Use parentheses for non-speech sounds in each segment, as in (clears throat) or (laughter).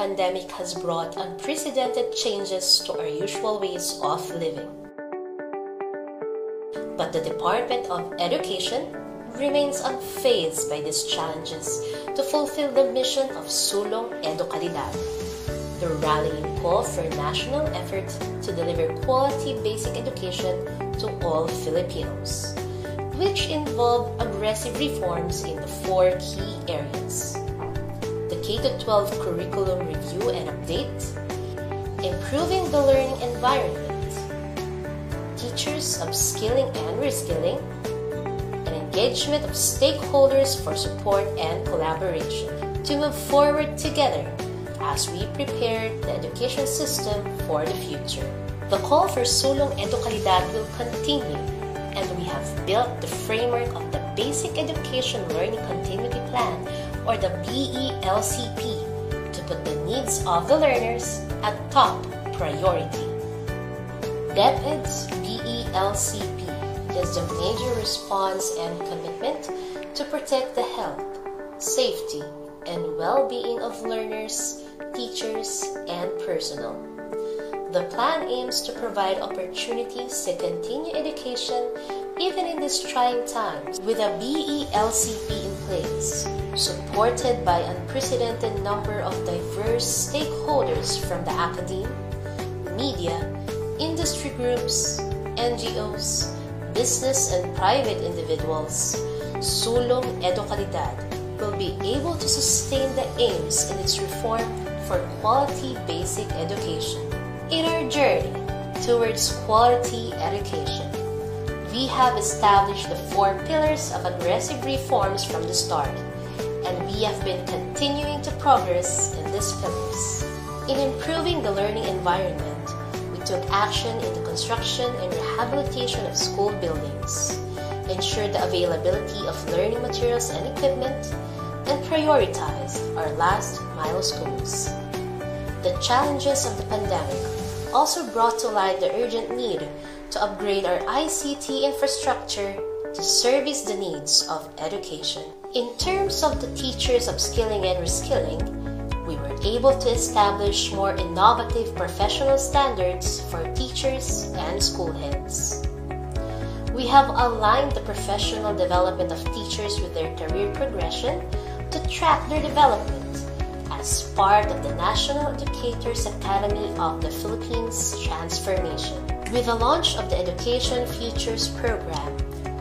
COVID-19 pandemic has brought unprecedented changes to our usual ways of living. But the Department of Education remains unfazed by these challenges to fulfill the mission of Sulong Edukalidad, the rallying call for national effort to deliver quality basic education to all Filipinos, which involve aggressive reforms in the four key areas. The K-12 curriculum review and update, improving the learning environment, teachers upskilling and reskilling, and engagement of stakeholders for support and collaboration. To move forward together as we prepare the education system for the future. The call for Sulong Edukalidad will continue and we have built the framework of the Basic Education Learning Continuity Plan or the BELCP to put the needs of the learners at top priority. DepEd's BELCP is the major response and commitment to protect the health, safety, and well-being of learners, teachers, and personnel. The plan aims to provide opportunities to continue education even in these trying times with a BELCP in place, supported by unprecedented number of diverse stakeholders from the academe, media, industry groups, NGOs, business and private individuals, Sulong Edukalidad will be able to sustain the aims in its reform for quality basic education. In our journey towards quality education, we have established the four pillars of aggressive reforms from the start, and we have been continuing to progress in these pillars. In improving the learning environment, we took action in the construction and rehabilitation of school buildings, ensured the availability of learning materials and equipment, and prioritized our last mile schools. The challenges of the pandemic also brought to light the urgent need to upgrade our ICT infrastructure to service the needs of education. In terms of the teachers upskilling and reskilling, we were able to establish more innovative professional standards for teachers and school heads. We have aligned the professional development of teachers with their career progression to track their development as part of the National Educators Academy of the Philippines transformation. With the launch of the Education Futures program,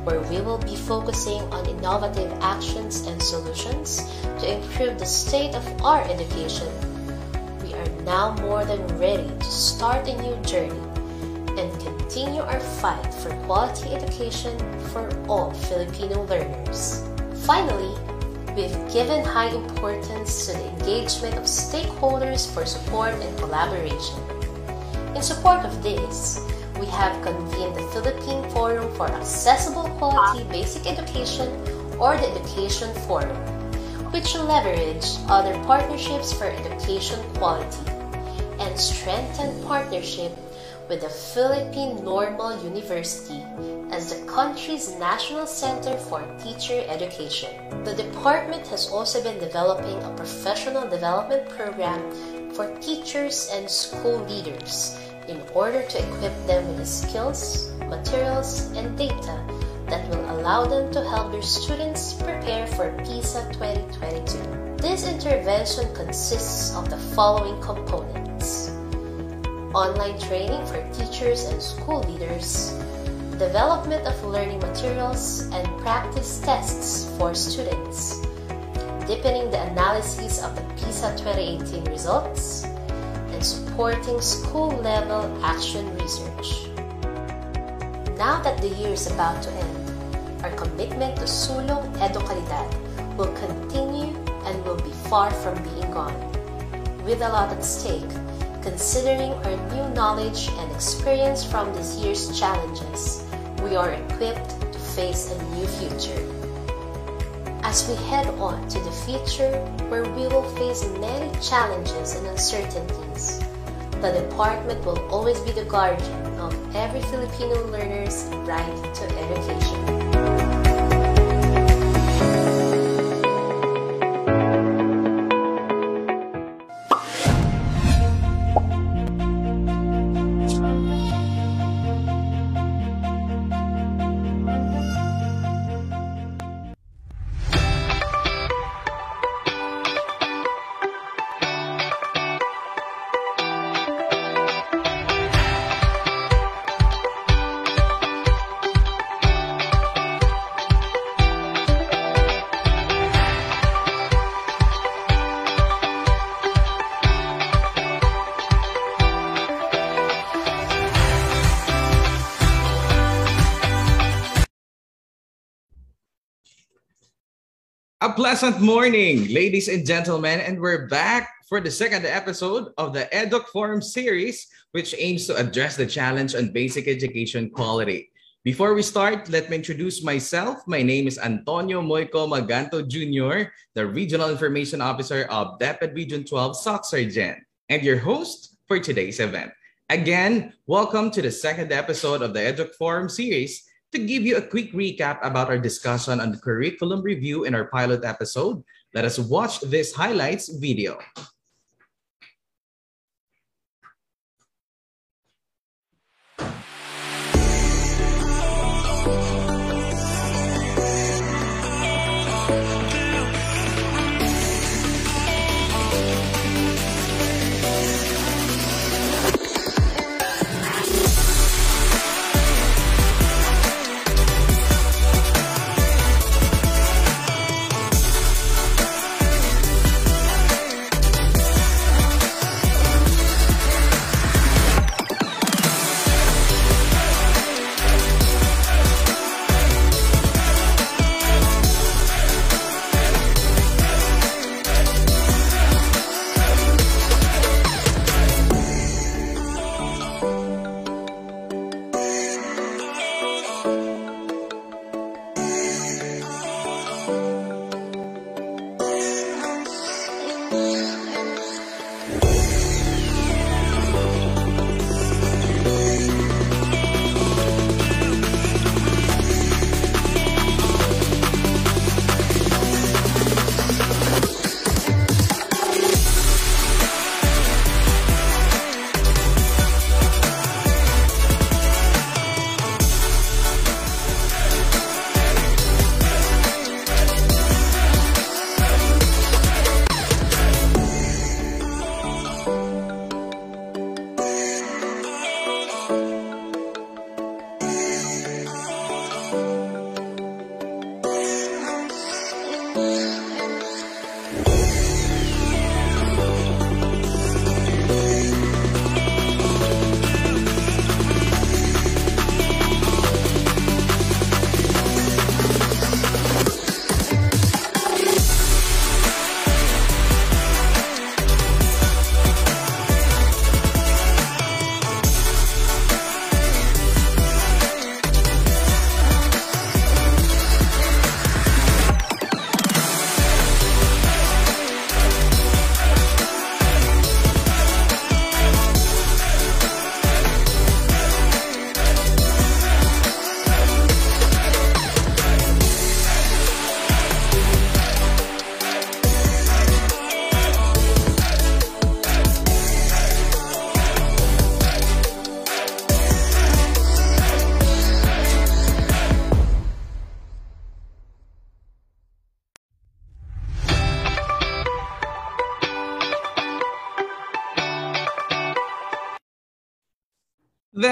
where we will be focusing on innovative actions and solutions to improve the state of our education, we are now more than ready to start a new journey and continue our fight for quality education for all Filipino learners. Finally, we've given high importance to the engagement of stakeholders for support and collaboration. In support of this, we have convened the Philippine Forum for Accessible Quality Basic Education or the Education Forum, which leverage other partnerships for education quality and strengthen partnership with the Philippine Normal University as the country's national center for teacher education. The department has also been developing a professional development program for teachers and school leaders in order to equip them with the skills, materials, and data that will allow them to help their students prepare for PISA 2022. This intervention consists of the following components. Online training for teachers and school leaders, development of learning materials and practice tests for students, deepening the analysis of the PISA 2018 results, and supporting school-level action research. Now that the year is about to end, our commitment to Sulong Edukalidad will continue and will be far from being gone. With a lot at stake, considering our new knowledge and experience from this year's challenges, we are equipped to face a new future. As we head on to the future where we will face many challenges and uncertainties, the department will always be the guardian of every Filipino learner's right to education. Pleasant morning, ladies and gentlemen, and we're back for the second episode of the EDUC Forum series, which aims to address the challenge on basic education quality. Before we start, let me introduce myself. My name is Antonio Moico Maganto Jr., the Regional Information Officer of DepEd Region 12 SOCCSKSARGEN, and your host for today's event. Again, welcome to the second episode of the EDUC Forum series, to give you a quick recap about our discussion on the curriculum review in our pilot episode, let us watch this highlights video.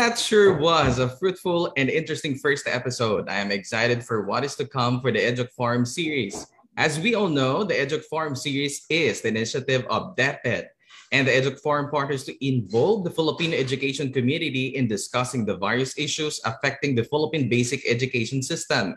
That sure was a fruitful and interesting first episode. I am excited for what is to come for the EDUC Forum series. As we all know, the EDUC Forum series is the initiative of DepEd and the EDUC Forum partners to involve the Filipino education community in discussing the various issues affecting the Philippine basic education system.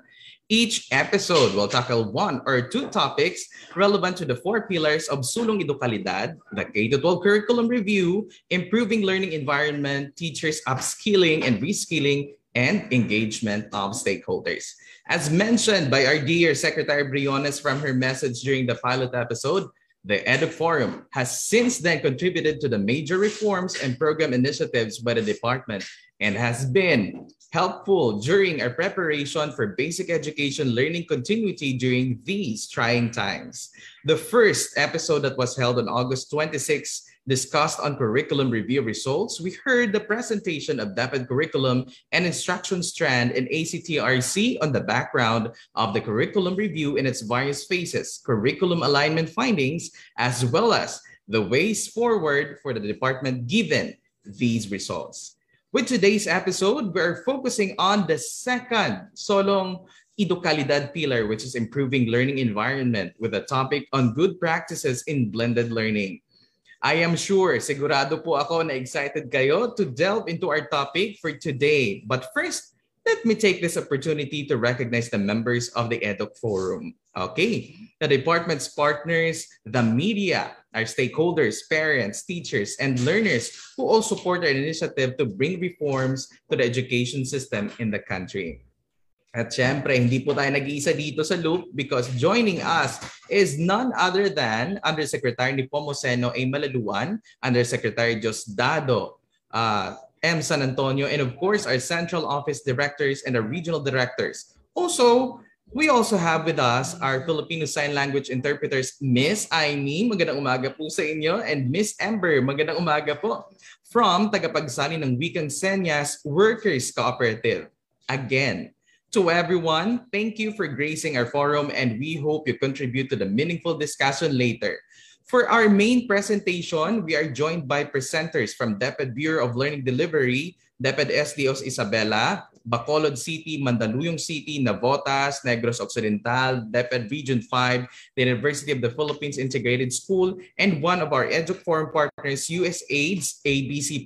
Each episode will tackle one or two topics relevant to the four pillars of Sulong Edukalidad, the K-12 curriculum review, improving learning environment, teachers upskilling and reskilling, and engagement of stakeholders. As mentioned by our dear Secretary Briones from her message during the pilot episode, the EDUC Forum has since then contributed to the major reforms and program initiatives by the department and has been helpful during our preparation for basic education learning continuity during these trying times. The first episode that was held on August 26 discussed on curriculum review results, we heard the presentation of DepEd curriculum and instruction strand in ACTRC on the background of the curriculum review in its various phases, curriculum alignment findings, as well as the ways forward for the department given these results. With today's episode, we're focusing on the second Solong Edukalidad pillar, which is improving learning environment with a topic on good practices in blended learning. I am sure, sigurado po ako na excited kayo to delve into our topic for today. But first, let me take this opportunity to recognize the members of the EDUC Forum. Okay, the department's partners, the media, our stakeholders, parents, teachers, and learners who all support our initiative to bring reforms to the education system in the country. At syempre, hindi po tayo nag-iisa dito sa loop because joining us is none other than Undersecretary ni Pomoseno A. Malaluan, Undersecretary Diosdado uh, M. San Antonio, and of course, our central office directors and our regional directors. Also, we also have with us our Filipino Sign Language interpreters, Miss Aimee, magandang umaga po sa inyo, and Miss Ember, magandang umaga po, from tagapagsali ng Wikang Senyas Workers Cooperative. Again, To everyone, thank you for gracing our forum and we hope you contribute to the meaningful discussion later. For our main presentation, we are joined by presenters from DepEd Bureau of Learning Delivery, DepEd SDOs Isabela, Bacolod City, Mandaluyong City, Navotas, Negros Occidental, DepEd Region 5, the University of the Philippines Integrated School, and one of our EDUC partners, USAID's ABC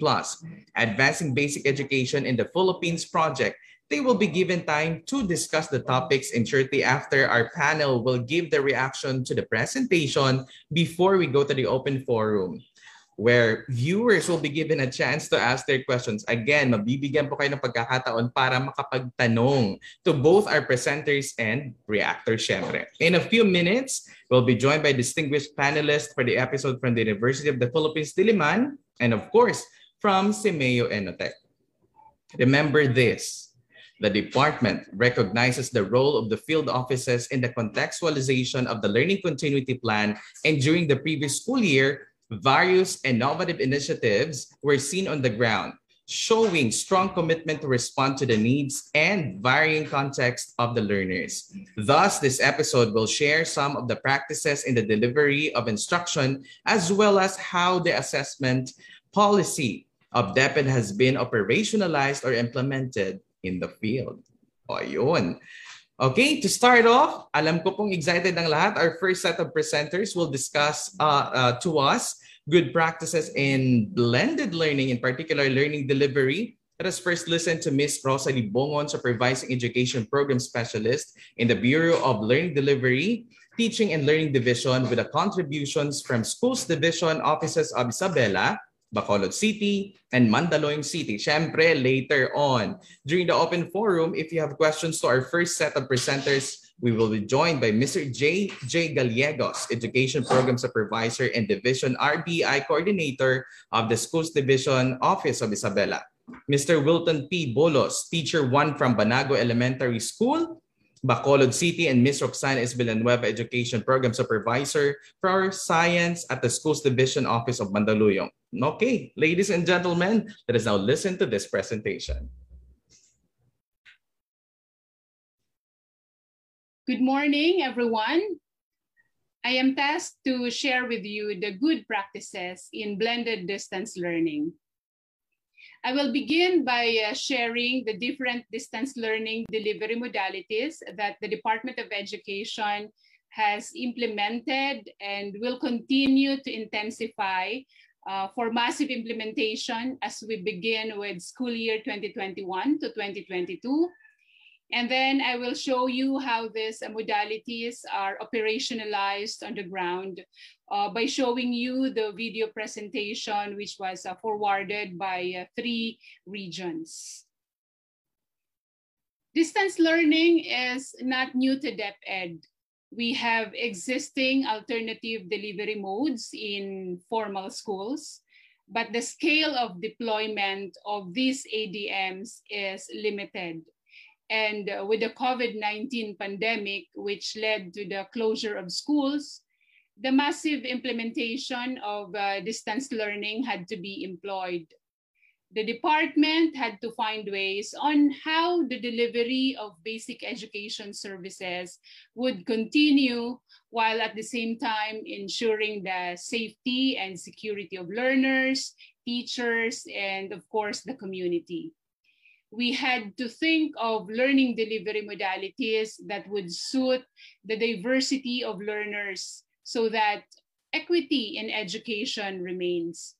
Advancing Basic Education in the Philippines Project, they will be given time to discuss the topics and shortly after our panel will give the reaction to the presentation before we go to the open forum where viewers will be given a chance to ask their questions. Again, mabibigyan po kayo ng pagkakataon para makapagtanong to both our presenters and reactors, syempre. In a few minutes, we'll be joined by distinguished panelists for the episode from the University of the Philippines, Diliman, and of course, from SEAMEO INNOTECH. Remember this, the department recognizes the role of the field offices in the contextualization of the learning continuity plan, and during the previous school year, various innovative initiatives were seen on the ground, showing strong commitment to respond to the needs and varying context of the learners. Thus, this episode will share some of the practices in the delivery of instruction, as well as how the assessment policy of DepEd has been operationalized or implemented in the field. O. Okay, to start off, alam ko pong excited ng lahat. Our first set of presenters will discuss uh, uh, to us good practices in blended learning, in particular learning delivery. Let us first listen to Ms. Rosalie Bongon, Supervising Education Program Specialist in the Bureau of Learning Delivery, Teaching and Learning Division with the contributions from Schools Division Offices of Isabela, Bacolod City, and Mandaluyong City. Siyempre, later on. During the open forum, if you have questions to our first set of presenters, we will be joined by Mr. J. J. Gallegos, Education Program Supervisor and Division RBI Coordinator of the Schools Division Office of Isabela. Mr. Wilton P. Bolos, Teacher 1 from Banago Elementary School, Bacolod City, and Ms. Roxana S. Villanueva, Education Program Supervisor for Science at the Schools Division Office of Mandaluyong. Okay, ladies and gentlemen, let us now listen to this presentation. Good morning, everyone. I am tasked to share with you the good practices in blended distance learning. I will begin by uh, sharing the different distance learning delivery modalities that the Department of Education has implemented and will continue to intensify uh, for massive implementation as we begin with school year 2021 to 2022 and then I will show you how these modalities are operationalized on the ground uh, by showing you the video presentation, which was uh, forwarded by uh, three regions. Distance learning is not new to DepEd. We have existing alternative delivery modes in formal schools, but the scale of deployment of these ADMs is limited and uh, with the COVID-19 pandemic, which led to the closure of schools, the massive implementation of uh, distance learning had to be employed. The department had to find ways on how the delivery of basic education services would continue while at the same time ensuring the safety and security of learners, teachers, and of course the community we had to think of learning delivery modalities that would suit the diversity of learners so that equity in education remains.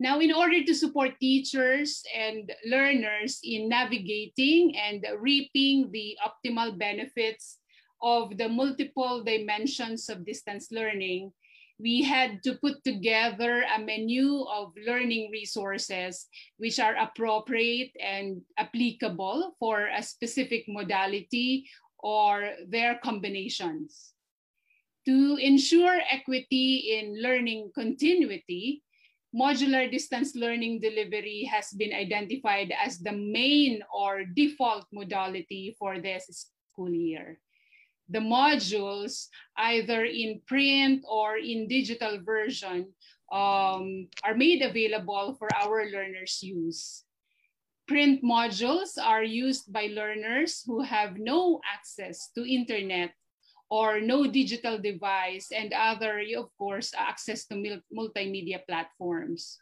Now, in order to support teachers and learners in navigating and reaping the optimal benefits of the multiple dimensions of distance learning, we had to put together a menu of learning resources which are appropriate and applicable for a specific modality or their combinations. To ensure equity in learning continuity, modular distance learning delivery has been identified as the main or default modality for this school year. The modules, either in print or in digital version, um, are made available for our learners' use. Print modules are used by learners who have no access to internet or no digital device and other, of course, access to multimedia platforms.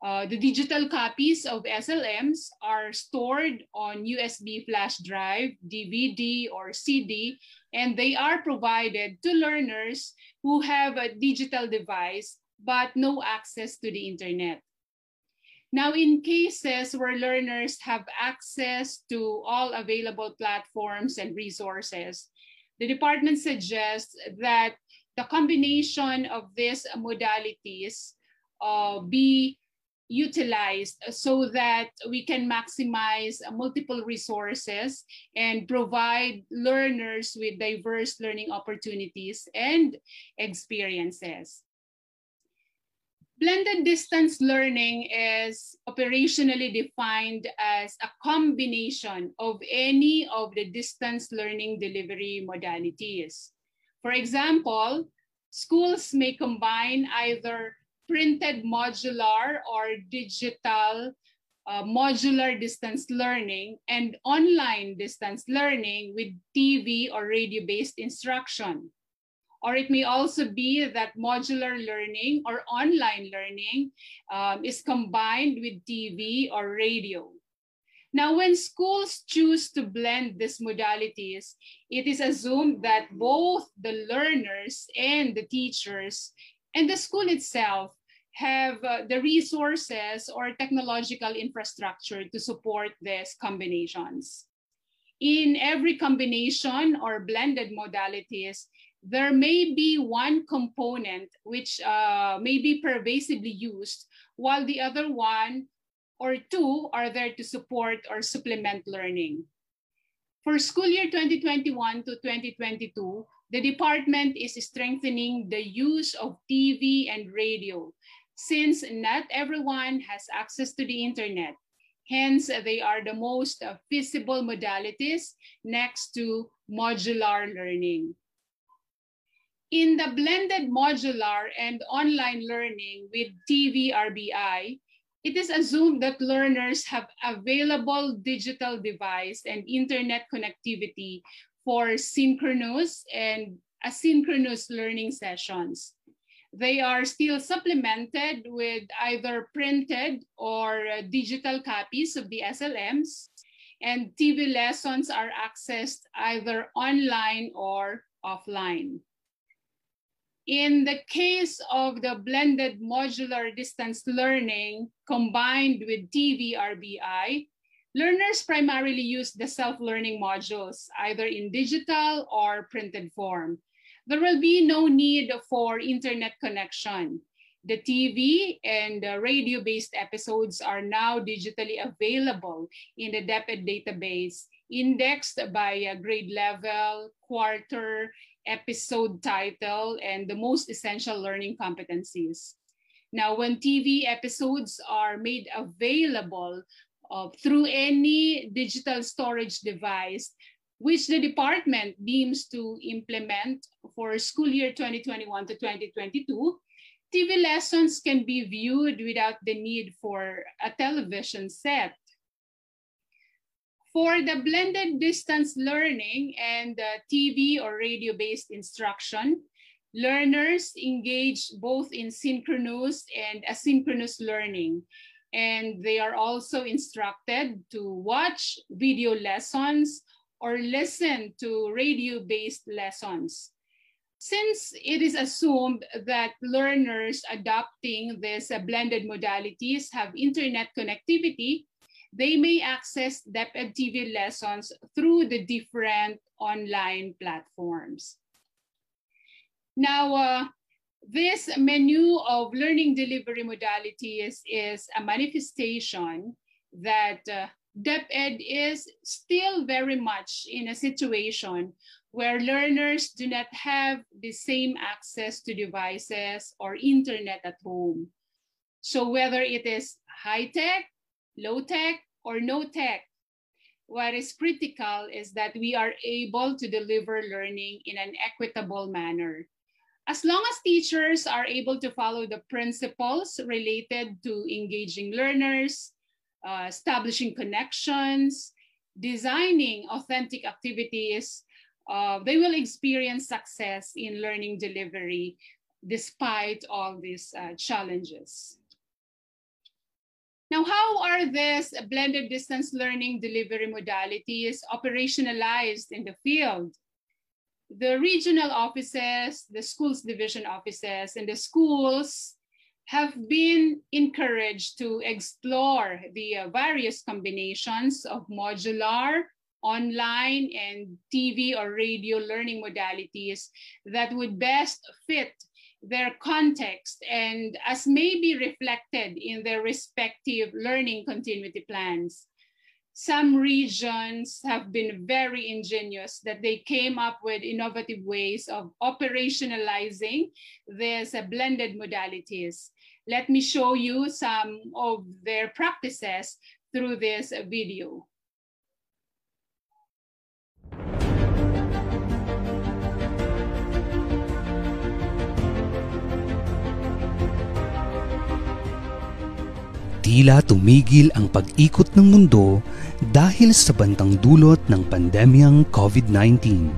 Uh, the digital copies of SLMs are stored on USB flash drive, DVD, or CD, and they are provided to learners who have a digital device but no access to the internet. Now, in cases where learners have access to all available platforms and resources, the department suggests that the combination of these modalities uh, be utilized so that we can maximize multiple resources and provide learners with diverse learning opportunities and experiences. Blended distance learning is operationally defined as a combination of any of the distance learning delivery modalities. For example, schools may combine either printed modular or digital uh, modular distance learning and online distance learning with TV or radio-based instruction. Or it may also be that modular learning or online learning um, is combined with TV or radio. Now, when schools choose to blend these modalities, it is assumed that both the learners and the teachers and the school itself have uh, the resources or technological infrastructure to support these combinations. In every combination or blended modalities, there may be one component which uh, may be pervasively used while the other one or two are there to support or supplement learning. For school year 2021 to 2022, the department is strengthening the use of TV and radio since not everyone has access to the internet. Hence, they are the most feasible modalities next to modular learning. In the blended modular and online learning with TVRBI, it is assumed that learners have available digital device and internet connectivity for synchronous and asynchronous learning sessions. They are still supplemented with either printed or uh, digital copies of the SLMs, and TV lessons are accessed either online or offline. In the case of the blended modular distance learning combined with TV RBI, learners primarily use the self-learning modules, either in digital or printed form. There will be no need for internet connection. The TV and radio-based episodes are now digitally available in the DepEd database, indexed by grade level, quarter, episode title, and the most essential learning competencies. Now, when TV episodes are made available uh, through any digital storage device, which the department deems to implement for school year 2021 to 2022, TV lessons can be viewed without the need for a television set. For the blended distance learning and uh, TV or radio-based instruction, learners engage both in synchronous and asynchronous learning. And they are also instructed to watch video lessons or listen to radio-based lessons. Since it is assumed that learners adopting these blended modalities have internet connectivity, they may access DepEd TV lessons through the different online platforms. Now, uh, this menu of learning delivery modalities is a manifestation that uh, DepEd is still very much in a situation where learners do not have the same access to devices or internet at home. So whether it is high tech, low tech, or no tech, what is critical is that we are able to deliver learning in an equitable manner. As long as teachers are able to follow the principles related to engaging learners, uh, establishing connections, designing authentic activities, uh, they will experience success in learning delivery despite all these uh, challenges. Now, how are these blended distance learning delivery modalities operationalized in the field? The regional offices, the schools division offices, and the schools have been encouraged to explore the uh, various combinations of modular, online, and TV or radio learning modalities that would best fit their context and as may be reflected in their respective learning continuity plans. Some regions have been very ingenious that they came up with innovative ways of operationalizing these uh, blended modalities. Let me show you some of their practices through this video. Tila tumigil ang pag-ikot ng mundo dahil sa bantang dulot ng pandemyang COVID-19.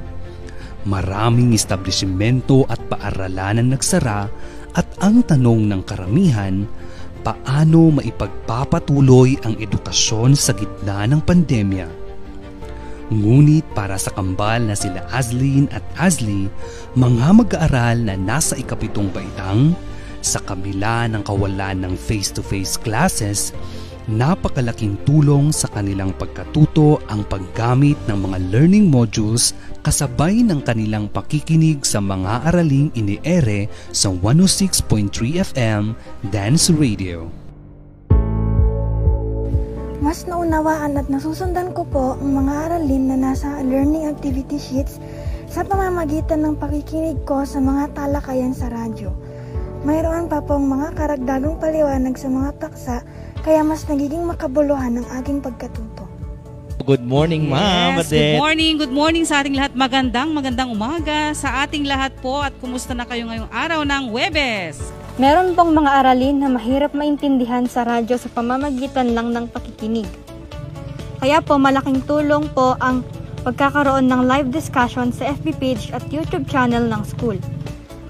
Maraming establishmento at paaralan ang nagsara at ang tanong ng karamihan, paano maipagpapatuloy ang edukasyon sa gitna ng pandemya? Ngunit para sa kambal na sila Aslin at Asli, mga mag-aaral na nasa ikapitong baitang, sa kabila ng kawalan ng face-to-face classes, napakalaking tulong sa kanilang pagkatuto ang paggamit ng mga learning modules kasabay ng kanilang pakikinig sa mga araling iniere sa 106.3 FM Dance Radio. Mas naunawaan at nasusundan ko po ang mga aralin na nasa learning activity sheets sa pamamagitan ng pakikinig ko sa mga talakayan sa radyo. Mayroon pa pong mga karagdagang paliwanag sa mga paksa kaya mas nagiging makabuluhan ang aking pagkatuto. Good morning, Ma'am Yes, good morning, good morning sa ating lahat. Magandang, magandang umaga sa ating lahat po at kumusta na kayo ngayong araw ng Webes? Meron pong mga aralin na mahirap maintindihan sa radyo sa pamamagitan lang ng pakikinig. Kaya po malaking tulong po ang pagkakaroon ng live discussion sa FB page at YouTube channel ng school.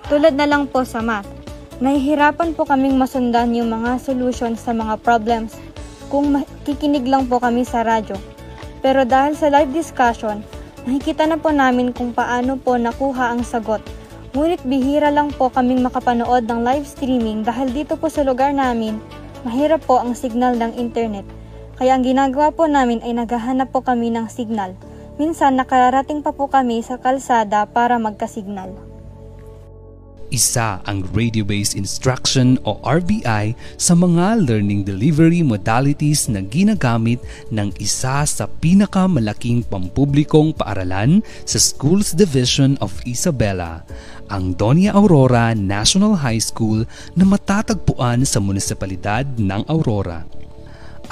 Tulad na lang po sa math. Nahihirapan po kaming masundan yung mga solutions sa mga problems kung makikinig lang po kami sa radyo. Pero dahil sa live discussion, nakikita na po namin kung paano po nakuha ang sagot. Ngunit bihira lang po kaming makapanood ng live streaming dahil dito po sa lugar namin, mahirap po ang signal ng internet. Kaya ang ginagawa po namin ay naghahanap po kami ng signal. Minsan nakarating pa po kami sa kalsada para magkasignal. Isa ang Radio-Based Instruction o RBI sa mga learning delivery modalities na ginagamit ng isa sa pinakamalaking pampublikong paaralan sa Schools Division of Isabela, ang Doña Aurora National High School na matatagpuan sa munisipalidad ng Aurora.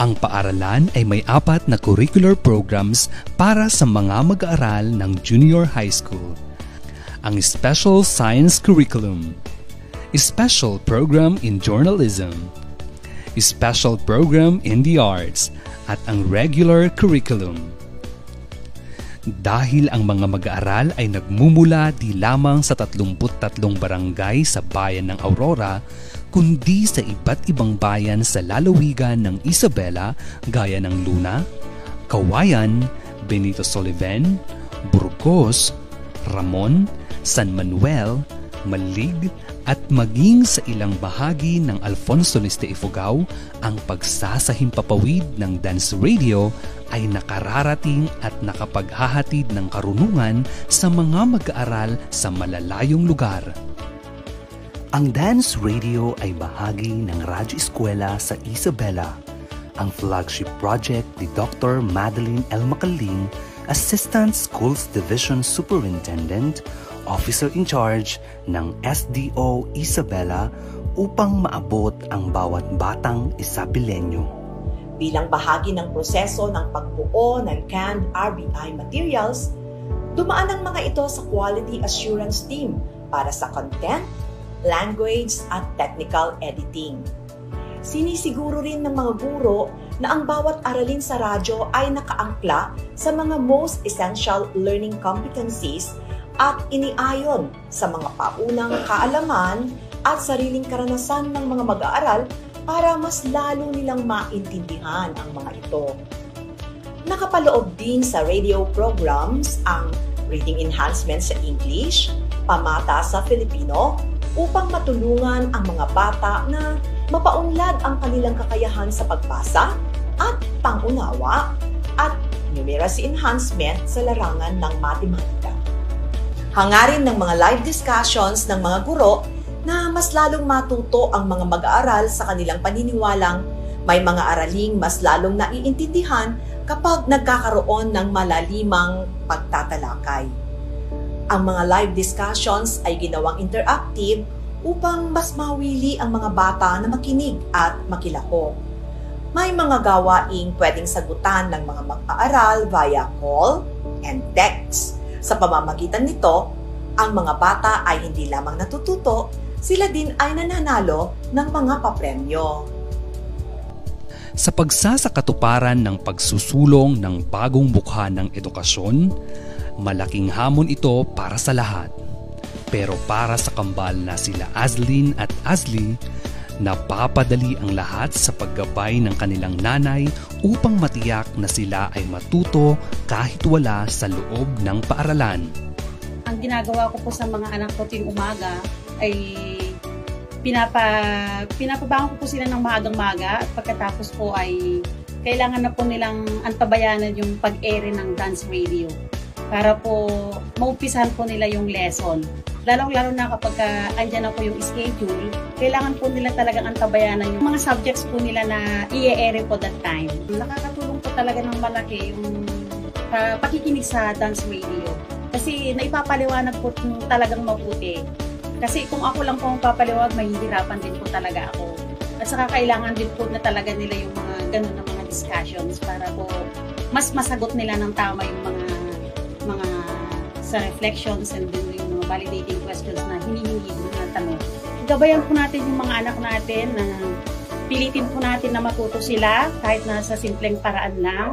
Ang paaralan ay may apat na curricular programs para sa mga mag-aaral ng junior high school ang Special Science Curriculum, Special Program in Journalism, Special Program in the Arts, at ang Regular Curriculum. Dahil ang mga mag-aaral ay nagmumula di lamang sa 33 barangay sa bayan ng Aurora, kundi sa iba't ibang bayan sa lalawigan ng Isabela gaya ng Luna, Kawayan, Benito Soliven, Burgos, Ramon, San Manuel, Malig at maging sa ilang bahagi ng Alfonso Leste Ifugao, ang pagsasahimpapawid ng dance radio ay nakararating at nakapaghahatid ng karunungan sa mga mag-aaral sa malalayong lugar. Ang dance radio ay bahagi ng Radyo Eskwela sa Isabela, ang flagship project ni Dr. Madeline L. Macaling, Assistant Schools Division Superintendent, Officer in Charge ng SDO Isabela upang maabot ang bawat batang Isabelenyo. Bilang bahagi ng proseso ng pagbuo ng canned RBI materials, dumaan ang mga ito sa quality assurance team para sa content, language at technical editing. Sinisiguro rin ng mga guro na ang bawat aralin sa radyo ay nakaangkla sa mga most essential learning competencies at iniayon sa mga paunang kaalaman at sariling karanasan ng mga mag-aaral para mas lalo nilang maintindihan ang mga ito. Nakapaloob din sa radio programs ang reading enhancement sa English, pamata sa Filipino, upang matulungan ang mga bata na mapaunlad ang kanilang kakayahan sa pagbasa at pangunawa at numeracy enhancement sa larangan ng matematika. Hangarin ng mga live discussions ng mga guro na mas lalong matuto ang mga mag-aaral sa kanilang paniniwalang may mga araling mas lalong naiintindihan kapag nagkakaroon ng malalimang pagtatalakay. Ang mga live discussions ay ginawang interactive upang mas mawili ang mga bata na makinig at makilahok. May mga gawaing pwedeng sagutan ng mga mag-aaral via call and text. Sa pamamagitan nito, ang mga bata ay hindi lamang natututo, sila din ay nananalo ng mga papremyo. Sa pagsasakatuparan ng pagsusulong ng bagong bukha ng edukasyon, Malaking hamon ito para sa lahat. Pero para sa kambal na sila Aslin at Asli, napapadali ang lahat sa paggabay ng kanilang nanay upang matiyak na sila ay matuto kahit wala sa loob ng paaralan. Ang ginagawa ko po sa mga anak ko tuwing umaga ay pinapa, pinapabangon ko po sila ng maagang-maga at pagkatapos po ay kailangan na po nilang antabayanan yung pag-ere ng dance radio para po maumpisahan po nila yung lesson. Lalong-lalo na kapag uh, andyan na po yung schedule, kailangan po nila talagang antabayanan yung mga subjects po nila na i-ere po that time. Nakakatulong po talaga ng malaki yung uh, pakikinig sa dance radio. Kasi naipapaliwanag po talagang mabuti. Kasi kung ako lang po ang papaliwanag, mahihirapan din po talaga ako. At saka kailangan din po na talaga nila yung mga ganun na mga discussions para po mas masagot nila ng tama yung mga mga sa reflections and din yung mga validating questions na hinihingi mo na tanong. Gabayan po natin yung mga anak natin na pilitin po natin na matuto sila kahit na sa simpleng paraan lang.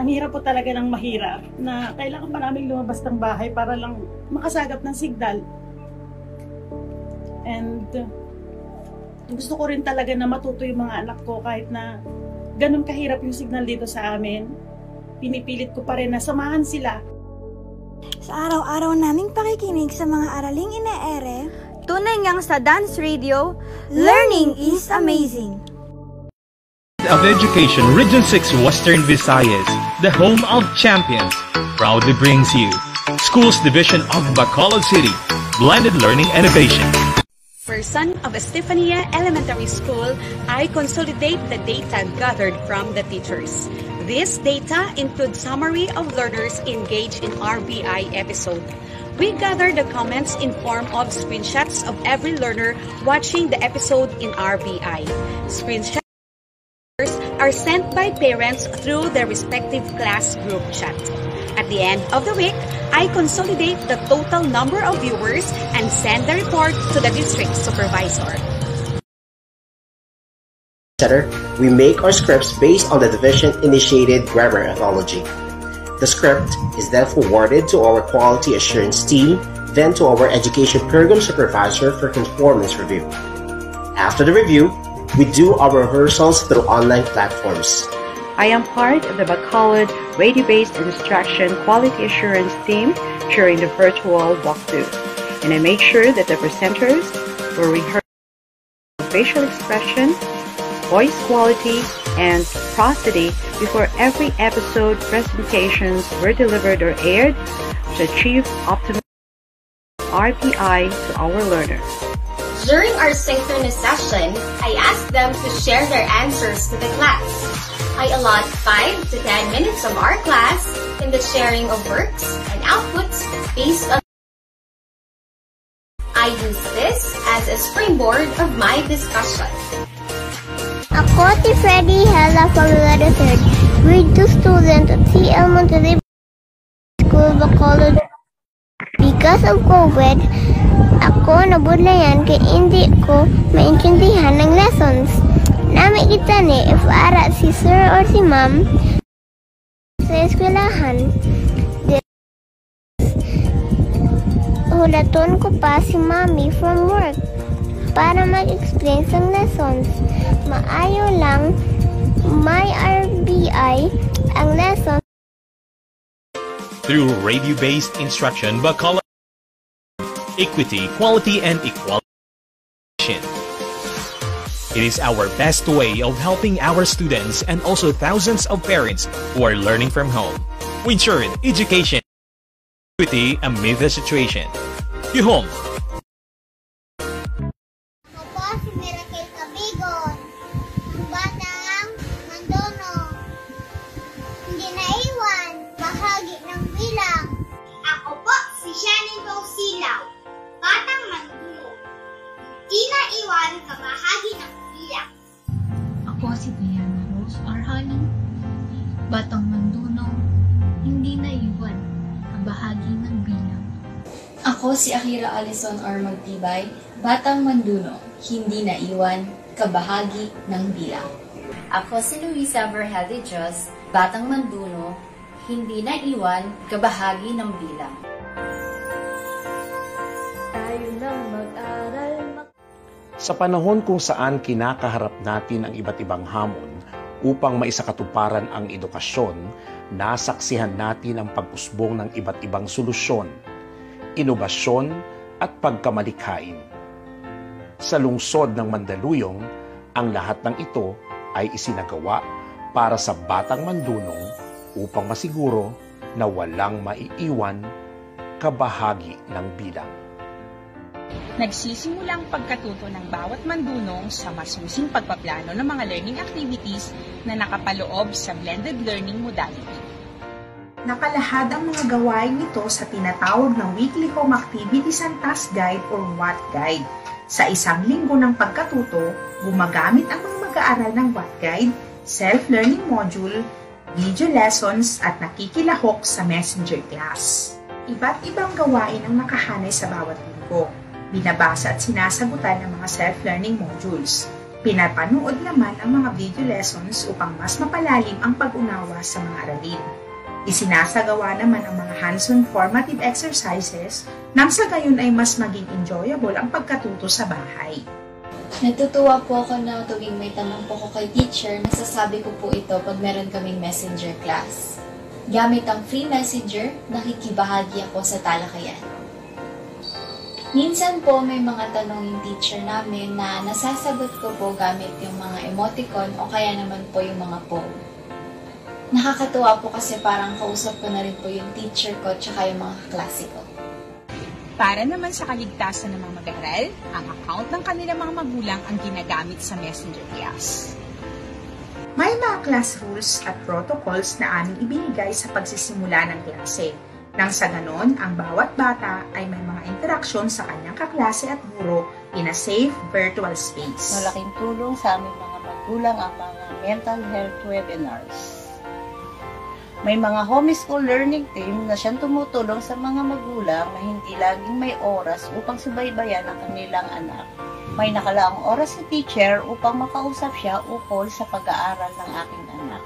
Ang hirap po talaga ng mahirap na kailangan pa namin lumabas ng bahay para lang makasagap ng signal. And gusto ko rin talaga na matuto yung mga anak ko kahit na ganun kahirap yung signal dito sa amin, pinipilit ko pa rin na samahan sila. Sa araw-araw naming pakikinig sa mga araling ine-ere, tunay ngang sa Dance Radio, learning is amazing. Of Education Region 6 Western Visayas, the home of champions, proudly brings you Schools Division of Bacolod City, Blended Learning Innovation. For son of Estefania Elementary School, I consolidate the data gathered from the teachers. This data includes summary of learners engaged in RBI episode. We gather the comments in form of screenshots of every learner watching the episode in RBI. Screenshots are sent by parents through their respective class group chat. At the end of the week, I consolidate the total number of viewers and send the report to the district supervisor. We make our scripts based on the division-initiated grammar anthology. The script is then forwarded to our quality assurance team, then to our education program supervisor for conformance review. After the review, we do our rehearsals through online platforms. I am part of the Bacolod radio-based instruction quality assurance team during the virtual walkthrough, and I make sure that the presenters were rehearsed facial expression, voice quality, and prosody before every episode presentations were delivered or aired to achieve optimal RBI to our learners. During our synchronous session, I asked them to share their answers to the class. I allot 5 to 10 minutes of our class in the sharing of works and outputs based on I use this as a springboard of my discussion. Ako si Freddy Hela from Letter 3rd, grade 2 student at CL Monterrey School, Bacolod. Because of COVID, ako nabudlayan kay hindi ko maintindihan ng lessons. Nami kita ni if ara si sir or si ma'am sa eskwelahan. Hulaton ko pa si mommy from work para mag-explain sa lessons. Maayo lang may RBI ang lesson. Through radio-based instruction, Bacolod equity, quality, and equality. It is our best way of helping our students and also thousands of parents who are learning from home. We ensured education equity amid the situation. You home. Ako si Miracle Cabigon, ang batang Mandunong. Hindi naiwan, bahagi ng bilang. Ako po si Shannon Silaw, batang Manduno. Di naiwan, kabahagi ng bilang. Ako si Diana Rose Arhali, Batang Manduno, hindi naiwan ang bahagi ng bilang. Ako si Akira Alison R. Magtibay, Batang Manduno, hindi naiwan, kabahagi ng bilang. Ako si Luisa Verhel Diyos, Batang Manduno, hindi naiwan, kabahagi ng bilang. Tayo nang mag-aral mag- Sa panahon kung saan kinakaharap natin ang iba't ibang hamon upang maisakatuparan ang edukasyon, nasaksihan natin ang pag-usbong ng iba't ibang solusyon, inobasyon at pagkamalikhain. Sa lungsod ng Mandaluyong, ang lahat ng ito ay isinagawa para sa batang mandunong upang masiguro na walang maiiwan kabahagi ng bilang. Nagsisimula ang pagkatuto ng bawat mandunong sa masusing pagpaplano ng mga learning activities na nakapaloob sa blended learning modality. Nakalahad ang mga gawain nito sa tinatawag ng Weekly Home Activities and Task Guide or WAT Guide. Sa isang linggo ng pagkatuto, gumagamit ang mga mag-aaral ng WAT Guide, self-learning module, video lessons at nakikilahok sa messenger class. Iba't ibang gawain ang nakahanay sa bawat linggo. Binabasa at sinasagutan ng mga self-learning modules. Pinapanood naman ang mga video lessons upang mas mapalalim ang pag-unawa sa mga aralin. Isinasagawa naman ang mga hands-on formative exercises nang sa gayon ay mas maging enjoyable ang pagkatuto sa bahay. Natutuwa po ako na tuwing may tanong po ko kay teacher, nasasabi ko po ito pag meron kaming messenger class. Gamit ang free messenger, nakikibahagi ako sa talakayan. Minsan po may mga tanong yung teacher namin na nasasagot ko po gamit yung mga emoticon o kaya naman po yung mga poem. Nakakatuwa po kasi parang kausap ko na rin po yung teacher ko tsaka yung mga kaklase ko. Para naman sa kaligtasan ng mga mag-aaral, ang account ng kanilang mga magulang ang ginagamit sa messenger class. May mga class rules at protocols na aming ibinigay sa pagsisimula ng klase. Nang sa ganon, ang bawat bata ay may mga interaksyon sa kanyang kaklase at guro in a safe virtual space. Malaking tulong sa aming mga magulang ang mga mental health webinars. May mga homeschool learning team na siyang tumutulong sa mga magulang na hindi laging may oras upang subaybayan ang kanilang anak. May nakalaang oras sa teacher upang makausap siya ukol sa pag-aaral ng aking anak.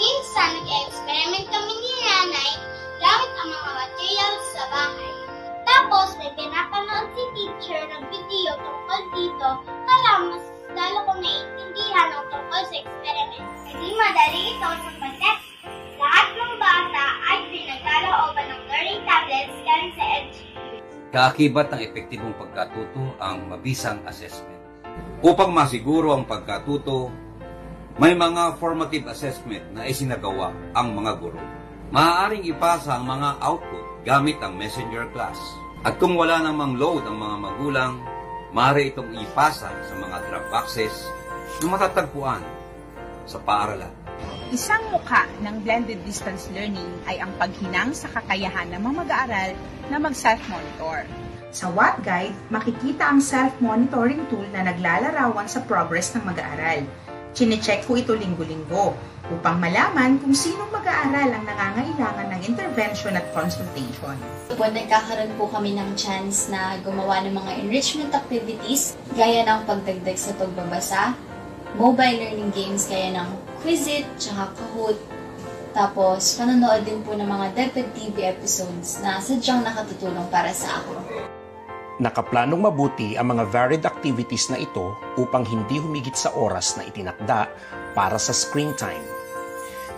Minsan, nag-experiment kami ni nanay langit ang mga material sa bahay. Tapos may pinapanood si teacher ng video tungkol dito kaya mas lalo kong naiintindihan ang tungkol sa experiment. Hindi madali ito sapagkat lahat ng bata ay pinagkalooban ng learning tablets galing sa LGU. Kaakibat ng epektibong pagkatuto ang mabisang assessment. Upang masiguro ang pagkatuto, may mga formative assessment na isinagawa ang mga guro. Maaaring ipasa ang mga output gamit ang messenger class. At kung wala namang load ang mga magulang, maaari itong ipasa sa mga drop boxes na matatagpuan sa paaralan. Isang mukha ng blended distance learning ay ang paghinang sa kakayahan ng mga mag-aaral na mag-self-monitor. Sa Watt Guide, makikita ang self-monitoring tool na naglalarawan sa progress ng mag-aaral. Chinecheck ko ito linggo-linggo upang malaman kung sinong mag-aaral ang nangangailangan ng intervention at consultation. Po, nagkakaroon po kami ng chance na gumawa ng mga enrichment activities gaya ng pagdagdag sa pagbabasa, mobile learning games gaya ng Quizit, tsaka Kahoot. Tapos, panonood din po ng mga DepEd TV episodes na sadyang nakatutulong para sa ako. Nakaplanong mabuti ang mga varied activities na ito upang hindi humigit sa oras na itinakda para sa screen time.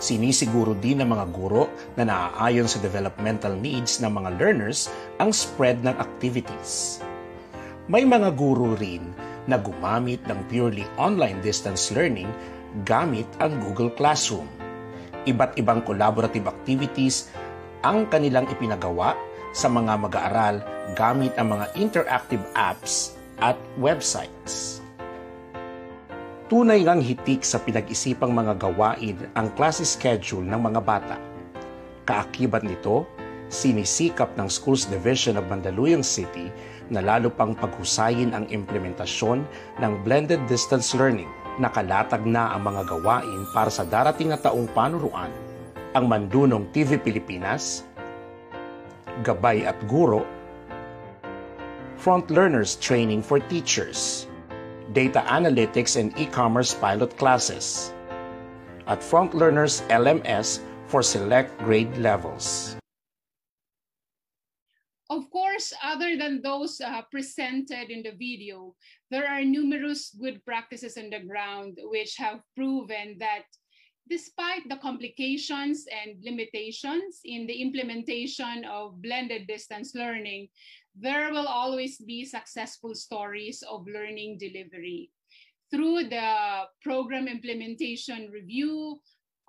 Sinisiguro din ng mga guro na naaayon sa developmental needs ng mga learners ang spread ng activities. May mga guro rin na gumamit ng purely online distance learning gamit ang Google Classroom. Iba't ibang collaborative activities ang kanilang ipinagawa sa mga mag-aaral gamit ang mga interactive apps at websites. Tunay ngang hitik sa pinag-isipang mga gawain ang klase schedule ng mga bata. Kaakibat nito, sinisikap ng Schools Division of Mandaluyong City na lalo pang paghusayin ang implementasyon ng blended distance learning nakalatag na ang mga gawain para sa darating na taong panuruan, ang Mandunong TV Pilipinas, Gabay at Guro, Front Learners Training for Teachers, Data Analytics and E-Commerce Pilot Classes, at Front Learners LMS for select grade levels. Of course, other than those uh, presented in the video, there are numerous good practices on the ground which have proven that despite the complications and limitations in the implementation of blended distance learning, there will always be successful stories of learning delivery. Through the program implementation review,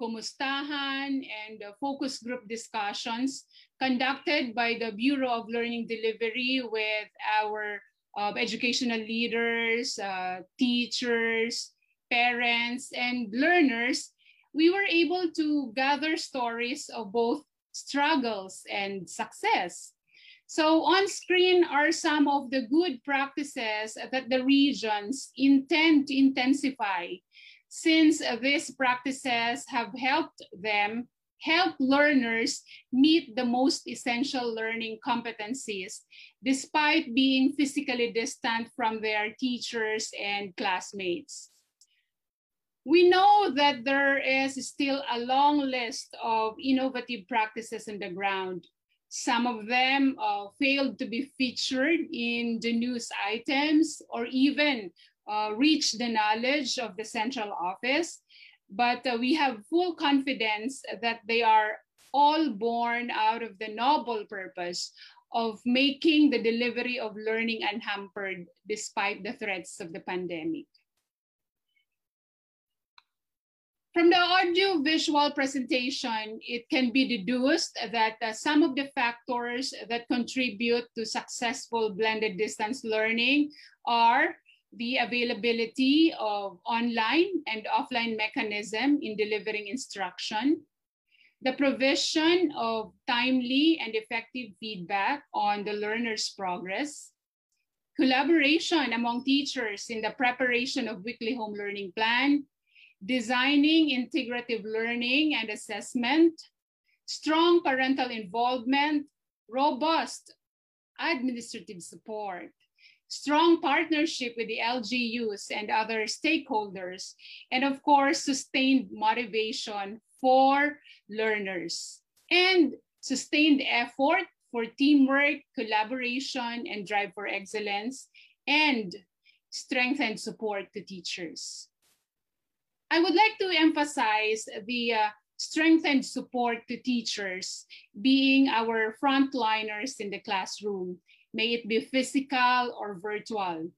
kumustahan, and focus group discussions conducted by the Bureau of Learning Delivery with our uh, educational leaders, uh, teachers, parents, and learners, we were able to gather stories of both struggles and success. So on screen are some of the good practices that the regions intend to intensify since these practices have helped them help learners meet the most essential learning competencies despite being physically distant from their teachers and classmates. We know that there is still a long list of innovative practices on the ground. Some of them uh, failed to be featured in the news items or even uh, reach the knowledge of the central office, but uh, we have full confidence that they are all born out of the noble purpose of making the delivery of learning unhampered despite the threats of the pandemic. From the audio-visual presentation, it can be deduced that uh, some of the factors that contribute to successful blended distance learning are the availability of online and offline mechanism in delivering instruction, the provision of timely and effective feedback on the learner's progress, collaboration among teachers in the preparation of weekly home learning plan, designing integrative learning and assessment, strong parental involvement, robust administrative support, strong partnership with the LGUs and other stakeholders, and of course, sustained motivation for learners, and sustained effort for teamwork, collaboration, and drive for excellence, and strengthened support to teachers. I would like to emphasize the uh, strengthened support to teachers being our frontliners in the classroom may it be physical or virtual.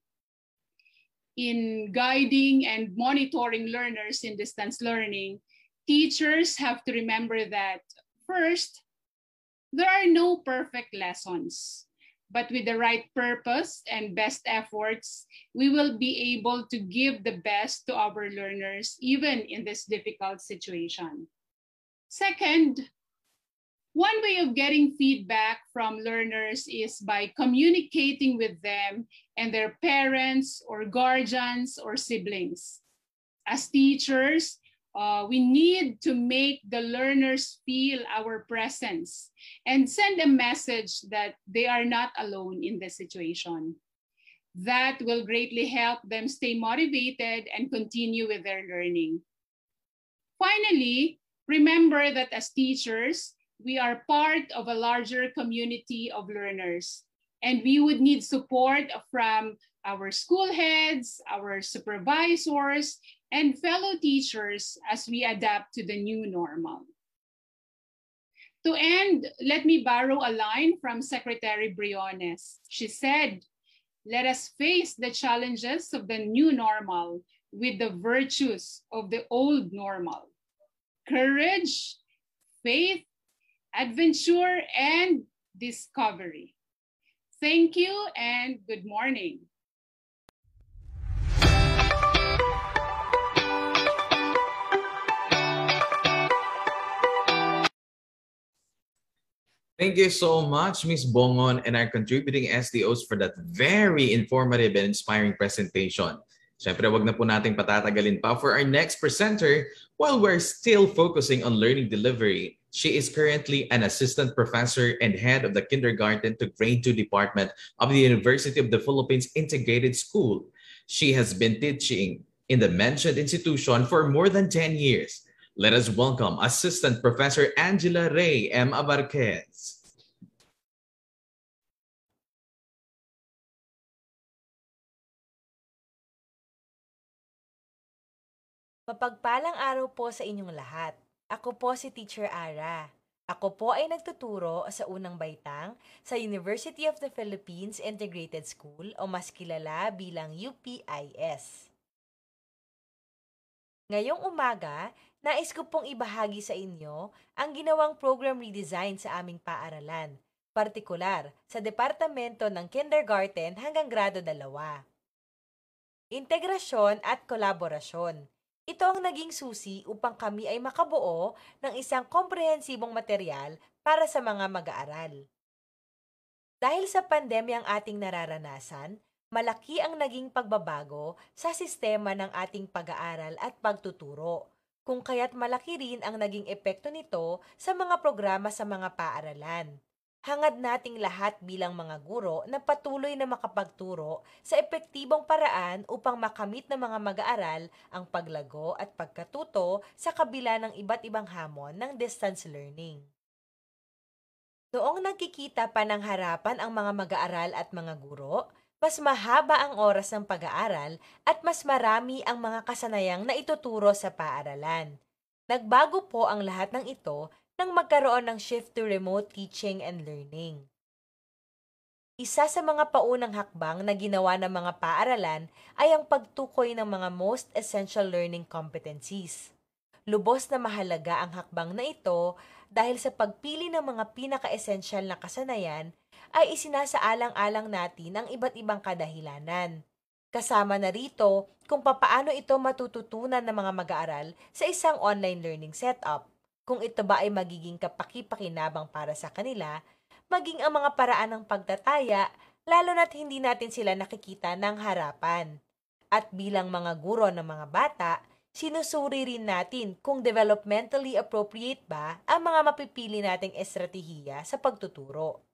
In guiding and monitoring learners in distance learning, teachers have to remember that first, there are no perfect lessons, but with the right purpose and best efforts, we will be able to give the best to our learners, even in this difficult situation. Second, one way of getting feedback from learners is by communicating with them and their parents or guardians or siblings. As teachers, uh, we need to make the learners feel our presence and send a message that they are not alone in the situation. That will greatly help them stay motivated and continue with their learning. Finally, remember that as teachers, we are part of a larger community of learners and we would need support from our school heads, our supervisors, and fellow teachers as we adapt to the new normal. To end, let me borrow a line from Secretary Briones. She said, let us face the challenges of the new normal with the virtues of the old normal. Courage, faith, adventure, and discovery. Thank you and good morning. Thank you so much, Ms. Bongon and our contributing SDOs for that very informative and inspiring presentation. Siyempre, wag na po nating patatagalin pa for our next presenter while we're still focusing on learning delivery. She is currently an assistant professor and head of the kindergarten to grade 2 department of the University of the Philippines Integrated School. She has been teaching in the mentioned institution for more than 10 years. Let us welcome Assistant Professor Angela Ray M. Abarquez. Mapagpalang araw po sa inyong lahat. Ako po si Teacher Ara. Ako po ay nagtuturo sa unang baitang sa University of the Philippines Integrated School o mas kilala bilang UPIS. Ngayong umaga, Nais ko pong ibahagi sa inyo ang ginawang program redesign sa aming paaralan, partikular sa Departamento ng Kindergarten hanggang grado 2. Integrasyon at kolaborasyon. Ito ang naging susi upang kami ay makabuo ng isang komprehensibong material para sa mga mag-aaral. Dahil sa pandemya ang ating nararanasan, malaki ang naging pagbabago sa sistema ng ating pag-aaral at pagtuturo kung kaya't malaki rin ang naging epekto nito sa mga programa sa mga paaralan. Hangad nating lahat bilang mga guro na patuloy na makapagturo sa epektibong paraan upang makamit ng mga mag-aaral ang paglago at pagkatuto sa kabila ng iba't ibang hamon ng distance learning. Noong nagkikita pa ng harapan ang mga mag-aaral at mga guro, mas mahaba ang oras ng pag-aaral at mas marami ang mga kasanayang na ituturo sa paaralan. Nagbago po ang lahat ng ito nang magkaroon ng shift to remote teaching and learning. Isa sa mga paunang hakbang na ginawa ng mga paaralan ay ang pagtukoy ng mga most essential learning competencies. Lubos na mahalaga ang hakbang na ito dahil sa pagpili ng mga pinaka-essential na kasanayan ay isinasaalang-alang natin ang iba't ibang kadahilanan. Kasama na rito kung papaano ito matututunan ng mga mag-aaral sa isang online learning setup, kung ito ba ay magiging kapaki-pakinabang para sa kanila, maging ang mga paraan ng pagtataya, lalo na't hindi natin sila nakikita ng harapan. At bilang mga guro ng mga bata, sinusuri rin natin kung developmentally appropriate ba ang mga mapipili nating estratehiya sa pagtuturo.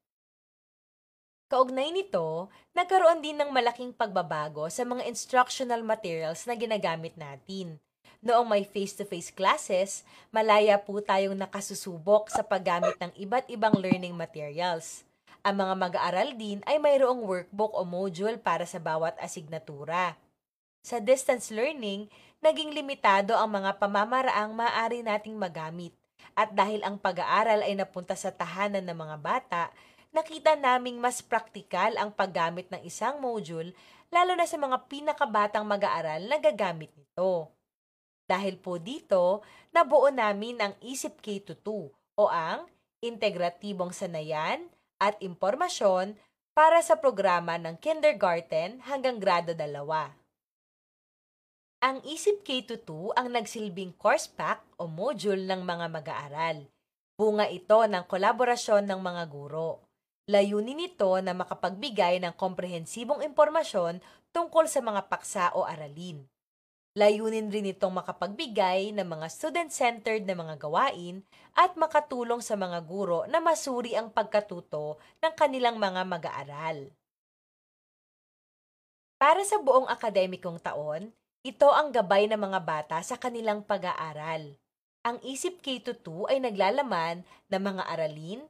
Kaugnay nito, nagkaroon din ng malaking pagbabago sa mga instructional materials na ginagamit natin. Noong may face-to-face classes, malaya po tayong nakasusubok sa paggamit ng iba't ibang learning materials. Ang mga mag-aaral din ay mayroong workbook o module para sa bawat asignatura. Sa distance learning, naging limitado ang mga pamamaraang maaari nating magamit. At dahil ang pag-aaral ay napunta sa tahanan ng mga bata, nakita naming mas praktikal ang paggamit ng isang module lalo na sa mga pinakabatang mag-aaral na gagamit nito. Dahil po dito, nabuo namin ang Isip K-2 o ang Integratibong Sanayan at Impormasyon para sa programa ng kindergarten hanggang grado 2. Ang Isip K-2 ang nagsilbing course pack o module ng mga mag-aaral. Bunga ito ng kolaborasyon ng mga guro. Layunin nito na makapagbigay ng komprehensibong impormasyon tungkol sa mga paksa o aralin. Layunin rin itong makapagbigay ng mga student-centered na mga gawain at makatulong sa mga guro na masuri ang pagkatuto ng kanilang mga mag-aaral. Para sa buong akademikong taon, ito ang gabay ng mga bata sa kanilang pag-aaral. Ang Isip K-2 ay naglalaman ng mga aralin,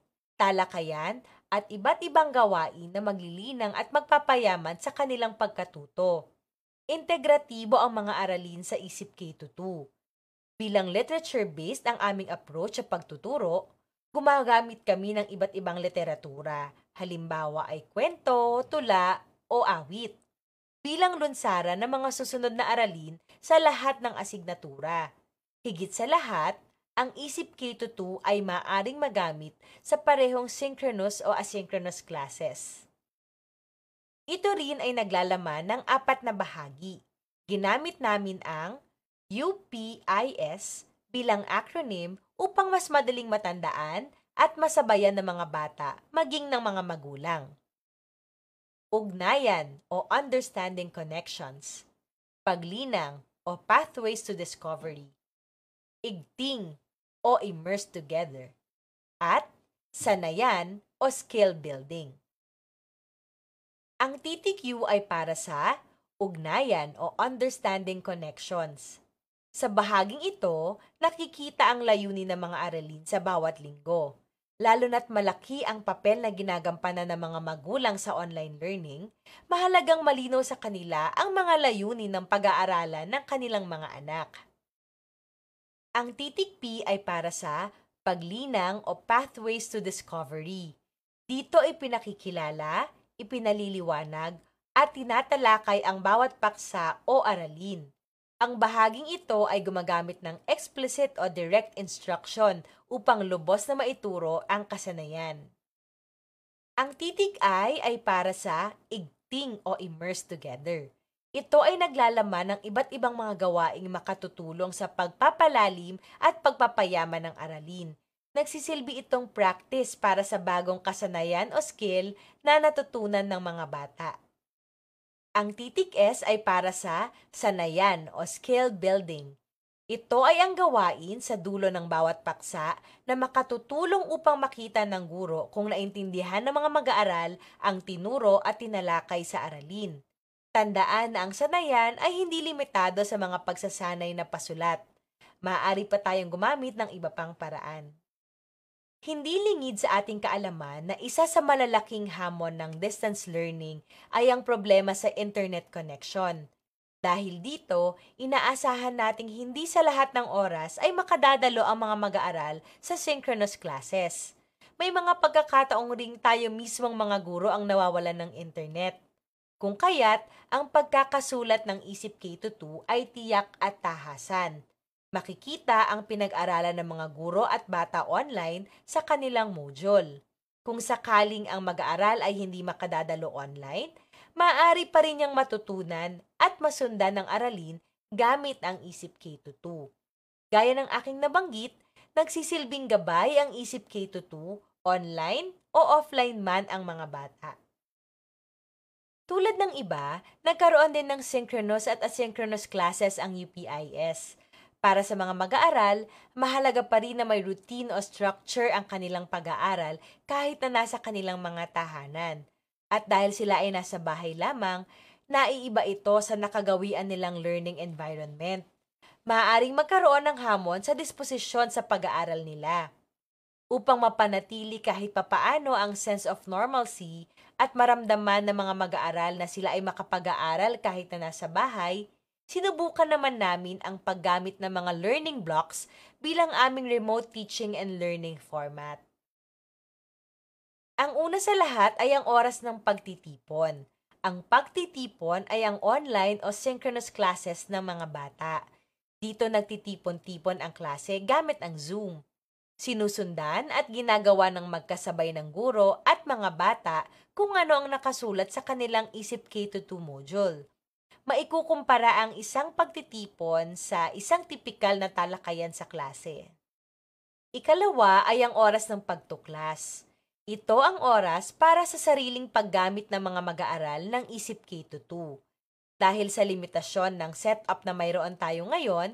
talakayan at iba't ibang gawain na maglilinang at magpapayaman sa kanilang pagkatuto. Integratibo ang mga aralin sa Isip K-2. Bilang literature-based ang aming approach sa pagtuturo, gumagamit kami ng iba't ibang literatura, halimbawa ay kwento, tula, o awit, bilang lunsara ng mga susunod na aralin sa lahat ng asignatura. Higit sa lahat, ang Isip K2 ay maaring magamit sa parehong synchronous o asynchronous classes. Ito rin ay naglalaman ng apat na bahagi. Ginamit namin ang UPIS bilang acronym upang mas madaling matandaan at masabayan ng mga bata maging ng mga magulang. Ugnayan o understanding connections. Paglinang o pathways to discovery. Igting o immerse together, at sanayan o skill building. Ang TTQ ay para sa ugnayan o understanding connections. Sa bahaging ito, nakikita ang layunin ng mga aralin sa bawat linggo. Lalo na't malaki ang papel na ginagampanan ng mga magulang sa online learning, mahalagang malinaw sa kanila ang mga layunin ng pag-aaralan ng kanilang mga anak. Ang titik P ay para sa paglinang o pathways to discovery. Dito ay pinakikilala, ipinaliliwanag, at tinatalakay ang bawat paksa o aralin. Ang bahaging ito ay gumagamit ng explicit o direct instruction upang lubos na maituro ang kasanayan. Ang titik I ay para sa igting o immerse together. Ito ay naglalaman ng iba't ibang mga gawaing makatutulong sa pagpapalalim at pagpapayaman ng aralin. Nagsisilbi itong practice para sa bagong kasanayan o skill na natutunan ng mga bata. Ang titik S ay para sa sanayan o skill building. Ito ay ang gawain sa dulo ng bawat paksa na makatutulong upang makita ng guro kung naintindihan ng mga mag-aaral ang tinuro at tinalakay sa aralin. Tandaan na ang sanayan ay hindi limitado sa mga pagsasanay na pasulat. Maaari pa tayong gumamit ng iba pang paraan. Hindi lingid sa ating kaalaman na isa sa malalaking hamon ng distance learning ay ang problema sa internet connection. Dahil dito, inaasahan nating hindi sa lahat ng oras ay makadadalo ang mga mag-aaral sa synchronous classes. May mga pagkakataong ring tayo mismong mga guro ang nawawalan ng internet. Kung kaya't, ang pagkakasulat ng Isip K2 ay tiyak at tahasan. Makikita ang pinag-aralan ng mga guro at bata online sa kanilang module. Kung sakaling ang mag-aaral ay hindi makadadalo online, maaari pa rin niyang matutunan at masundan ng aralin gamit ang Isip K2. Gaya ng aking nabanggit, nagsisilbing gabay ang Isip K2 online o offline man ang mga bata. Tulad ng iba, nagkaroon din ng synchronous at asynchronous classes ang UPIS. Para sa mga mag-aaral, mahalaga pa rin na may routine o structure ang kanilang pag-aaral kahit na nasa kanilang mga tahanan. At dahil sila ay nasa bahay lamang, naiiba ito sa nakagawian nilang learning environment. Maaaring magkaroon ng hamon sa disposisyon sa pag-aaral nila. Upang mapanatili kahit papaano ang sense of normalcy, at maramdaman ng mga mag-aaral na sila ay makapag-aaral kahit na nasa bahay, sinubukan naman namin ang paggamit ng mga learning blocks bilang aming remote teaching and learning format. Ang una sa lahat ay ang oras ng pagtitipon. Ang pagtitipon ay ang online o synchronous classes ng mga bata. Dito nagtitipon-tipon ang klase gamit ang Zoom. Sinusundan at ginagawa ng magkasabay ng guro at mga bata kung ano ang nakasulat sa kanilang Isip K-2 module. Maikukumpara ang isang pagtitipon sa isang tipikal na talakayan sa klase. Ikalawa ay ang oras ng pagtuklas. Ito ang oras para sa sariling paggamit ng mga mag-aaral ng Isip K-2. Dahil sa limitasyon ng setup na mayroon tayo ngayon,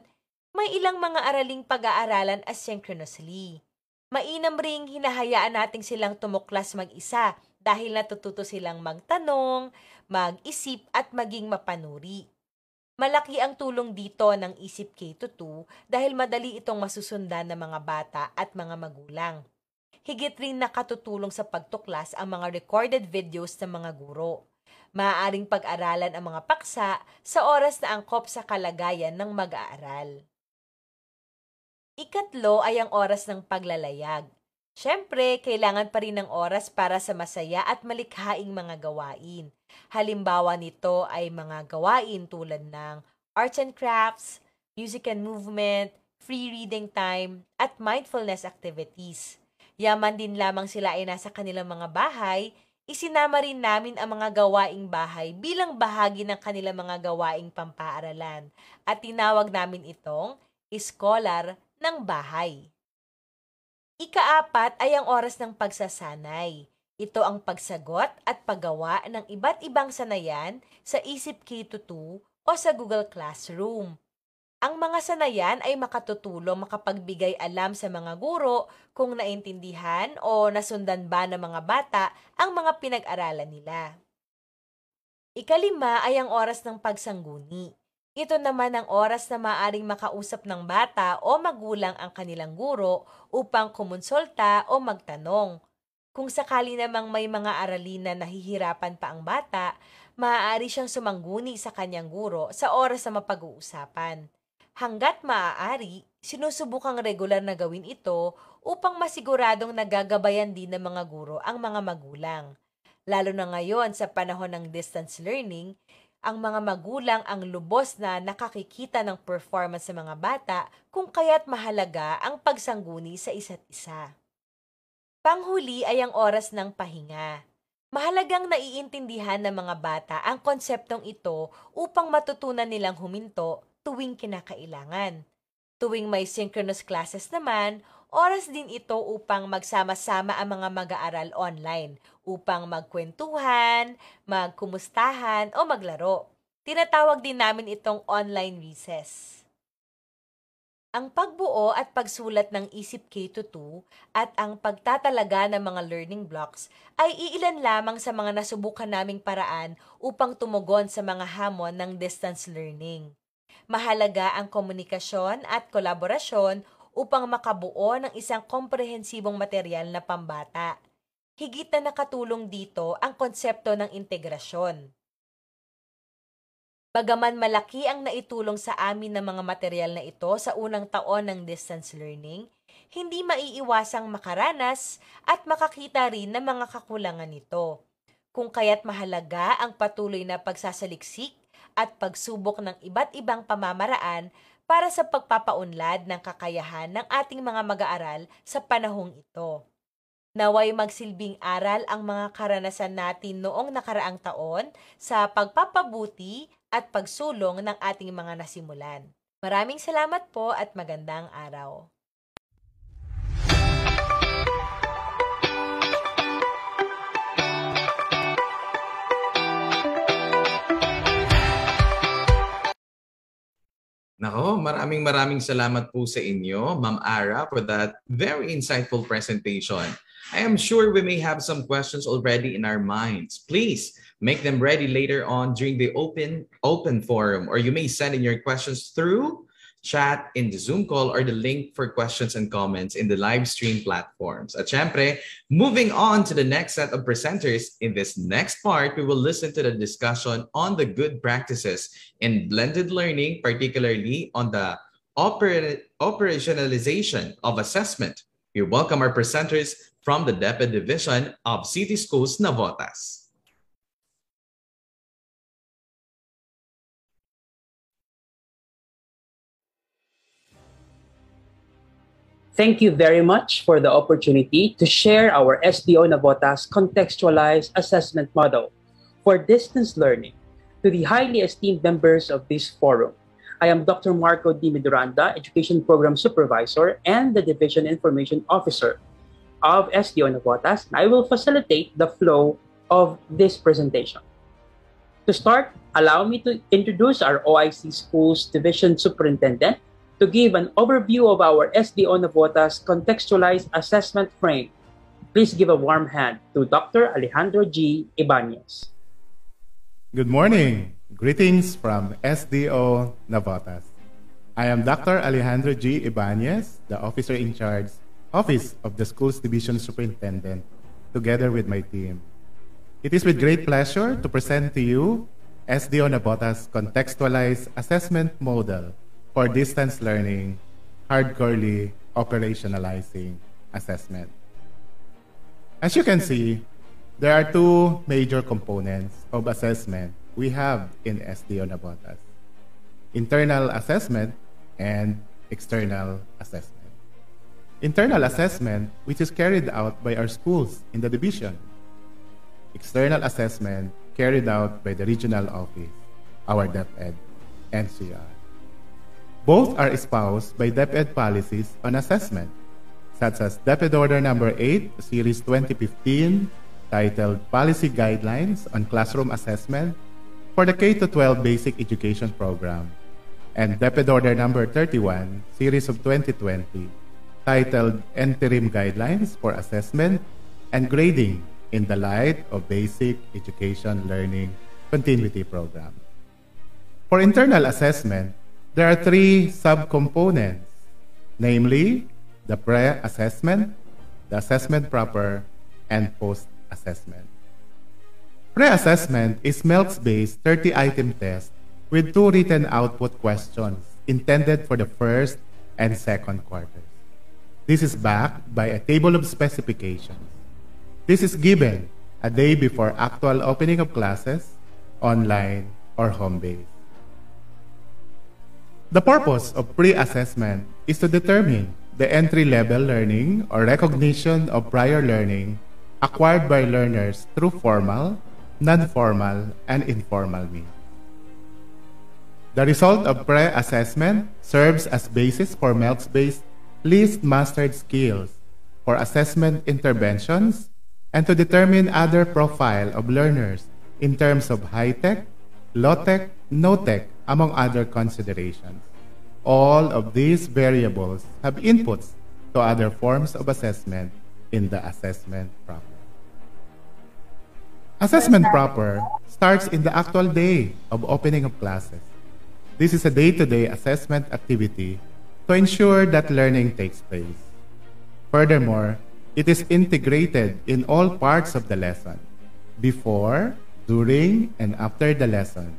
may ilang mga araling pag-aaralan asynchronously. Mainam ring hinahayaan nating silang tumuklas mag-isa dahil natututo silang magtanong, mag-isip at maging mapanuri. Malaki ang tulong dito ng Isip K-2 dahil madali itong masusundan ng mga bata at mga magulang. Higit rin nakatutulong sa pagtuklas ang mga recorded videos ng mga guro maaaring pag-aralan ang mga paksa sa oras na angkop sa kalagayan ng mag-aaral. Ikatlo ay ang oras ng paglalayag. Siyempre, kailangan pa rin ng oras para sa masaya at malikhaing mga gawain. Halimbawa nito ay mga gawain tulad ng arts and crafts, music and movement, free reading time, at mindfulness activities. Yaman din lamang sila ay nasa kanilang mga bahay, isinama rin namin ang mga gawaing bahay bilang bahagi ng kanilang mga gawaing pampaaralan at tinawag namin itong Scholar ng Bahay. Ikaapat ay ang oras ng pagsasanay. Ito ang pagsagot at paggawa ng iba't ibang sanayan sa Isip K2 o sa Google Classroom. Ang mga sanayan ay makatutulong makapagbigay alam sa mga guro kung naintindihan o nasundan ba ng mga bata ang mga pinag-aralan nila. Ikalima ay ang oras ng pagsangguni. Ito naman ang oras na maaring makausap ng bata o magulang ang kanilang guro upang kumonsulta o magtanong. Kung sakali namang may mga aralin na nahihirapan pa ang bata, maaari siyang sumangguni sa kanyang guro sa oras na mapag-uusapan. Hanggat maaari, sinusubukang regular na gawin ito upang masiguradong nagagabayan din ng mga guro ang mga magulang. Lalo na ngayon sa panahon ng distance learning, ang mga magulang ang lubos na nakakikita ng performance sa mga bata kung kaya't mahalaga ang pagsangguni sa isa't isa. Panghuli ay ang oras ng pahinga. Mahalagang naiintindihan ng mga bata ang konseptong ito upang matutunan nilang huminto tuwing kinakailangan. Tuwing may synchronous classes naman, oras din ito upang magsama-sama ang mga mag-aaral online upang magkwentuhan, magkumustahan o maglaro. Tinatawag din namin itong online recess. Ang pagbuo at pagsulat ng Isip K2 at ang pagtatalaga ng mga learning blocks ay iilan lamang sa mga nasubukan naming paraan upang tumugon sa mga hamon ng distance learning. Mahalaga ang komunikasyon at kolaborasyon upang makabuo ng isang komprehensibong material na pambata. Higit na nakatulong dito ang konsepto ng integrasyon. Bagaman malaki ang naitulong sa amin ng mga material na ito sa unang taon ng distance learning, hindi maiiwasang makaranas at makakita rin ng mga kakulangan nito. Kung kaya't mahalaga ang patuloy na pagsasaliksik at pagsubok ng iba't ibang pamamaraan para sa pagpapaunlad ng kakayahan ng ating mga mag-aaral sa panahong ito. Naway magsilbing aral ang mga karanasan natin noong nakaraang taon sa pagpapabuti at pagsulong ng ating mga nasimulan. Maraming salamat po at magandang araw. Nako, maraming maraming salamat po sa inyo, Ma'am Ara, for that very insightful presentation. I am sure we may have some questions already in our minds. Please make them ready later on during the open open forum, or you may send in your questions through chat in the Zoom call or the link for questions and comments in the live stream platforms. At syempre, moving on to the next set of presenters, in this next part, we will listen to the discussion on the good practices in blended learning, particularly on the oper operationalization of assessment We welcome our presenters from the DepEd Division of City Schools Navotas. Thank you very much for the opportunity to share our SDO Navotas contextualized assessment model for distance learning to the highly esteemed members of this forum. I am Dr. Marco D. Miduranda, Education Program Supervisor and the Division Information Officer of SDO Navotas. and I will facilitate the flow of this presentation. To start, allow me to introduce our OIC Schools Division Superintendent, to give an overview of our SDO Navotas contextualized assessment frame. Please give a warm hand to Dr. Alejandro G. Ibanez. Good morning. Greetings from SDO Navotas. I am Dr. Alejandro G. Ibanez, the officer in charge, Office of the Schools Division Superintendent, together with my team. It is with great pleasure to present to you SDO Navotas contextualized assessment model for distance learning, hardcorely operationalizing assessment. As you can see, there are two major components of assessment we have in SDO Navotas. Internal assessment and external assessment. Internal assessment, which is carried out by our schools in the division. External assessment carried out by the regional office, our DepEd, NCR. Both are espoused by DepEd policies on assessment, such as DepEd Order Number 8, Series 2015, titled Policy Guidelines on Classroom Assessment for the K-12 Basic Education Program, and DepEd Order Number 31, Series of 2020, titled Interim Guidelines for Assessment and Grading in the Light of Basic Education Learning Continuity Program. For internal assessment, there are three subcomponents, namely the pre-assessment, the assessment proper, and post-assessment. Pre-assessment is MELCS-based 30-item test with two written output questions intended for the first and second quarters. This is backed by a table of specifications. This is given a day before actual opening of classes, online, or home-based. The purpose of pre-assessment is to determine the entry-level learning or recognition of prior learning acquired by learners through formal, non-formal, and informal means. The result of pre-assessment serves as basis for MELCS-based least mastered skills for assessment interventions and to determine other profile of learners in terms of high-tech, low-tech, no-tech, among other considerations. All of these variables have inputs to other forms of assessment in the assessment proper. Assessment proper starts in the actual day of opening of classes. This is a day-to-day assessment activity to ensure that learning takes place. Furthermore, it is integrated in all parts of the lesson, before, during, and after the lesson.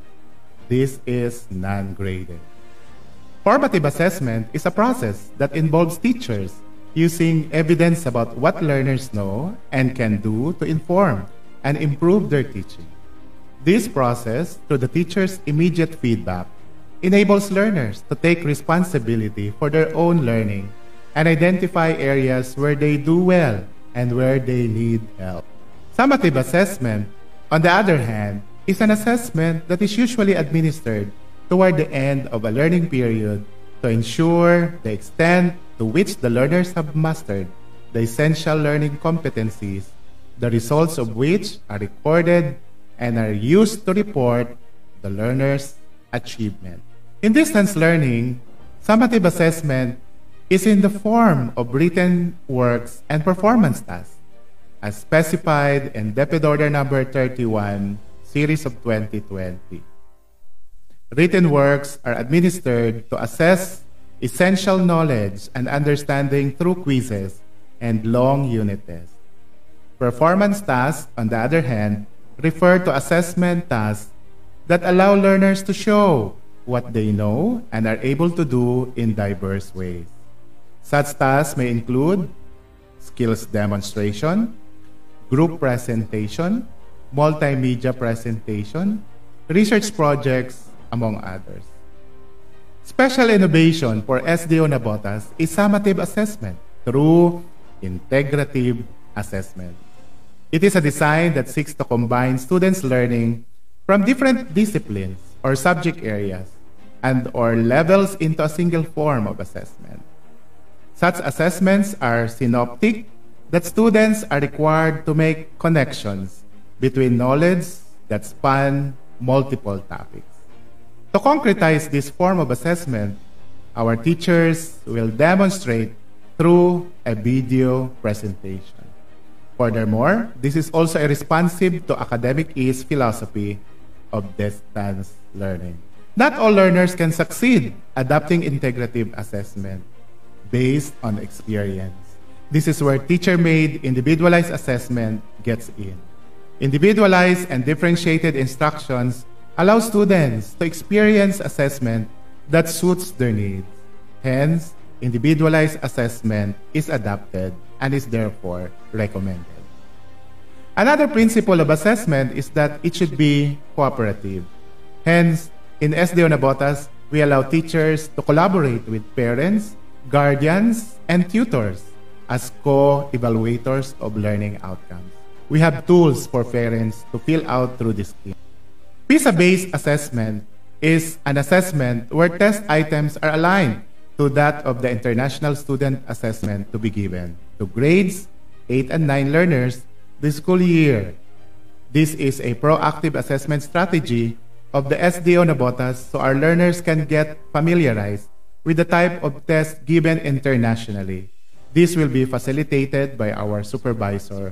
This is non-graded. Formative assessment is a process that involves teachers using evidence about what learners know and can do to inform and improve their teaching. This process, through the teacher's immediate feedback, enables learners to take responsibility for their own learning and identify areas where they do well and where they need help. Summative assessment, on the other hand, is an assessment that is usually administered toward the end of a learning period to ensure the extent to which the learners have mastered the essential learning competencies, the results of which are recorded and are used to report the learner's achievement. In distance learning, summative assessment is in the form of written works and performance tasks, as specified in DepEd Order Number 31 series of 2020. Written works are administered to assess essential knowledge and understanding through quizzes and long unit tests. Performance tasks, on the other hand, refer to assessment tasks that allow learners to show what they know and are able to do in diverse ways. Such tasks may include skills demonstration, group presentation, multimedia presentation, research projects, among others. Special innovation for SDO Nabotas is summative assessment through integrative assessment. It is a design that seeks to combine students' learning from different disciplines or subject areas and or levels into a single form of assessment. Such assessments are synoptic that students are required to make connections between knowledge that span multiple topics. To concretize this form of assessment, our teachers will demonstrate through a video presentation. Furthermore, this is also responsive to academic ease philosophy of distance learning. Not all learners can succeed adapting integrative assessment based on experience. This is where teacher-made individualized assessment gets in. Individualized and differentiated instructions allow students to experience assessment that suits their needs. Hence, individualized assessment is adapted and is therefore recommended. Another principle of assessment is that it should be cooperative. Hence, in SDO Navotas, we allow teachers to collaborate with parents, guardians, and tutors as co-evaluators of learning outcomes. We have tools for parents to fill out through this scheme. PISA-based assessment is an assessment where test items are aligned to that of the International Student Assessment to be given to grades 8 and 9 learners this school year. This is a proactive assessment strategy of the SDO Navotas so our learners can get familiarized with the type of test given internationally. This will be facilitated by our supervisor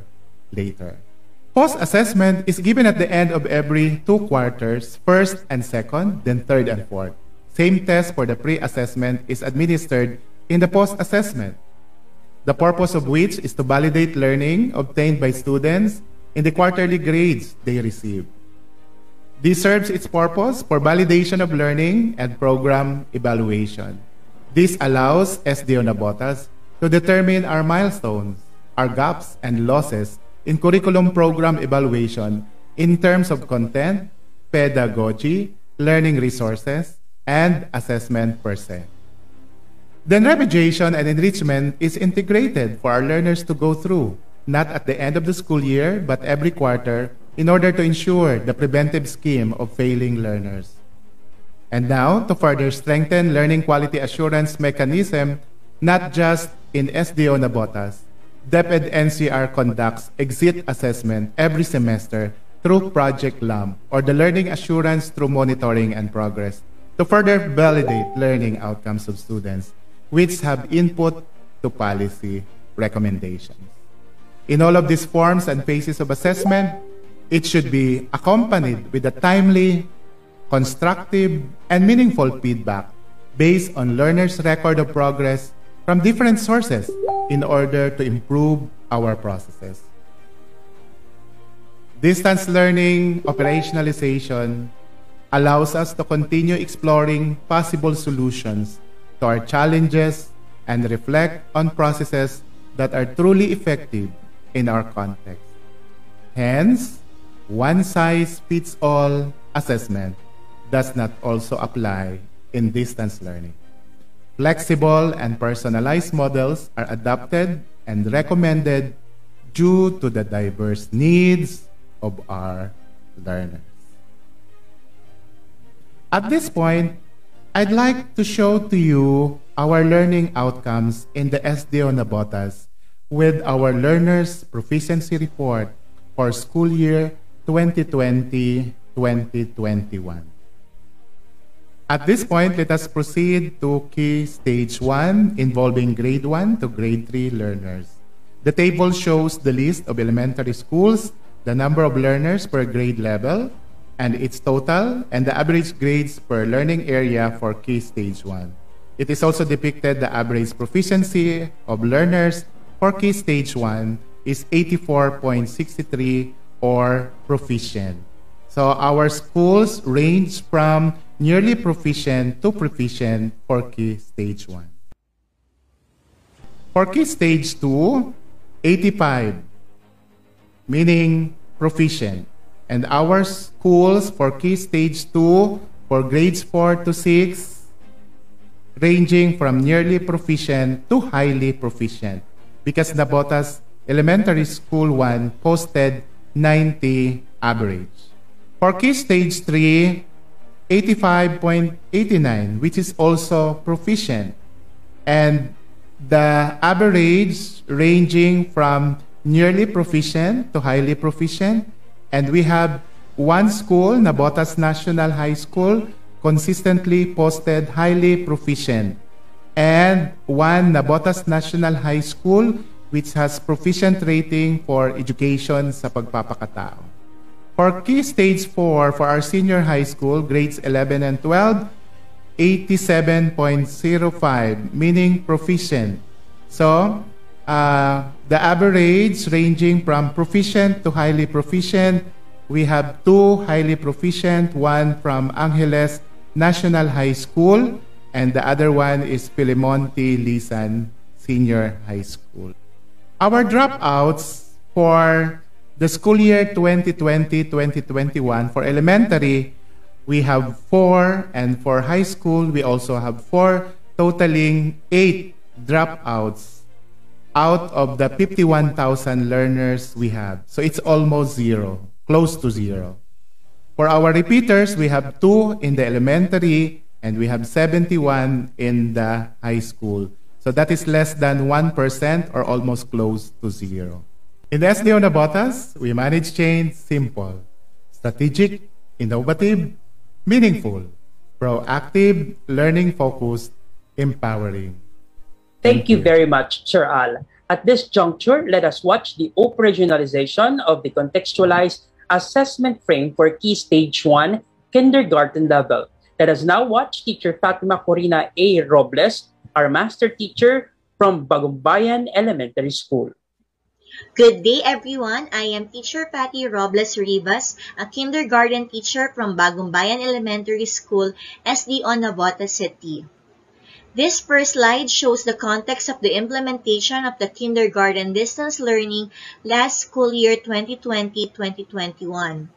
later. Post-assessment is given at the end of every two quarters, first and second, then third and fourth. Same test for the pre-assessment is administered in the post-assessment. The purpose of which is to validate learning obtained by students in the quarterly grades they receive. This serves its purpose for validation of learning and program evaluation. This allows SDO Navotas to determine our milestones, our gaps and losses in curriculum program evaluation in terms of content, pedagogy, learning resources, and assessment per se. Then remediation and enrichment is integrated for our learners to go through, not at the end of the school year, but every quarter in order to ensure the preventive scheme of failing learners. And now, to further strengthen learning quality assurance mechanism, not just in SDO Navotas, DepEd NCR conducts exit assessment every semester through Project LAM or the Learning Assurance through Monitoring and Progress to further validate learning outcomes of students which have input to policy recommendations. In all of these forms and phases of assessment, it should be accompanied with a timely, constructive, and meaningful feedback based on learners' record of progress from different sources in order to improve our processes. Distance learning operationalization allows us to continue exploring possible solutions to our challenges and reflect on processes that are truly effective in our context. Hence, one size fits all assessment does not also apply in distance learning. Flexible and personalized models are adopted and recommended due to the diverse needs of our learners. At this point, I'd like to show to you our learning outcomes in the SDO Navotas with our learners proficiency report for school year 2020-2021. At this point, let us proceed to key stage 1 involving grade 1 to grade 3 learners. The table shows the list of elementary schools, the number of learners per grade level, and its total, and the average grades per learning area for key stage 1. It is also depicted the average proficiency of learners for key stage 1 is 84.63 or proficient. So our schools range from nearly proficient to proficient for key stage 1. For key stage 2, 85, meaning proficient. And our schools for Key Stage 2 for grades 4 to 6 ranging from nearly proficient to highly proficient because Navotas Elementary School 1 posted 90 average. For Key Stage 3, 85.89, which is also proficient. And the average ranging from nearly proficient to highly proficient. And we have one school, Nabotas National High School, consistently posted highly proficient. And one, Nabotas National High School, which has proficient rating for education sa pagpapakatao. For Key Stage 4, for our senior high school, grades 11 and 12, 87.05, meaning proficient. So, uh, the average ranging from proficient to highly proficient, we have two highly proficient, one from Angeles National High School, and the other one is Pilimonte Lisan Senior High School. Our dropouts for the school year 2020-2021 for elementary we have four, and for high school, we also have four, totaling eight dropouts out of the 51,000 learners we have. So it's almost zero, close to zero. For our repeaters, we have two in the elementary, and we have 71 in the high school. So that is less than 1% or almost close to zero. In the SDO Nabotas, we manage change simple, strategic, innovative, meaningful, proactive, learning focused, empowering. Thank you very much, Sir Al. At this juncture, let us watch the operationalization of the contextualized assessment frame for Key Stage 1 kindergarten level. Let us now watch teacher Fatima Corina A. Robles, our master teacher from Bagumbayan Elementary School. Good day, everyone. I am Teacher Patty Robles Rivas, a kindergarten teacher from Bagumbayan Elementary School, SDO Navota City. This first slide shows the context of the implementation of the kindergarten distance learning last school year 2020-2021.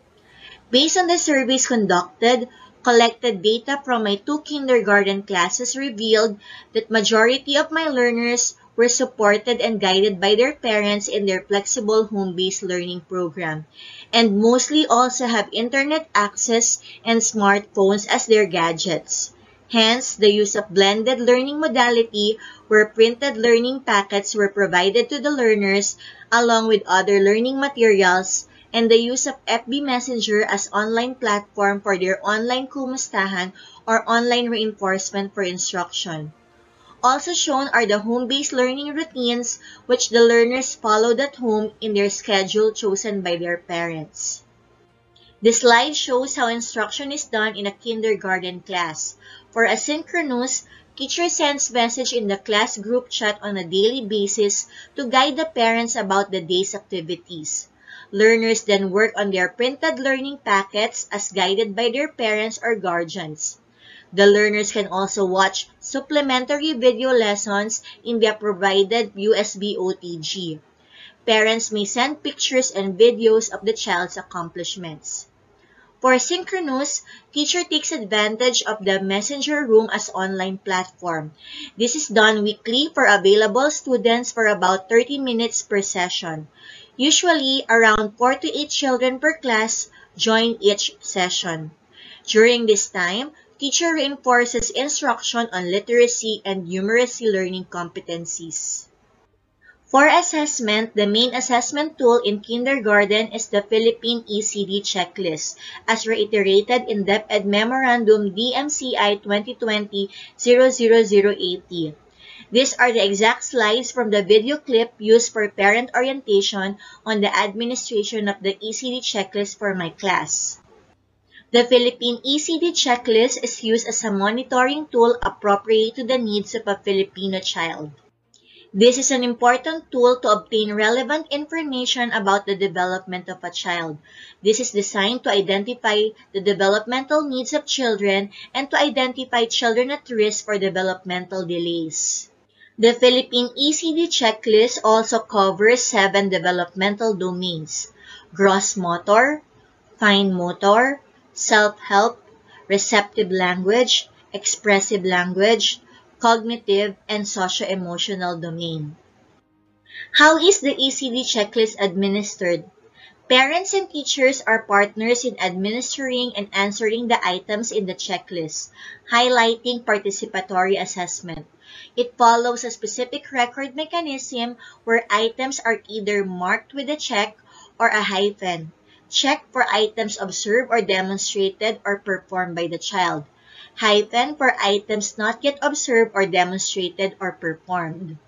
Based on the surveys conducted, collected data from my two kindergarten classes revealed that majority of my learners were supported and guided by their parents in their flexible home-based learning program, and mostly also have internet access and smartphones as their gadgets. Hence, the use of blended learning modality where printed learning packets were provided to the learners along with other learning materials and the use of FB Messenger as online platform for their online kumustahan or online reinforcement for instruction. Also shown are the home-based learning routines which the learners followed at home in their schedule chosen by their parents. The slide shows how instruction is done in a kindergarten class. For asynchronous, teacher sends message in the class group chat on a daily basis to guide the parents about the day's activities. Learners then work on their printed learning packets as guided by their parents or guardians. The learners can also watch supplementary video lessons in the provided USB OTG. Parents may send pictures and videos of the child's accomplishments. For synchronous, teacher takes advantage of the messenger room as online platform. This is done weekly for available students for about 30 minutes per session. Usually, around 4 to 8 children per class join each session. During this time, teacher reinforces instruction on literacy and numeracy learning competencies. For assessment, the main assessment tool in kindergarten is the Philippine ECD checklist, as reiterated in DepEd Memorandum DMCI 2020-00080. These are the exact slides from the video clip used for parent orientation on the administration of the ECD checklist for my class. The Philippine ECD checklist is used as a monitoring tool appropriate to the needs of a Filipino child. This is an important tool to obtain relevant information about the development of a child. This is designed to identify the developmental needs of children and to identify children at risk for developmental delays. The Philippine ECD checklist also covers seven developmental domains gross motor, fine motor, self help, receptive language, expressive language, cognitive, and socio emotional domain. How is the ECD checklist administered? Parents and teachers are partners in administering and answering the items in the checklist, highlighting participatory assessment. It follows a specific record mechanism where items are either marked with a check or a hyphen. Check for items observed or demonstrated or performed by the child. Hyphen for items not yet observed or demonstrated or performed.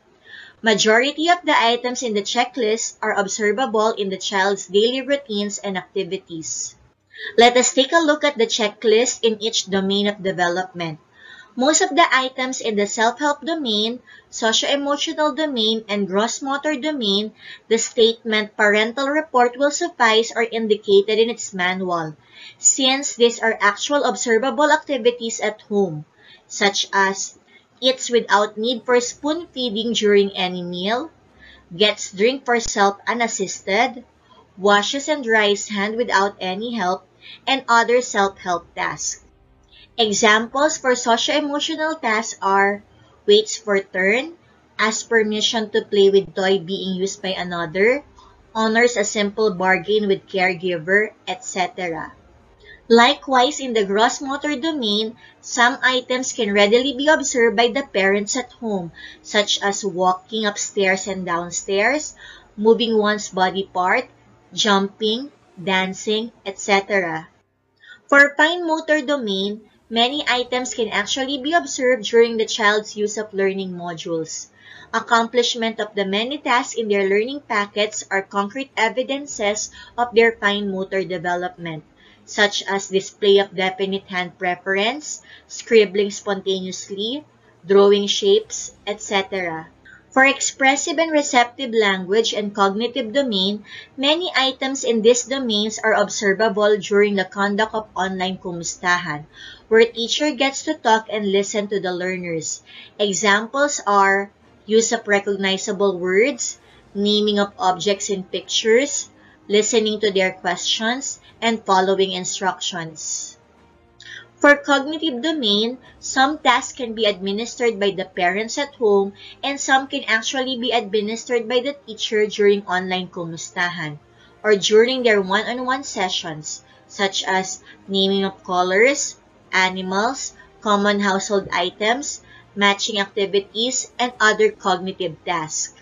Majority of the items in the checklist are observable in the child's daily routines and activities. Let us take a look at the checklist in each domain of development. Most of the items in the self-help domain, socio-emotional domain, and gross motor domain, the statement parental report will suffice are indicated in its manual, since these are actual observable activities at home, such as eats without need for spoon feeding during any meal, gets drink for self unassisted, washes and dries hand without any help, and other self-help tasks. Examples for socio-emotional tasks are waits for turn, asks permission to play with toy being used by another, honors a simple bargain with caregiver, etc. Likewise, in the gross motor domain, some items can readily be observed by the parents at home, such as walking upstairs and downstairs, moving one's body part, jumping, dancing, etc. For fine motor domain, many items can actually be observed during the child's use of learning modules. Accomplishment of the many tasks in their learning packets are concrete evidences of their fine motor development such as display of definite hand preference, scribbling spontaneously, drawing shapes, etc. For expressive and receptive language and cognitive domain, many items in these domains are observable during the conduct of online kumustahan, where teacher gets to talk and listen to the learners. Examples are use of recognizable words, naming of objects in pictures, listening to their questions, and following instructions. For cognitive domain, some tasks can be administered by the parents at home and some can actually be administered by the teacher during online kumustahan or during their one-on-one sessions, such as naming of colors, animals, common household items, matching activities, and other cognitive tasks.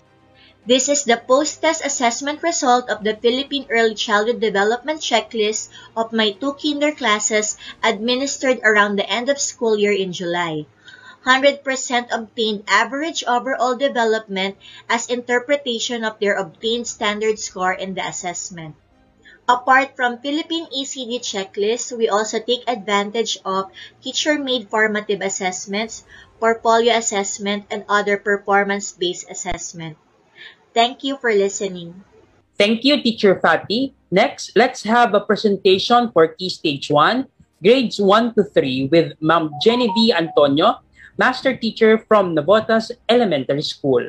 This is the post-test assessment result of the Philippine Early Childhood Development Checklist of my two kinder classes administered around the end of school year in July. 100% obtained average overall development as interpretation of their obtained standard score in the assessment. Apart from Philippine ECD checklist, we also take advantage of teacher-made formative assessments, portfolio assessment, and other performance-based assessment. Thank you for listening. Thank you, Teacher Fati. Next, let's have a presentation for Key Stage 1, grades 1 to 3 with Ma'am Genevieve Antonio, Master Teacher from Navotas Elementary School.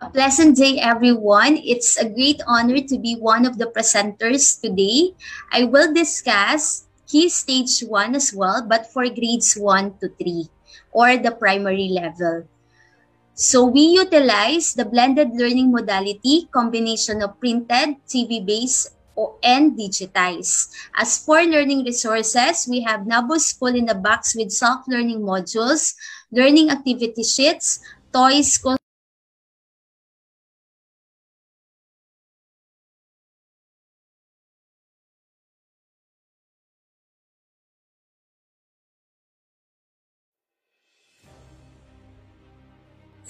A pleasant day, everyone. It's a great honor to be one of the presenters today. I will discuss Key Stage 1 as well, but for grades 1 to 3 or the primary level. So we utilize the blended learning modality combination of printed, TV-based, and digitized. As for learning resources, we have Nabu School in the Box with self-learning modules, learning activity sheets, toys,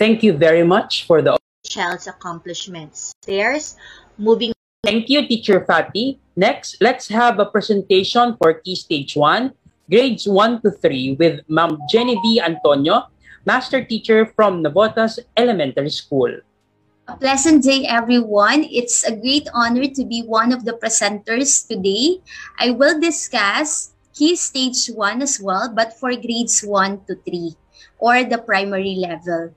Thank you very much for the child's accomplishments. There's moving. Thank you, Teacher Fatty. Next, let's have a presentation for Key Stage 1, grades 1 to 3 with Ma'am Genevieve Antonio, Master Teacher from Navotas Elementary School. A pleasant day, everyone. It's a great honor to be one of the presenters today. I will discuss Key Stage 1 as well, but for grades 1 to 3 or the primary level.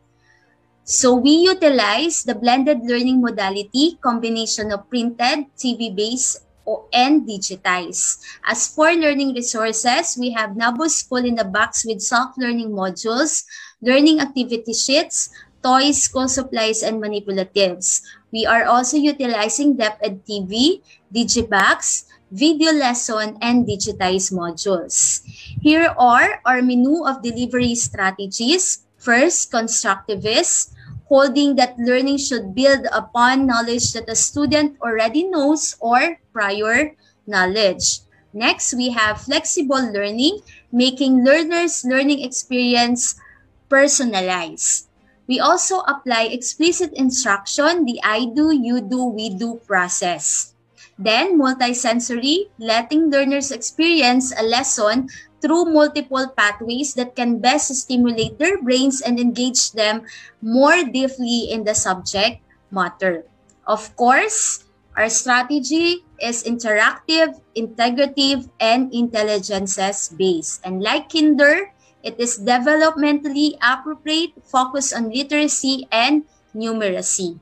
So we utilize the blended learning modality combination of printed, TV-based, and digitized. As for learning resources, we have Nabu School in the Box with self-learning modules, learning activity sheets, toys, school supplies, and manipulatives. We are also utilizing DepEd TV, Digibox, video lesson, and digitized modules. Here are our menu of delivery strategies. First, constructivist, holding that learning should build upon knowledge that a student already knows or prior knowledge. Next, we have flexible learning, making learners' learning experience personalized. We also apply explicit instruction, the I do, you do, we do process. Then, multisensory, letting learners experience a lesson through multiple pathways that can best stimulate their brains and engage them more deeply in the subject matter. Of course, our strategy is interactive, integrative, and intelligences based. And like Kinder, it is developmentally appropriate, focused on literacy and numeracy.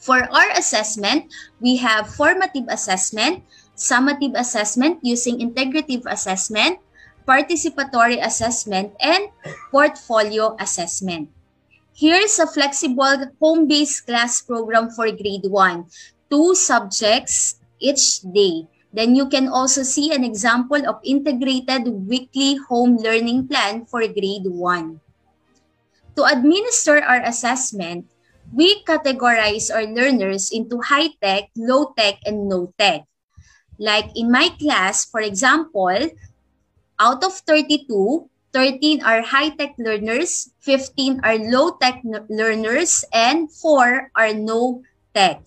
For our assessment, we have formative assessment, summative assessment using integrative assessment, participatory assessment, and portfolio assessment. Here's a flexible home-based class program for grade 1, two subjects each day. Then you can also see an example of integrated weekly home learning plan for grade 1. To administer our assessment, we categorize our learners into high-tech, low-tech, and no-tech. Like in my class, for example, out of 32, 13 are high-tech learners, 15 are low-tech learners, and 4 are no-tech.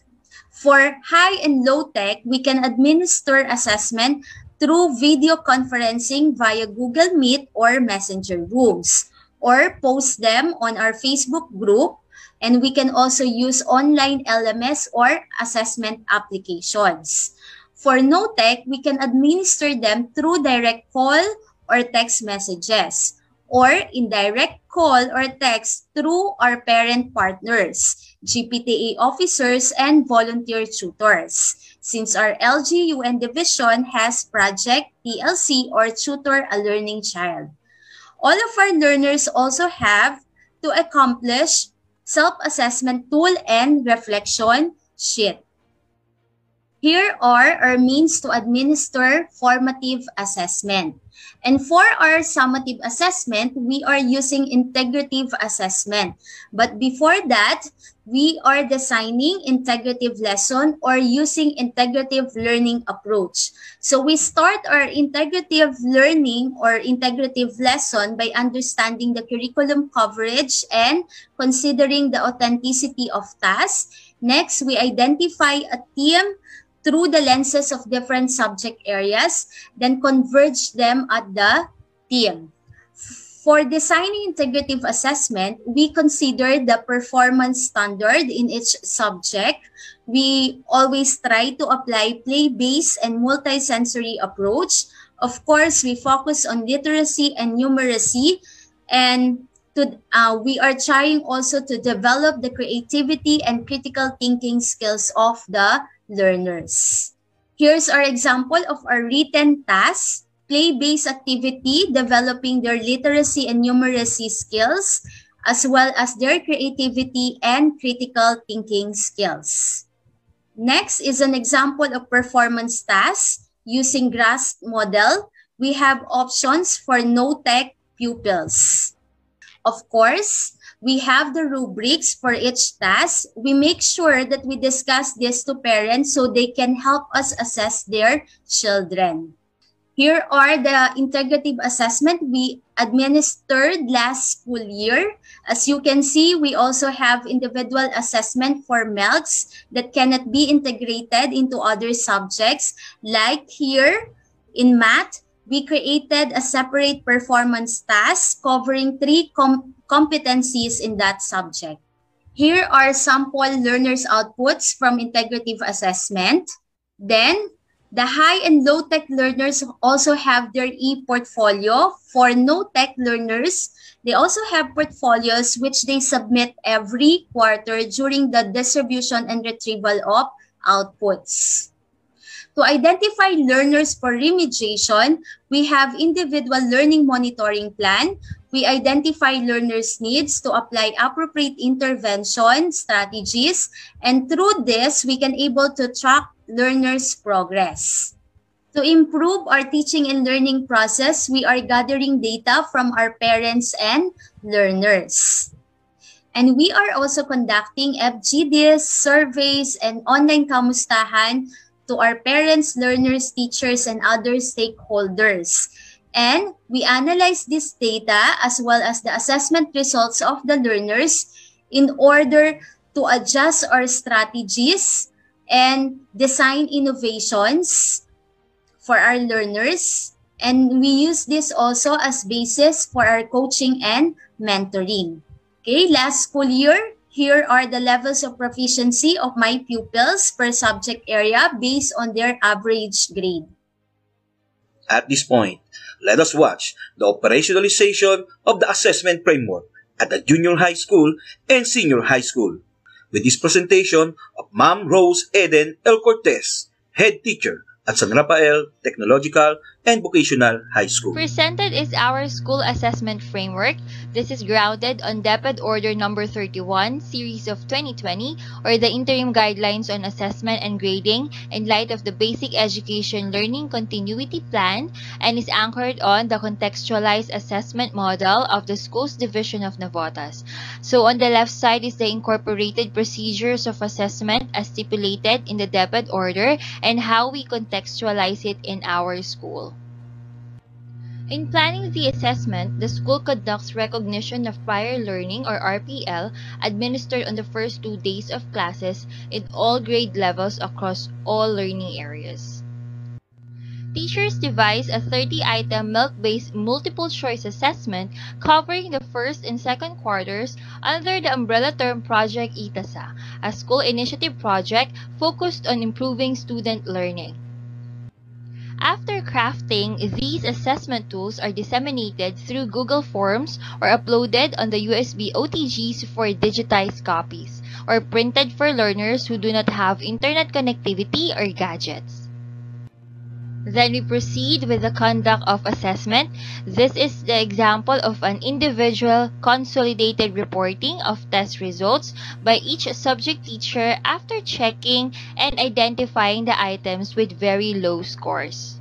For high and low-tech, we can administer assessment through video conferencing via Google Meet or Messenger Rooms, or post them on our Facebook group, and we can also use online LMS or assessment applications. For no-tech, we can administer them through direct call or text messages or indirect call or text through our parent partners, GPTA officers, and volunteer tutors. Since our LGUN division has Project TLC or Tutor a Learning Child. All of our learners also have to accomplish self-assessment tool and reflection sheet. Here are our means to administer formative assessment. And for our summative assessment, we are using integrative assessment. But before that, we are designing integrative lesson or using integrative learning approach. So we start our integrative learning or integrative lesson by understanding the curriculum coverage and considering the authenticity of tasks. Next, we identify a theme through the lenses of different subject areas, then converge them at the team. For designing integrative assessment, we consider the performance standard in each subject. We always try to apply play-based and multisensory approach. Of course, we focus on literacy and numeracy and to, uh, we are trying also to develop the creativity and critical thinking skills of the learners. Here's our example of our written task, play-based activity, developing their literacy and numeracy skills, as well as their creativity and critical thinking skills. Next is an example of performance task using GRASS model. We have options for no-tech pupils. Of course, we have the rubrics for each task. We make sure that we discuss this to parents so they can help us assess their children. Here are the integrative assessment we administered last school year. As you can see, we also have individual assessment for MELCs that cannot be integrated into other subjects. Like here in math, we created a separate performance task covering three com competencies in that subject. Here are sample learners' outputs from integrative assessment. Then, The high and low tech learners also have their e-portfolio. For no tech learners, they also have portfolios which they submit every quarter during the distribution and retrieval of outputs. To identify learners for remediation, we have individual learning monitoring plan. We identify learners' needs to apply appropriate intervention strategies. And through this, we can able to track learners' progress. To improve our teaching and learning process, we are gathering data from our parents and learners. And we are also conducting FGDs, surveys, and online kamustahan to our parents, learners, teachers, and other stakeholders. And we analyze this data as well as the assessment results of the learners in order to adjust our strategies and design innovations for our learners. And we use this also as basis for our coaching and mentoring. Okay, last school year, here are the levels of proficiency of my pupils per subject area based on their average grade. At this point, let us watch the operationalization of the assessment framework at the junior high school and senior high school with this presentation of Ma'am Rose Eden L. Cortez, head teacher at San Rafael Technological and Vocational High School. Presented is our school assessment framework. This is grounded on DepEd Order Number 31, Series of 2020, or the Interim Guidelines on Assessment and Grading in light of the Basic Education Learning Continuity Plan, and is anchored on the contextualized assessment model of the Schools Division of Navotas. So on the left side is the incorporated procedures of assessment as stipulated in the DepEd Order and how we contextualize it in our school. In planning the assessment, the school conducts recognition of prior learning or RPL administered on the first two days of classes in all grade levels across all learning areas. Teachers devise a 30-item MELC-based multiple-choice assessment covering the first and second quarters under the umbrella term Project ITASA, a school initiative project focused on improving student learning. After crafting, these assessment tools are disseminated through Google Forms or uploaded on the USB OTGs for digitized copies, or printed for learners who do not have internet connectivity or gadgets. Then we proceed with the conduct of assessment. This is the example of an individual consolidated reporting of test results by each subject teacher after checking and identifying the items with very low scores.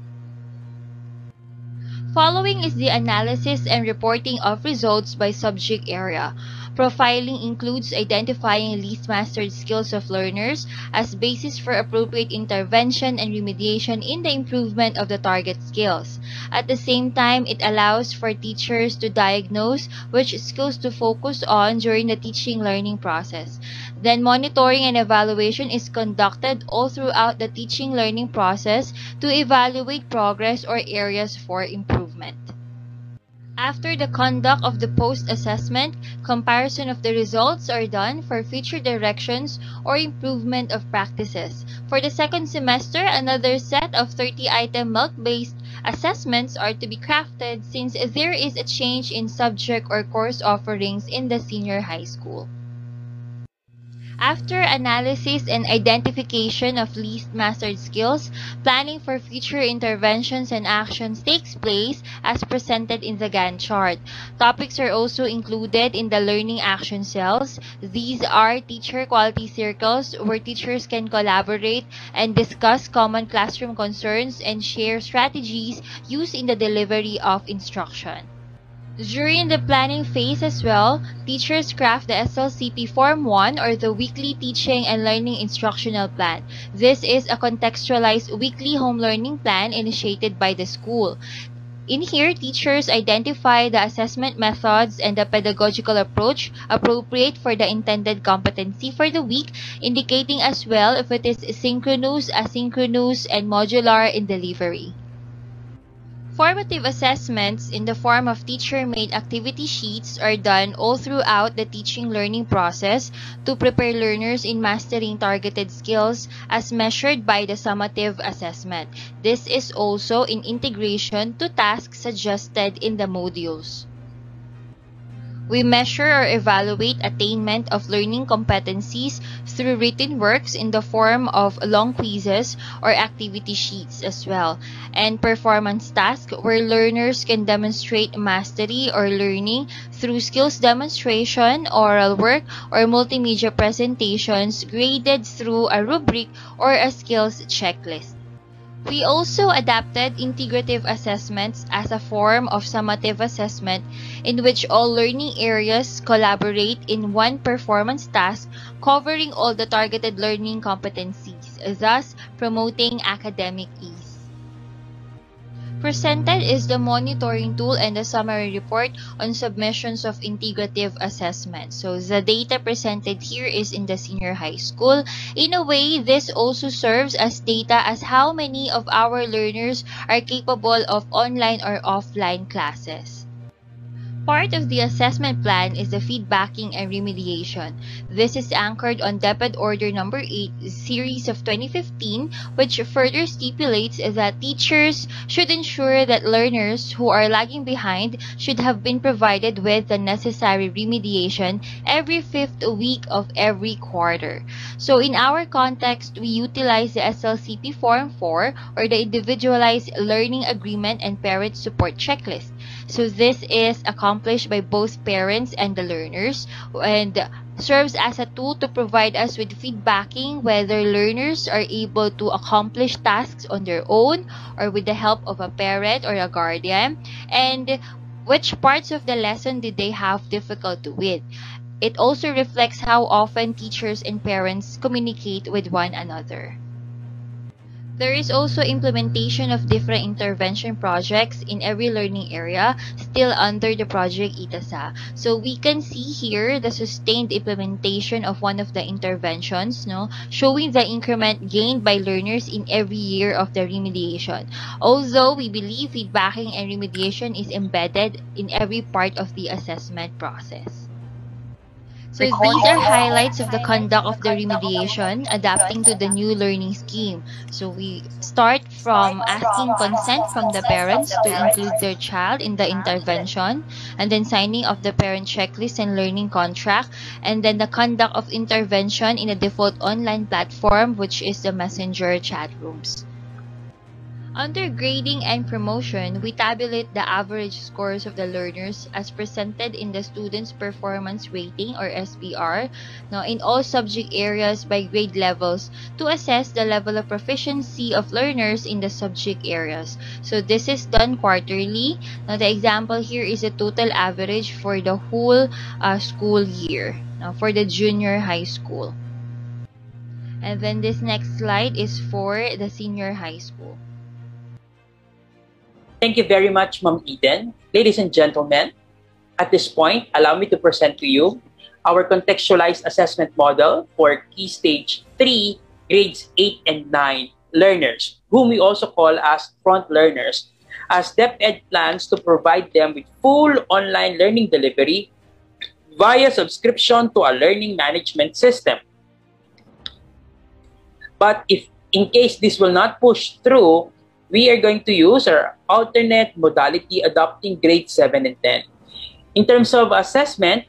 Following is the analysis and reporting of results by subject area. Profiling includes identifying least mastered skills of learners as basis for appropriate intervention and remediation in the improvement of the target skills. At the same time, it allows for teachers to diagnose which skills to focus on during the teaching learning process. Then monitoring and evaluation is conducted all throughout the teaching learning process to evaluate progress or areas for improvement. After the conduct of the post-assessment, comparison of the results are done for future directions or improvement of practices. For the second semester, another set of 30-item MELC-based assessments are to be crafted since there is a change in subject or course offerings in the senior high school. After analysis and identification of least mastered skills, planning for future interventions and actions takes place as presented in the Gantt chart. Topics are also included in the learning action cells. These are teacher quality circles where teachers can collaborate and discuss common classroom concerns and share strategies used in the delivery of instruction. During the planning phase as well, teachers craft the SLCP Form 1 or the Weekly Teaching and Learning Instructional Plan. This is a contextualized weekly home learning plan initiated by the school. In here, teachers identify the assessment methods and the pedagogical approach appropriate for the intended competency for the week, indicating as well if it is synchronous, asynchronous, and modular in delivery. Formative assessments in the form of teacher-made activity sheets are done all throughout the teaching learning process to prepare learners in mastering targeted skills as measured by the summative assessment. This is also in integration to tasks suggested in the modules. We measure or evaluate attainment of learning competencies through written works in the form of long quizzes or activity sheets as well, and performance tasks where learners can demonstrate mastery or learning through skills demonstration, oral work, or multimedia presentations graded through a rubric or a skills checklist. We also adapted integrative assessments as a form of summative assessment in which all learning areas collaborate in one performance task covering all the targeted learning competencies, thus promoting academic ease. Presented is the monitoring tool and the summary report on submissions of integrative assessment. So the data presented here is in the senior high school. In a way, this also serves as data as how many of our learners are capable of online or offline classes. Part of the assessment plan is the feedbacking and remediation. This is anchored on DepEd Order Number 8, Series of 2015, which further stipulates that teachers should ensure that learners who are lagging behind should have been provided with the necessary remediation every fifth week of every quarter. So in our context, we utilize the SLCP Form 4 or the Individualized Learning Agreement and Parent Support Checklist. So this is accomplished by both parents and the learners and serves as a tool to provide us with feedbacking whether learners are able to accomplish tasks on their own or with the help of a parent or a guardian and which parts of the lesson did they have difficulty with. It also reflects how often teachers and parents communicate with one another. There is also implementation of different intervention projects in every learning area still under the project ITASA. So we can see here the sustained implementation of one of the interventions, no, showing the increment gained by learners in every year of the remediation. Although we believe feedbacking and remediation is embedded in every part of the assessment process. So these are highlights of the conduct of the remediation adapting to the new learning scheme. So we start from asking consent from the parents to include their child in the intervention and then signing of the parent checklist and learning contract and then the conduct of intervention in a default online platform which is the messenger chat rooms. Under grading and promotion, we tabulate the average scores of the learners as presented in the Student's Performance Rating or SPR now in all subject areas by grade levels to assess the level of proficiency of learners in the subject areas. So this is done quarterly. Now the example here is a total average for the whole uh, school year now for the junior high school. And then this next slide is for the senior high school. Thank you very much, Ma'am Eden. Ladies and gentlemen, at this point, allow me to present to you our contextualized assessment model for Key Stage 3, grades 8 and 9 learners, whom we also call as front learners, as DepEd plans to provide them with full online learning delivery via subscription to a learning management system. But if in case this will not push through, we are going to use our alternate modality adopting grade 7 and 10. In terms of assessment,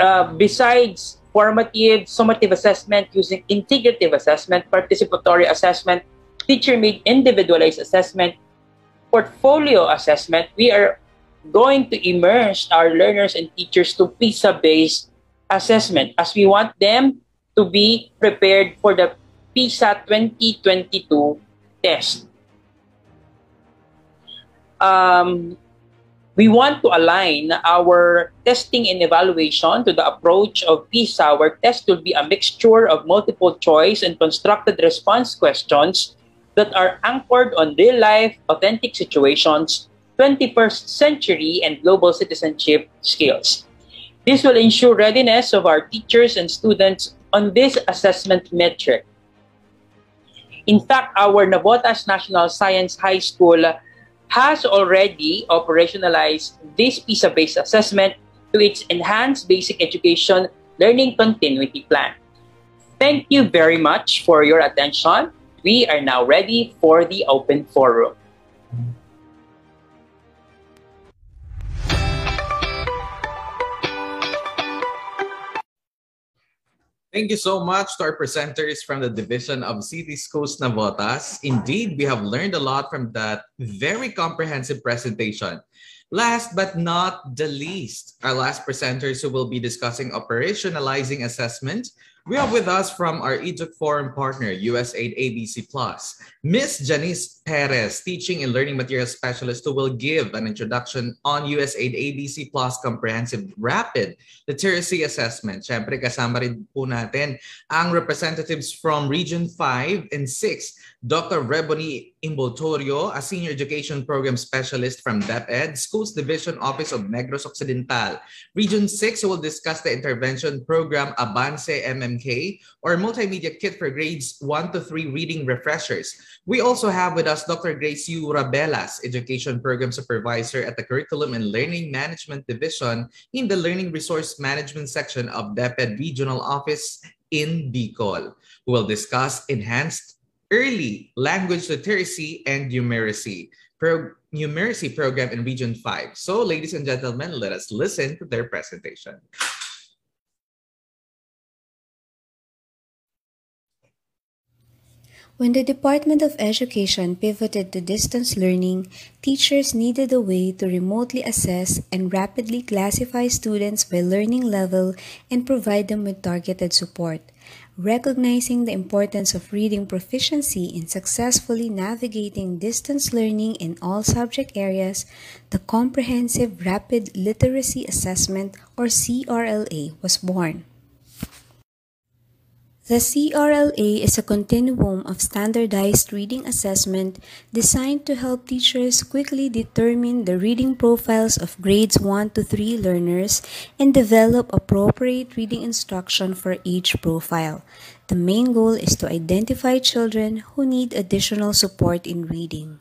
uh, besides formative, summative assessment using integrative assessment, participatory assessment, teacher-made individualized assessment, portfolio assessment, we are going to immerse our learners and teachers to PISA-based assessment as we want them to be prepared for the PISA 2022 test. Um, we want to align our testing and evaluation to the approach of PISA, where test will be a mixture of multiple choice and constructed response questions that are anchored on real life, authentic situations, 21st century, and global citizenship skills. This will ensure readiness of our teachers and students on this assessment metric In fact, our Navotas National Science High School has already operationalized this PISA-based assessment to its Enhanced Basic Education Learning Continuity Plan. Thank you very much for your attention. We are now ready for the open forum. Thank you so much to our presenters from the Division of City Schools Navotas. Indeed, we have learned a lot from that very comprehensive presentation. Last but not the least, our last presenters who will be discussing operationalizing assessment we have with us from our Egypt Forum partner, USAID ABC Plus, Ms. Janice Perez, Teaching and Learning Materials Specialist, who will give an introduction on USAID ABC Plus Comprehensive Rapid Literacy Assessment. Siyempre, kasama rin po natin ang representatives from Region 5 and 6, Dr. Rebony Imboltorio, a Senior Education Program Specialist from DepEd, Schools Division Office of Negros Occidental. Region 6 will discuss the intervention program Avance MMK or Multimedia Kit for Grades 1 to 3 Reading Refreshers. We also have with us Dr. Grace U. Rabelas, Education Program Supervisor at the Curriculum and Learning Management Division in the Learning Resource Management section of DepEd Regional Office in Bicol, who will discuss enhanced early language literacy and numeracy, pro- numeracy program in Region 5. So, ladies and gentlemen, let us listen to their presentation. When the Department of Education pivoted to distance learning, teachers needed a way to remotely assess and rapidly classify students by learning level and provide them with targeted support. Recognizing the importance of reading proficiency in successfully navigating distance learning in all subject areas, the Comprehensive Rapid Literacy Assessment or CRLA was born. The CRLA is a continuum of standardized reading assessment designed to help teachers quickly determine the reading profiles of grades 1 to 3 learners and develop appropriate reading instruction for each profile. The main goal is to identify children who need additional support in reading.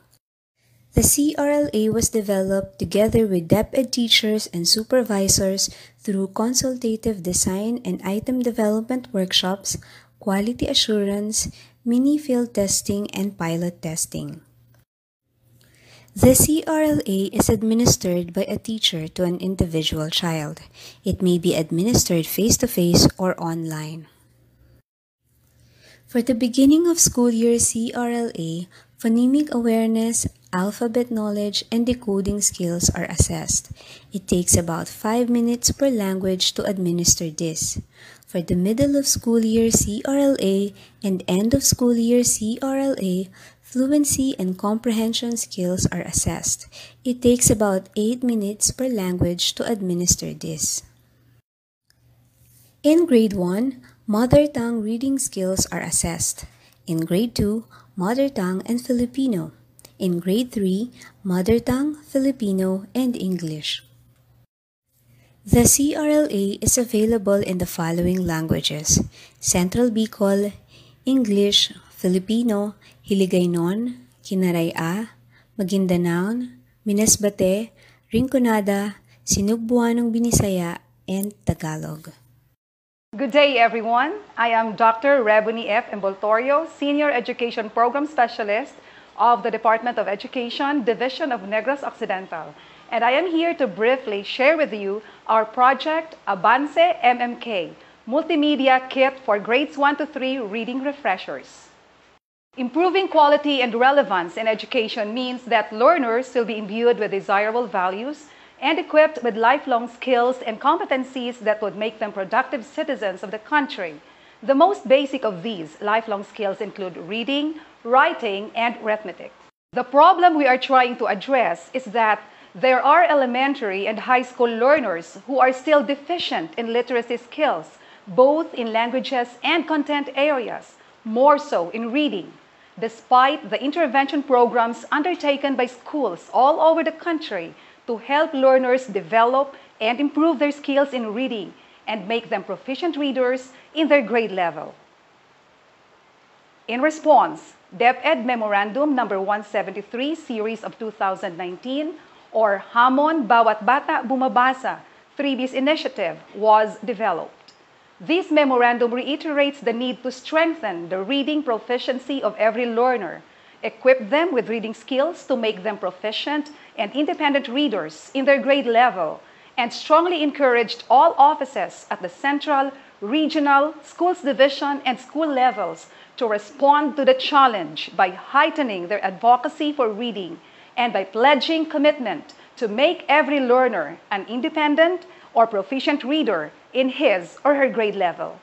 The CRLA was developed together with DepEd teachers and supervisors through consultative design and item development workshops, quality assurance, mini field testing, and pilot testing. The CRLA is administered by a teacher to an individual child. It may be administered face to face or online. For the beginning of school year CRLA, phonemic awareness, alphabet knowledge, and decoding skills are assessed. It takes about 5 minutes per language to administer this. For the middle of school year CRLA and end of school year CRLA, fluency and comprehension skills are assessed. It takes about 8 minutes per language to administer this. In grade 1, mother tongue reading skills are assessed. In grade 2, mother tongue and Filipino. In grade 3, mother tongue, Filipino, and English. The CRLA is available in the following languages Central Bicol, English, Filipino, Hiligaynon, Kinaraya, Maguindanao, Minasbate, Rinconada, Sinugbuanong Binisaya, and Tagalog. Good day, everyone. I am Dr. Rebony F. Emboltorio, Senior Education Program Specialist of the Department of Education, Division of Negros Occidental. And I am here to briefly share with you our project Avance MMK, Multimedia Kit for Grades 1 to 3 Reading Refreshers. Improving quality and relevance in education means that learners will be imbued with desirable values and equipped with lifelong skills and competencies that would make them productive citizens of the country. The most basic of these lifelong skills include reading, writing, and arithmetic. The problem we are trying to address is that there are elementary and high school learners who are still deficient in literacy skills, both in languages and content areas, more so in reading. Despite the intervention programs undertaken by schools all over the country to help learners develop and improve their skills in reading and make them proficient readers in their grade level. In response, DepEd Memorandum Number 173 Series of 2019 or Hamon Bawat Bata Bumabasa 3Bs Initiative was developed. This memorandum reiterates the need to strengthen the reading proficiency of every learner, equip them with reading skills to make them proficient and independent readers in their grade level, and strongly encouraged all offices at the central, regional, schools division, and school levels to respond to the challenge by heightening their advocacy for reading and by pledging commitment to make every learner an independent or proficient reader in his or her grade level.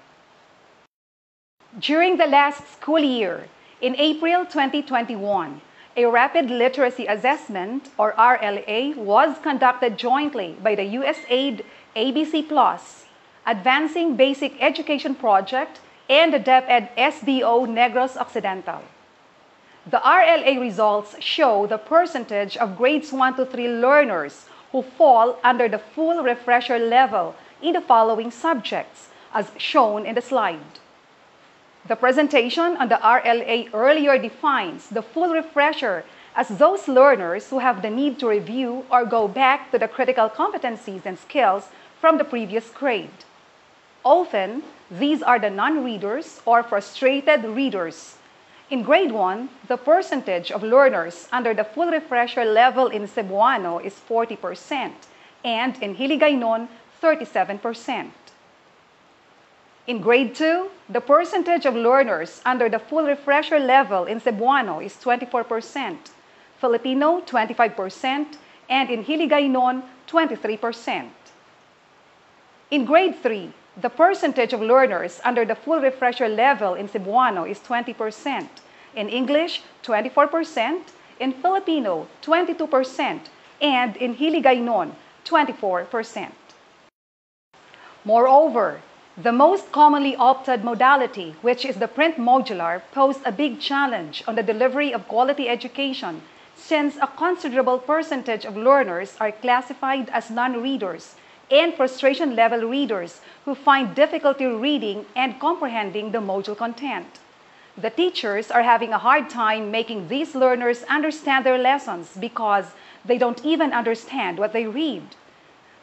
During the last school year, in April 2021, a rapid literacy assessment or RLA was conducted jointly by the USAID ABC Plus, Advancing Basic Education Project, and the DepEd SDO Negros Occidental. The RLA results show the percentage of grades 1 to 3 learners who fall under the full refresher level in the following subjects, as shown in the slide. The presentation on the RLA earlier defines the full refresher as those learners who have the need to review or go back to the critical competencies and skills from the previous grade. Often, these are the non-readers or frustrated readers. In grade 1, the percentage of learners under the full refresher level in Cebuano is 40% and in Hiligaynon, 37%. In grade 2, the percentage of learners under the full refresher level in Cebuano is 24%, Filipino 25%, and in Hiligaynon 23%. In grade 3, the percentage of learners under the full refresher level in Cebuano is 20%, in English 24%, in Filipino 22%, and in Hiligaynon 24%. Moreover, the most commonly opted modality, which is the print modular, posed a big challenge on the delivery of quality education since a considerable percentage of learners are classified as non-readers and frustration level readers who find difficulty reading and comprehending the module content. The teachers are having a hard time making these learners understand their lessons because they don't even understand what they read.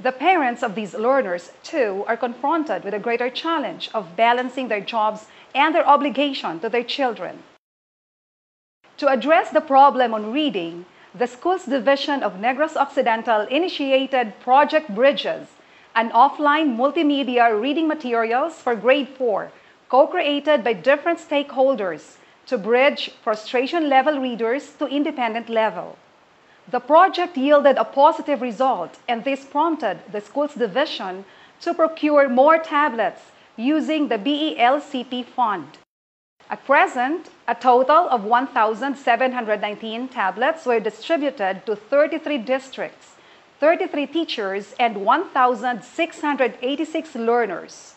The parents of these learners, too, are confronted with a greater challenge of balancing their jobs and their obligation to their children. To address the problem on reading, the Schools Division of Negros Occidental initiated Project Bridges, an offline multimedia reading materials for grade 4, co-created by different stakeholders to bridge frustration level readers to independent level. The project yielded a positive result, and this prompted the schools division to procure more tablets using the BELCP fund. At present, a total of 1,719 tablets were distributed to 33 districts, 33 teachers, and 1,686 learners.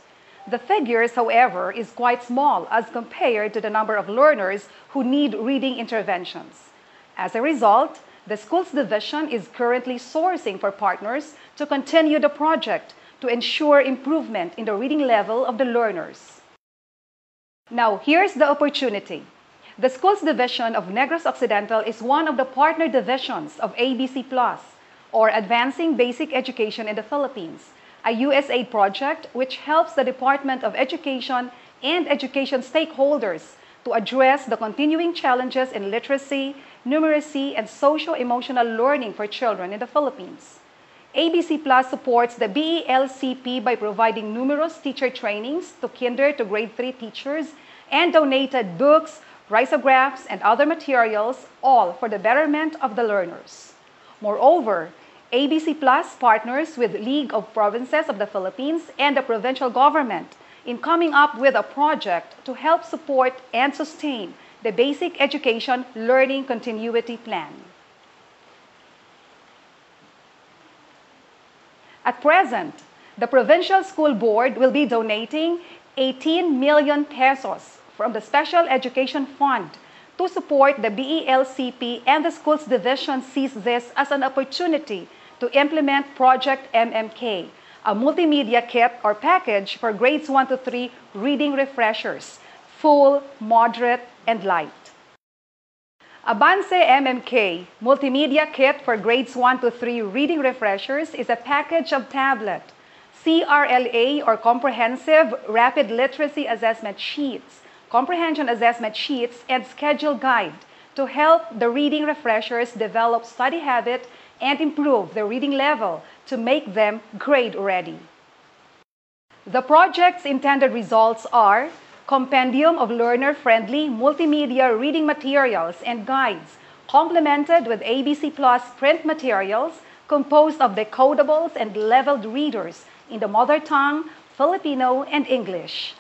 The figures, however, is quite small as compared to the number of learners who need reading interventions. As a result, the Schools Division is currently sourcing for partners to continue the project to ensure improvement in the reading level of the learners. Now, here's the opportunity. The Schools Division of Negros Occidental is one of the partner divisions of ABC Plus, or Advancing Basic Education in the Philippines, a USAID project which helps the Department of Education and education stakeholders to address the continuing challenges in literacy, numeracy, and social-emotional learning for children in the Philippines. ABC Plus supports the BELCP by providing numerous teacher trainings to kinder to grade 3 teachers and donated books, risographs, and other materials, all for the betterment of the learners. Moreover, ABC Plus partners with League of Provinces of the Philippines and the provincial government in coming up with a project to help support and sustain the Basic Education Learning Continuity Plan. At present, the Provincial School Board will be donating 18 million pesos from the Special Education Fund to support the BELCP and the Schools Division sees this as an opportunity to implement Project MMK, a multimedia kit or package for grades 1 to 3 reading refreshers full, moderate, and light. Avance MMK Multimedia Kit for Grades 1 to 3 Reading Refreshers is a package of tablet, CRLA or Comprehensive Rapid Literacy Assessment Sheets, Comprehension Assessment Sheets, and Schedule Guide to help the reading refreshers develop study habit and improve their reading level to make them grade ready. The project's intended results are compendium of learner-friendly multimedia reading materials and guides, complemented with ABC Plus print materials composed of decodables and leveled readers in the mother tongue, Filipino, and English.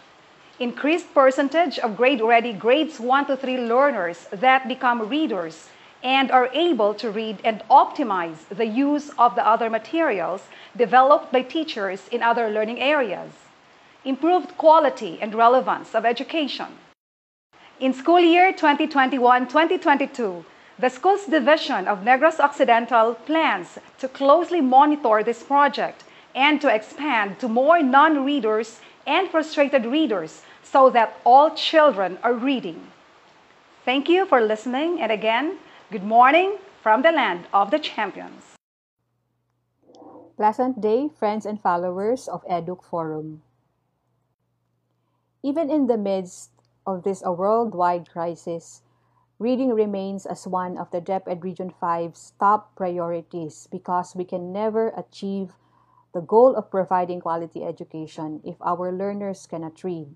Increased percentage of grade-ready grades 1 to 3 learners that become readers and are able to read and optimize the use of the other materials developed by teachers in other learning areas improved quality and relevance of education. In school year 2021-2022, the school's division of Negros Occidental plans to closely monitor this project and to expand to more non-readers and frustrated readers so that all children are reading. Thank you for listening and again, good morning from the land of the champions. Pleasant day, friends and followers of Educ Forum. Even in the midst of this a worldwide crisis, reading remains as one of the DepEd Region 5's top priorities because we can never achieve the goal of providing quality education if our learners cannot read.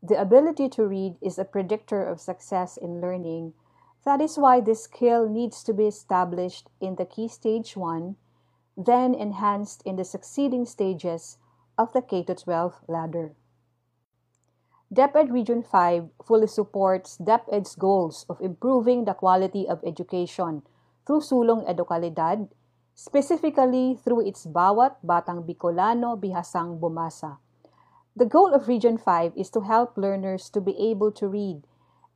The ability to read is a predictor of success in learning. That is why this skill needs to be established in the key stage 1, then enhanced in the succeeding stages of the K 12 ladder. DepEd Region 5 fully supports DepEd's goals of improving the quality of education through Sulong Edukalidad, specifically through its Bawat Batang Bicolano Bihasang Bumasa. The goal of Region 5 is to help learners to be able to read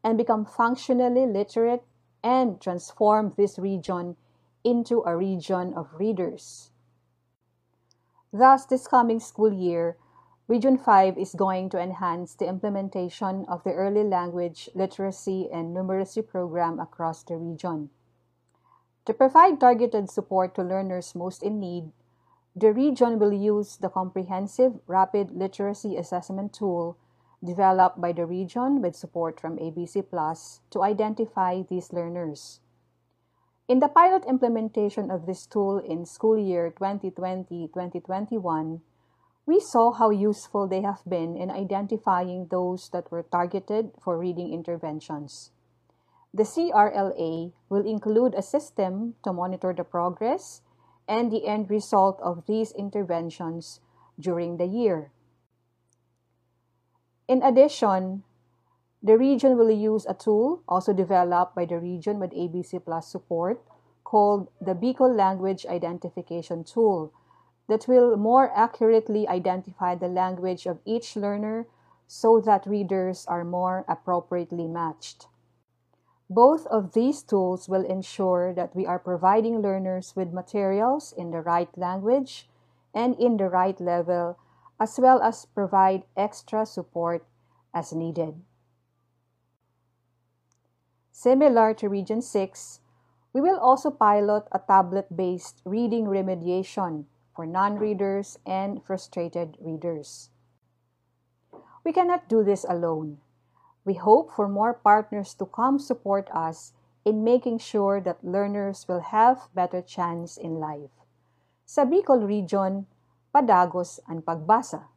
and become functionally literate and transform this region into a region of readers. Thus, this coming school year, Region 5 is going to enhance the implementation of the early language literacy and numeracy program across the region. To provide targeted support to learners most in need, the region will use the comprehensive rapid literacy assessment tool developed by the region with support from ABC Plus to identify these learners. In the pilot implementation of this tool in school year 2020-2021, we saw how useful they have been in identifying those that were targeted for reading interventions. The CRLA will include a system to monitor the progress and the end result of these interventions during the year. In addition, the region will use a tool also developed by the region with ABC Plus support called the Bicol Language Identification Tool that will more accurately identify the language of each learner so that readers are more appropriately matched. Both of these tools will ensure that we are providing learners with materials in the right language and in the right level, as well as provide extra support as needed. Similar to Region 6, we will also pilot a tablet-based reading remediation for non-readers and frustrated readers. We cannot do this alone. We hope for more partners to come support us in making sure that learners will have better chance in life. Sa Bicol Region, Padagos ang pagbasa.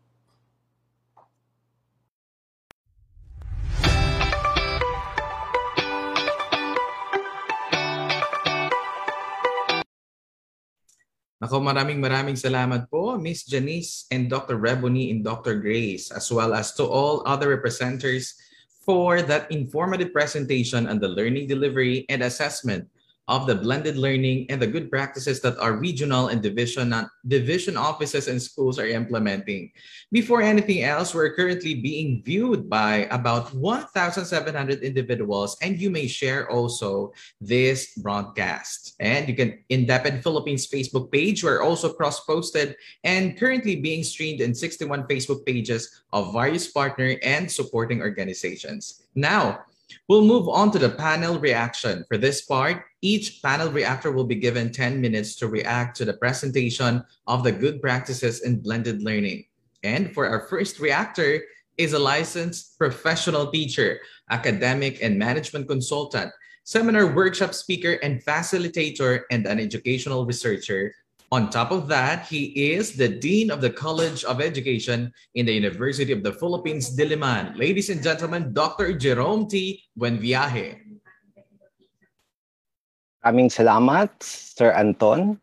Ako maraming maraming salamat po Miss Janice and Dr. Rebony and Dr. Grace as well as to all other representatives for that informative presentation on the learning delivery and assessment of the blended learning and the good practices that our regional and division, division offices and schools are implementing. Before anything else, we're currently being viewed by about 1,700 individuals, and you may share also this broadcast. And you can, in DepEd Philippines Facebook page, we're also cross-posted and currently being streamed in 61 Facebook pages of various partner and supporting organizations. Now, We'll move on to the panel reaction. For this part, each panel reactor will be given 10 minutes to react to the presentation of the good practices in blended learning. And for our first reactor is a licensed professional teacher, academic and management consultant, seminar workshop speaker and facilitator, and an educational researcher on top of that, he is the Dean of the College of Education in the University of the Philippines, Diliman. Ladies and gentlemen, Dr. Jerome T. Buenviaje. Maraming salamat, Sir Anton.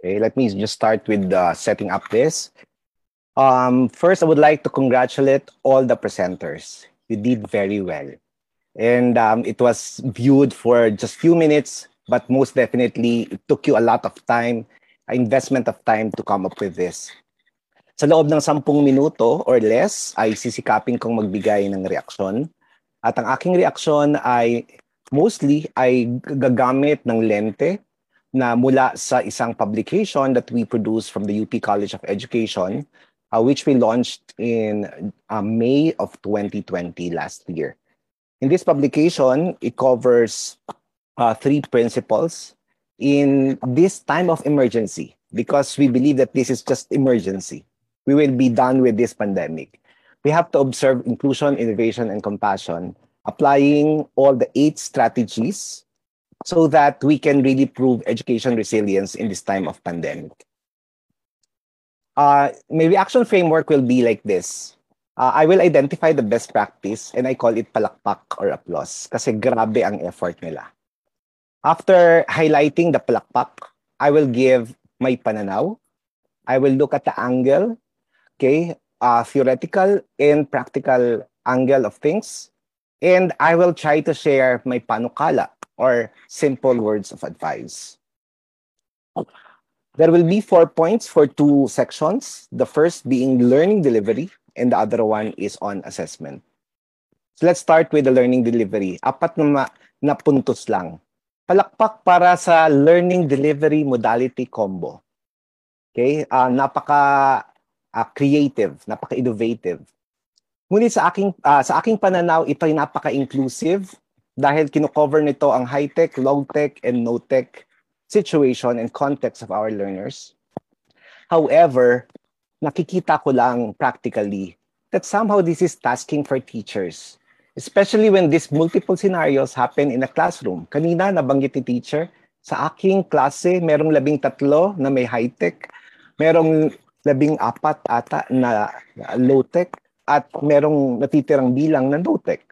Okay, let me just start with uh, setting up this. Um, first, I would like to congratulate all the presenters. You did very well and um, it was viewed for just few minutes but most definitely it took you a lot of time investment of time to come up with this sa loob ng 10 minuto or less ay sisikapin kong magbigay ng reaksyon at ang aking reaksyon ay mostly ay gagamit ng lente na mula sa isang publication that we produced from the UP College of Education uh, which we launched in uh, May of 2020 last year. In this publication, it covers uh, three principles in this time of emergency because we believe that this is just emergency. We will be done with this pandemic. We have to observe inclusion, innovation, and compassion, applying all the eight strategies so that we can really prove education resilience in this time of pandemic. Uh, my reaction framework will be like this. Uh, I will identify the best practice and I call it palakpak or applause kasi grabe ang effort nila. After highlighting the palakpak, I will give my pananaw. I will look at the angle, okay, uh, theoretical and practical angle of things. And I will try to share my panukala or simple words of advice. There will be four points for two sections. The first being learning delivery, and the other one is on assessment. So let's start with the learning delivery. Apat na, na puntos lang. Palakpak para sa learning delivery modality combo. Okay? Uh, napaka uh, creative, napaka innovative. Ngunit sa aking uh, sa aking pananaw, ito ay napaka-inclusive dahil kino-cover nito ang high-tech, low-tech, and no-tech situation and context of our learners. However, nakikita ko lang practically that somehow this is tasking for teachers. Especially when these multiple scenarios happen in a classroom. Kanina, nabanggit ni teacher, sa aking klase, merong labing tatlo na may high-tech, merong labing apat ata na low-tech, at merong natitirang bilang na low-tech.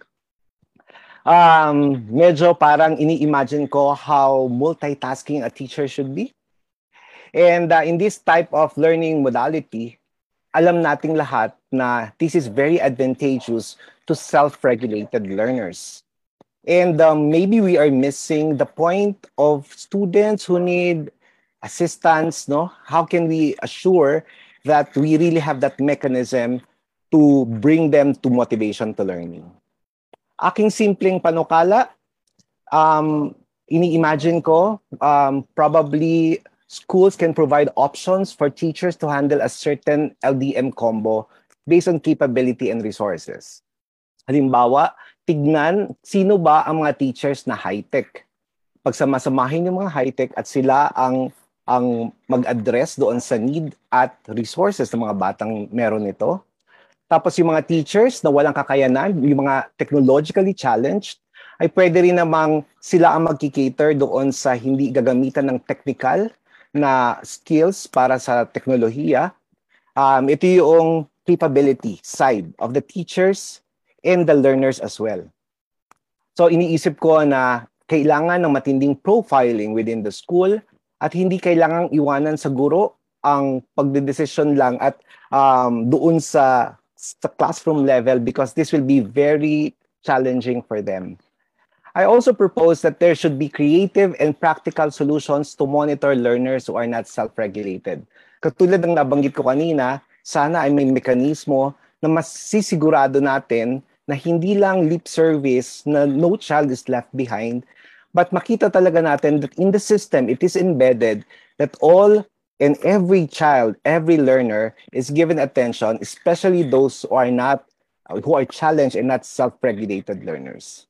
Um, medyo parang ini-imagine ko how multitasking a teacher should be. And uh, in this type of learning modality, alam nating lahat na this is very advantageous to self-regulated learners. And um, maybe we are missing the point of students who need assistance, no? How can we assure that we really have that mechanism to bring them to motivation to learning? Aking simpleng panukala, um, ini-imagine ko, um, probably schools can provide options for teachers to handle a certain LDM combo based on capability and resources. Halimbawa, tignan sino ba ang mga teachers na high-tech. Pagsamasamahin yung mga high-tech at sila ang ang mag-address doon sa need at resources ng mga batang meron nito. Tapos yung mga teachers na walang kakayanan, yung mga technologically challenged, ay pwede rin namang sila ang magkikater doon sa hindi gagamitan ng technical na skills para sa teknolohiya, um, ito yung capability side of the teachers and the learners as well. So iniisip ko na kailangan ng matinding profiling within the school at hindi kailangang iwanan sa guro ang pagdedesisyon lang at um, doon sa, sa classroom level because this will be very challenging for them. I also propose that there should be creative and practical solutions to monitor learners who are not self-regulated. Katulad ng nabanggit ko kanina, sana ay may mekanismo na mas natin na hindi lang lip service na no child is left behind, but makita talaga natin that in the system, it is embedded that all and every child, every learner is given attention, especially those who are not, who are challenged and not self-regulated learners.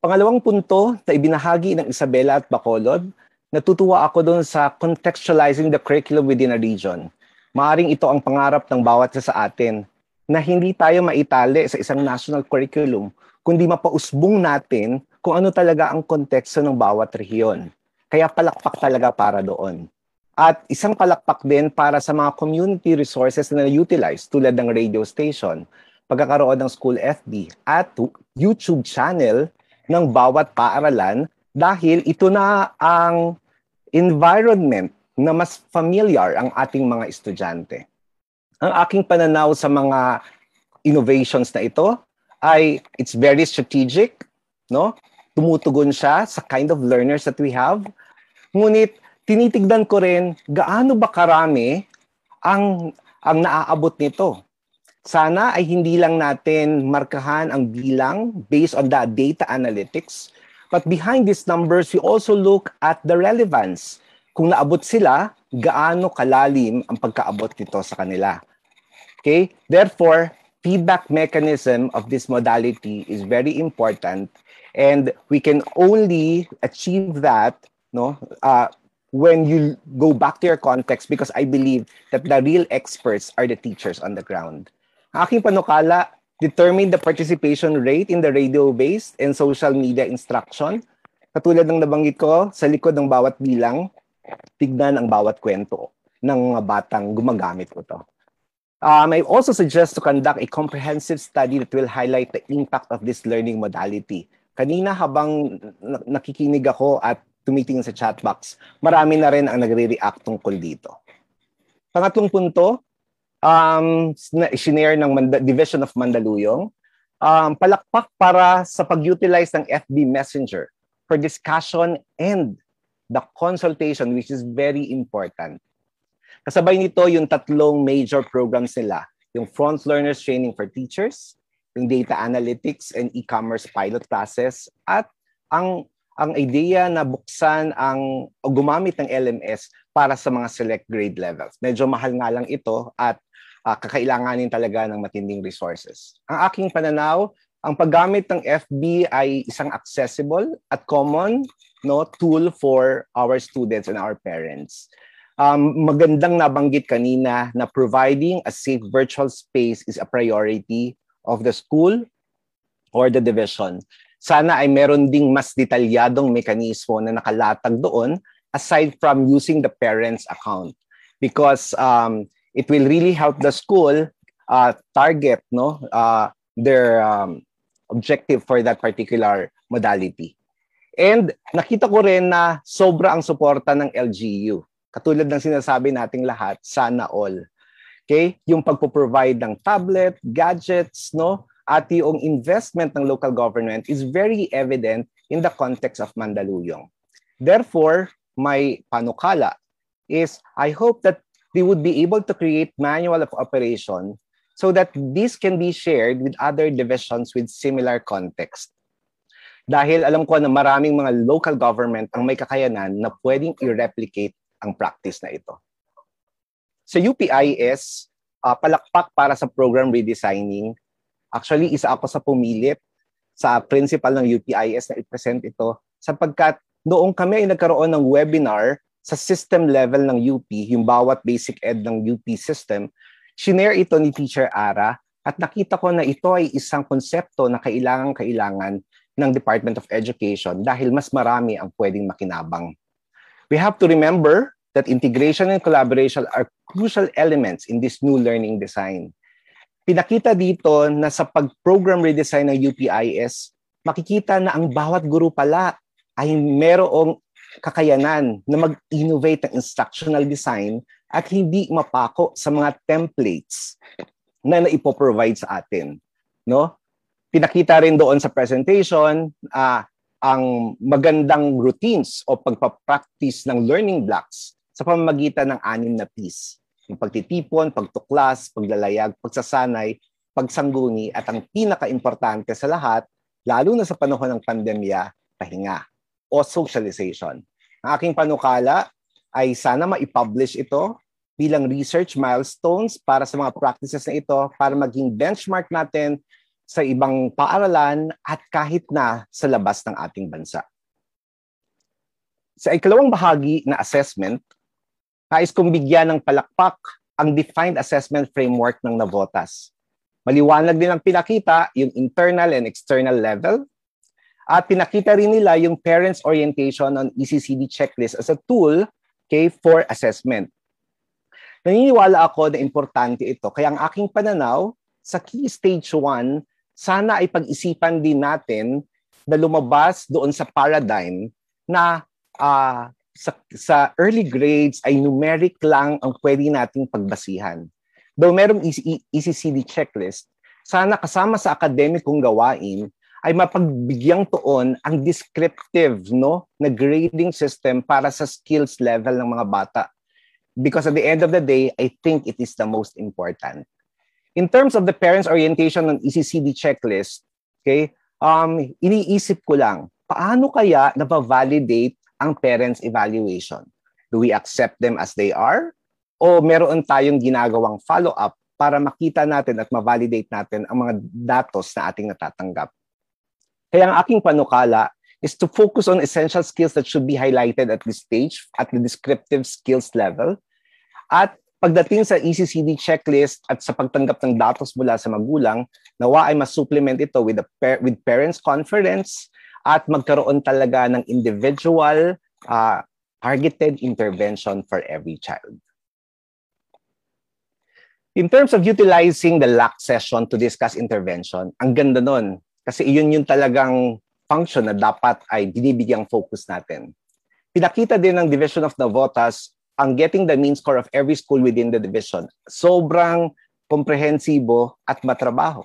Pangalawang punto na ibinahagi ng Isabela at Bacolod, natutuwa ako doon sa contextualizing the curriculum within a region. Maaring ito ang pangarap ng bawat isa sa atin na hindi tayo maitali sa isang national curriculum, kundi mapausbong natin kung ano talaga ang konteksto ng bawat rehiyon. Kaya palakpak talaga para doon. At isang palakpak din para sa mga community resources na na-utilize tulad ng radio station, pagkakaroon ng school FB at YouTube channel ng bawat paaralan dahil ito na ang environment na mas familiar ang ating mga estudyante. Ang aking pananaw sa mga innovations na ito ay it's very strategic, no? Tumutugon siya sa kind of learners that we have. Ngunit tinitigdan ko rin gaano ba karami ang ang naaabot nito sana ay hindi lang natin markahan ang bilang based on the data analytics, but behind these numbers, we also look at the relevance. Kung naabot sila, gaano kalalim ang pagkaabot nito sa kanila. Okay? Therefore, feedback mechanism of this modality is very important and we can only achieve that no uh, when you go back to your context because I believe that the real experts are the teachers on the ground. Aking panukala, determine the participation rate in the radio-based and social media instruction. Katulad ng nabanggit ko, sa likod ng bawat bilang, tignan ang bawat kwento ng mga batang gumagamit ko to. Um, I also suggest to conduct a comprehensive study that will highlight the impact of this learning modality. Kanina habang nakikinig ako at tumitingin sa chat box, marami na rin ang nagre-react tungkol dito. Pangatlong punto, um, sinare ng Manda- Division of Mandaluyong, um, palakpak para sa pag-utilize ng FB Messenger for discussion and the consultation which is very important. Kasabay nito yung tatlong major programs nila, yung Front Learners Training for Teachers, yung Data Analytics and E-commerce pilot classes, at ang ang idea na buksan ang o gumamit ng LMS para sa mga select grade levels. Medyo mahal nga lang ito at uh, kakailanganin talaga ng matinding resources. Ang aking pananaw, ang paggamit ng FB ay isang accessible at common no tool for our students and our parents. Um, magandang nabanggit kanina na providing a safe virtual space is a priority of the school or the division. Sana ay meron ding mas detalyadong mekanismo na nakalatag doon aside from using the parents account because um, it will really help the school uh, target no uh, their um, objective for that particular modality. And nakita ko rin na sobra ang suporta ng LGU. Katulad ng sinasabi nating lahat, sana all. Okay? Yung pagpo-provide ng tablet, gadgets, no? At yung investment ng local government is very evident in the context of Mandaluyong. Therefore, my panukala is I hope that they would be able to create manual of operation so that this can be shared with other divisions with similar context. Dahil alam ko na maraming mga local government ang may kakayanan na pwedeng i-replicate ang practice na ito. Sa UPIS, uh, palakpak para sa program redesigning. Actually, isa ako sa pumilit sa principal ng UPIS na i-present ito sapagkat noong kami ay nagkaroon ng webinar sa system level ng UP, yung bawat basic ed ng UP system, shinare ito ni Teacher Ara at nakita ko na ito ay isang konsepto na kailangan-kailangan ng Department of Education dahil mas marami ang pwedeng makinabang. We have to remember that integration and collaboration are crucial elements in this new learning design. Pinakita dito na sa pag-program redesign ng UPIS, makikita na ang bawat guru pala ay merong kakayanan na mag-innovate ng instructional design at hindi mapako sa mga templates na naipoprovide sa atin. No? Pinakita rin doon sa presentation uh, ang magandang routines o pagpapractice ng learning blocks sa pamamagitan ng anim na P's. Yung pagtitipon, pagtuklas, paglalayag, pagsasanay, pagsangguni, at ang pinaka-importante sa lahat, lalo na sa panahon ng pandemya, pahinga o socialization. Ang aking panukala ay sana ma-publish ito bilang research milestones para sa mga practices na ito para maging benchmark natin sa ibang paaralan at kahit na sa labas ng ating bansa. Sa ikalawang bahagi na assessment, nais kong bigyan ng palakpak ang defined assessment framework ng Navotas. Maliwanag din ang pinakita yung internal and external level at pinakita rin nila yung parents orientation on ECCD checklist as a tool okay, for assessment. Naniniwala ako na importante ito. Kaya ang aking pananaw, sa key stage 1, sana ay pag-isipan din natin na lumabas doon sa paradigm na uh, sa, sa early grades ay numeric lang ang pwede nating pagbasihan. Though merong ECCD checklist, sana kasama sa akademikong gawain ay mapagbigyan tuon ang descriptive no na grading system para sa skills level ng mga bata. Because at the end of the day, I think it is the most important. In terms of the parents orientation on ECCD checklist, okay, um, iniisip ko lang, paano kaya na-validate ang parents evaluation? Do we accept them as they are? O meron tayong ginagawang follow-up para makita natin at ma-validate natin ang mga datos na ating natatanggap? Kaya ang aking panukala is to focus on essential skills that should be highlighted at this stage, at the descriptive skills level. At pagdating sa ECCD checklist at sa pagtanggap ng datos mula sa magulang, nawa ay mas-supplement ito with, a par- with parents conference at magkaroon talaga ng individual uh, targeted intervention for every child. In terms of utilizing the LAC session to discuss intervention, ang ganda nun. Kasi iyon yung talagang function na dapat ay binibigyang focus natin. Pinakita din ng Division of Navotas ang getting the mean score of every school within the division. Sobrang komprehensibo at matrabaho.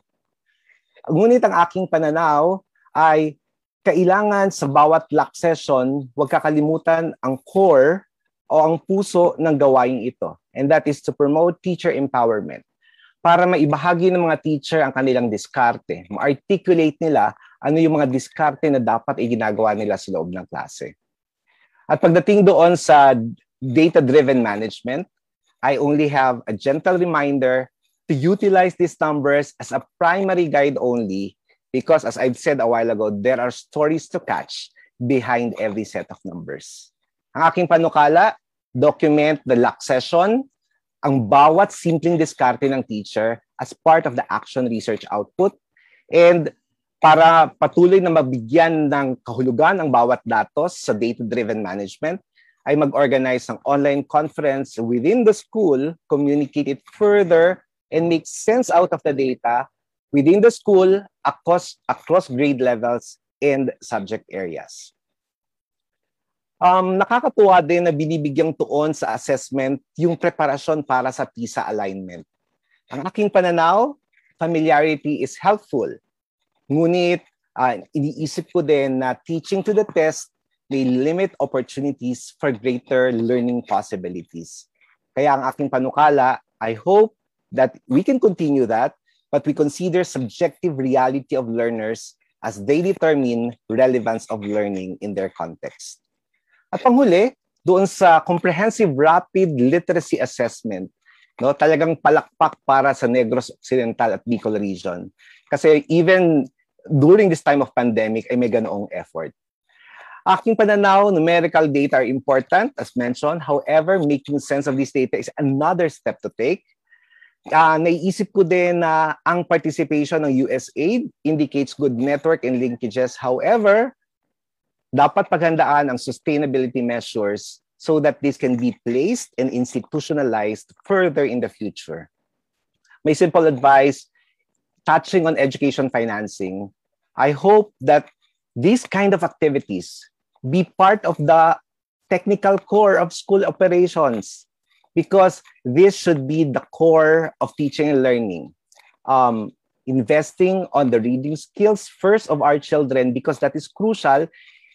Ngunit ang aking pananaw ay kailangan sa bawat lock session, huwag kakalimutan ang core o ang puso ng gawain ito. And that is to promote teacher empowerment. Para maibahagi ng mga teacher ang kanilang diskarte, ma-articulate nila ano yung mga diskarte na dapat iginagawa nila sa loob ng klase. At pagdating doon sa data-driven management, I only have a gentle reminder to utilize these numbers as a primary guide only Because as I've said a while ago, there are stories to catch behind every set of numbers. Ang aking panukala, document the lock session, ang bawat simpleng diskarte ng teacher as part of the action research output, and para patuloy na mabigyan ng kahulugan ang bawat datos sa data-driven management, ay mag-organize ng online conference within the school, communicate it further, and make sense out of the data within the school across, across grade levels and subject areas. Um, nakakatuwa din na binibigyang tuon sa assessment yung preparasyon para sa PISA alignment. Ang aking pananaw, familiarity is helpful. Ngunit uh, iniisip ko din na teaching to the test may limit opportunities for greater learning possibilities. Kaya ang aking panukala, I hope that we can continue that but we consider subjective reality of learners as they determine relevance of learning in their context. At panghuli, doon sa comprehensive rapid literacy assessment, no, talagang palakpak para sa Negros Occidental at Bicol region. Kasi even during this time of pandemic ay may ganoong effort. Aking pananaw, numerical data are important, as mentioned. However, making sense of this data is another step to take uh, naiisip ko din na ang participation ng USAID indicates good network and linkages. However, dapat paghandaan ang sustainability measures so that this can be placed and institutionalized further in the future. My simple advice, touching on education financing, I hope that these kind of activities be part of the technical core of school operations because this should be the core of teaching and learning. Um, investing on the reading skills first of our children because that is crucial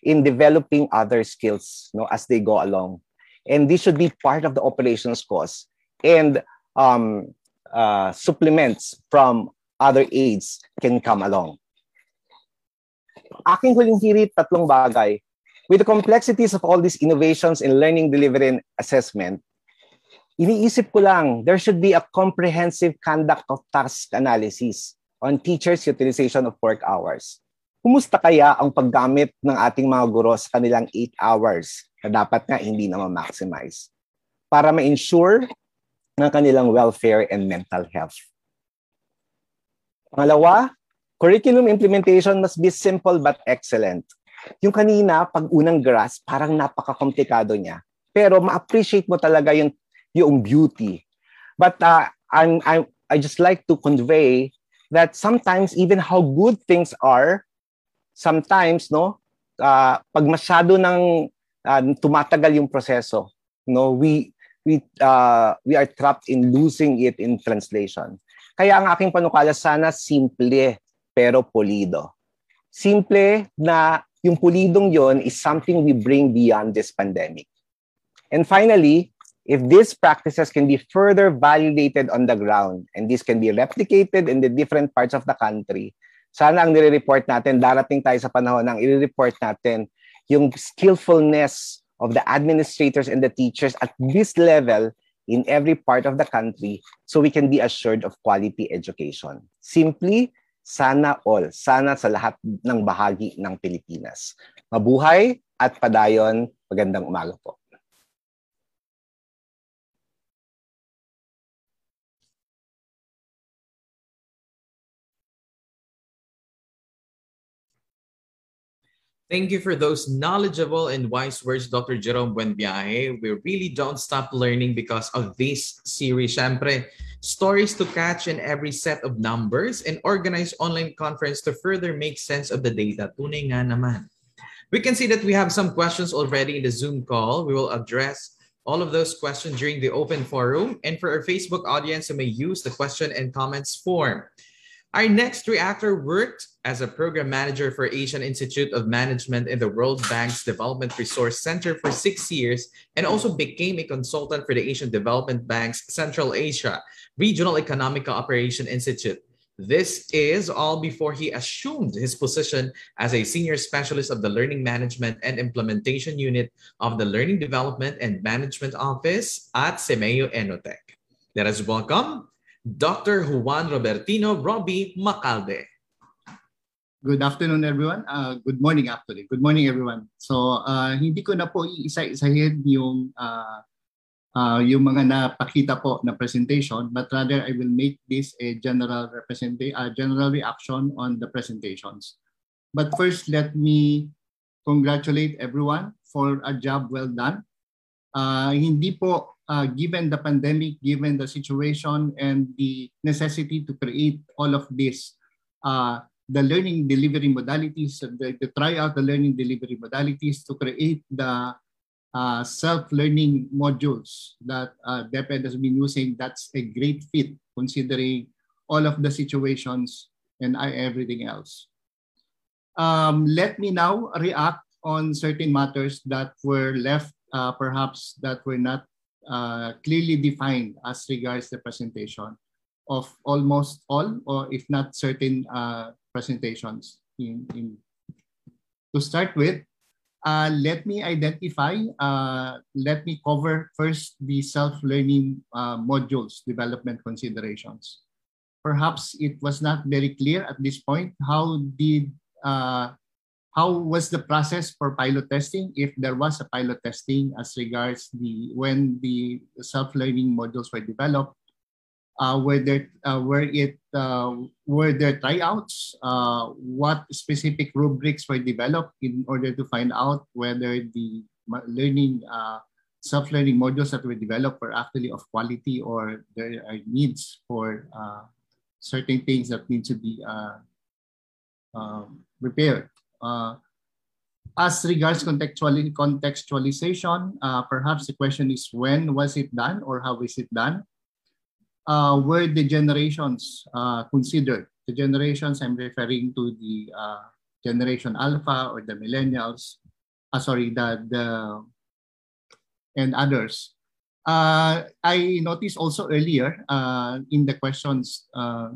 in developing other skills you know, as they go along. And this should be part of the operations cost. And um, uh, supplements from other aids can come along. Aking huling hirit, tatlong bagay. With the complexities of all these innovations in learning, delivery, and assessment, iniisip ko lang, there should be a comprehensive conduct of task analysis on teachers' utilization of work hours. Kumusta kaya ang paggamit ng ating mga guro sa kanilang 8 hours na dapat nga hindi na ma-maximize para ma-ensure ng kanilang welfare and mental health. Pangalawa, curriculum implementation must be simple but excellent. Yung kanina, pag unang grasp, parang napaka-komplikado niya. Pero ma-appreciate mo talaga yung, yung beauty. But uh, I'm, I'm, I just like to convey that sometimes even how good things are, sometimes, no, uh, pag masyado ng uh, tumatagal yung proseso, no, we, we, uh, we are trapped in losing it in translation. Kaya ang aking panukala, sana simple pero polido. Simple na yung pulidong yon is something we bring beyond this pandemic. And finally, if these practices can be further validated on the ground and this can be replicated in the different parts of the country, sana ang nire-report natin, darating tayo sa panahon ng i-report natin yung skillfulness of the administrators and the teachers at this level in every part of the country so we can be assured of quality education. Simply, sana all, sana sa lahat ng bahagi ng Pilipinas. Mabuhay at padayon, magandang umaga po. Thank you for those knowledgeable and wise words, Dr. Jerome Buenbiaje. We really don't stop learning because of this series. Siyempre, stories to catch in every set of numbers and organized online conference to further make sense of the data. Tunay nga naman. We can see that we have some questions already in the Zoom call. We will address all of those questions during the open forum. And for our Facebook audience, you may use the question and comments form. Our next reactor worked as a program manager for Asian Institute of Management in the World Bank's Development Resource Center for six years and also became a consultant for the Asian Development Bank's Central Asia Regional Economic Cooperation Institute. This is all before he assumed his position as a senior specialist of the Learning Management and Implementation Unit of the Learning Development and Management Office at SEAMEO INNOTECH. Let us welcome Dr. Juan Robertino Robbie Macalde. Good afternoon, everyone. Uh, good morning, actually. Good morning, everyone. So, uh, hindi ko na po iisa-isahin yung uh, uh, yung mga napakita po na presentation, but rather I will make this a general representation, uh, general reaction on the presentations. But first, let me congratulate everyone for a job well done. Uh, hindi po uh, given the pandemic, given the situation and the necessity to create all of this, uh, the learning delivery modalities, the, try out the learning delivery modalities to create the uh, self-learning modules that uh, DepEd has been using, that's a great fit considering all of the situations and everything else. Um, let me now react on certain matters that were left, uh, perhaps that were not uh, clearly defined as regards the presentation of almost all, or if not certain uh, presentations. In, in, to start with, uh, let me identify, uh, let me cover first the self-learning uh, modules development considerations. Perhaps it was not very clear at this point how did uh, how was the process for pilot testing if there was a pilot testing as regards the when the self-learning modules were developed? Uh, were there uh, were it uh, were there tryouts? Uh, what specific rubrics were developed in order to find out whether the learning uh, self-learning modules that were developed were actually of quality or there are needs for uh, certain things that need to be um, repaired uh, as regards contextuali contextualization, uh, perhaps the question is when was it done or how is it done? uh, were the generations uh, considered. The generations I'm referring to the uh, generation Alpha or the millennials, uh, sorry, the, the and others. Uh, I noticed also earlier uh, in the questions, uh,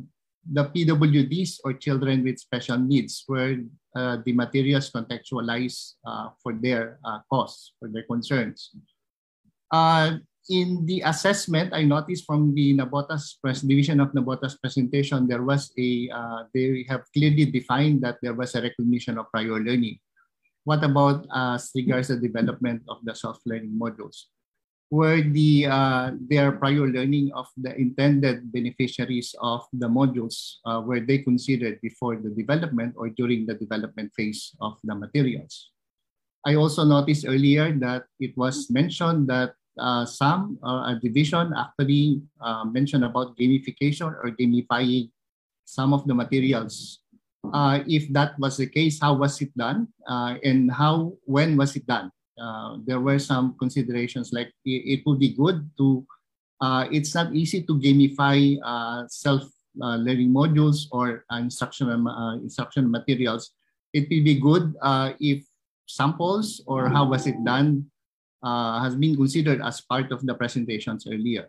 the PWDs or children with special needs were uh, the materials contextualized uh, for their uh, cause, for their concerns. Uh, in the assessment, I noticed from the Nabotas press division of Nabotas presentation, there was a, uh, they have clearly defined that there was a recognition of prior learning. What about uh, as regards the development of the self-learning modules? Were the uh, their prior learning of the intended beneficiaries of the modules uh, were they considered before the development or during the development phase of the materials? I also noticed earlier that it was mentioned that uh, some uh, division actually uh, mentioned about gamification or gamifying some of the materials. Uh, if that was the case, how was it done, uh, and how when was it done? Uh, there were some considerations like it, it would be good to. it's not easy to gamify self learning modules or instructional instruction materials. It will be good if samples or how was it done uh, has been considered as part of the presentations earlier.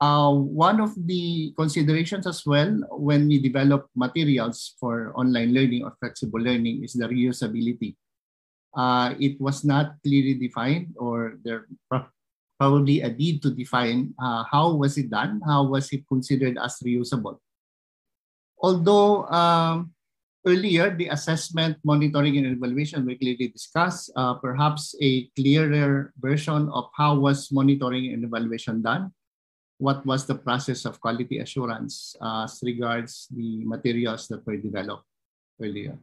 Uh, one of the considerations as well when we develop materials for online learning or flexible learning is the reusability. Uh, it was not clearly defined or there probably a need to define uh, how was it done, how was it considered as reusable. Although um, Earlier, the assessment, monitoring, and evaluation we clearly discussed. Uh, perhaps a clearer version of how was monitoring and evaluation done? What was the process of quality assurance uh, as regards the materials that were developed earlier?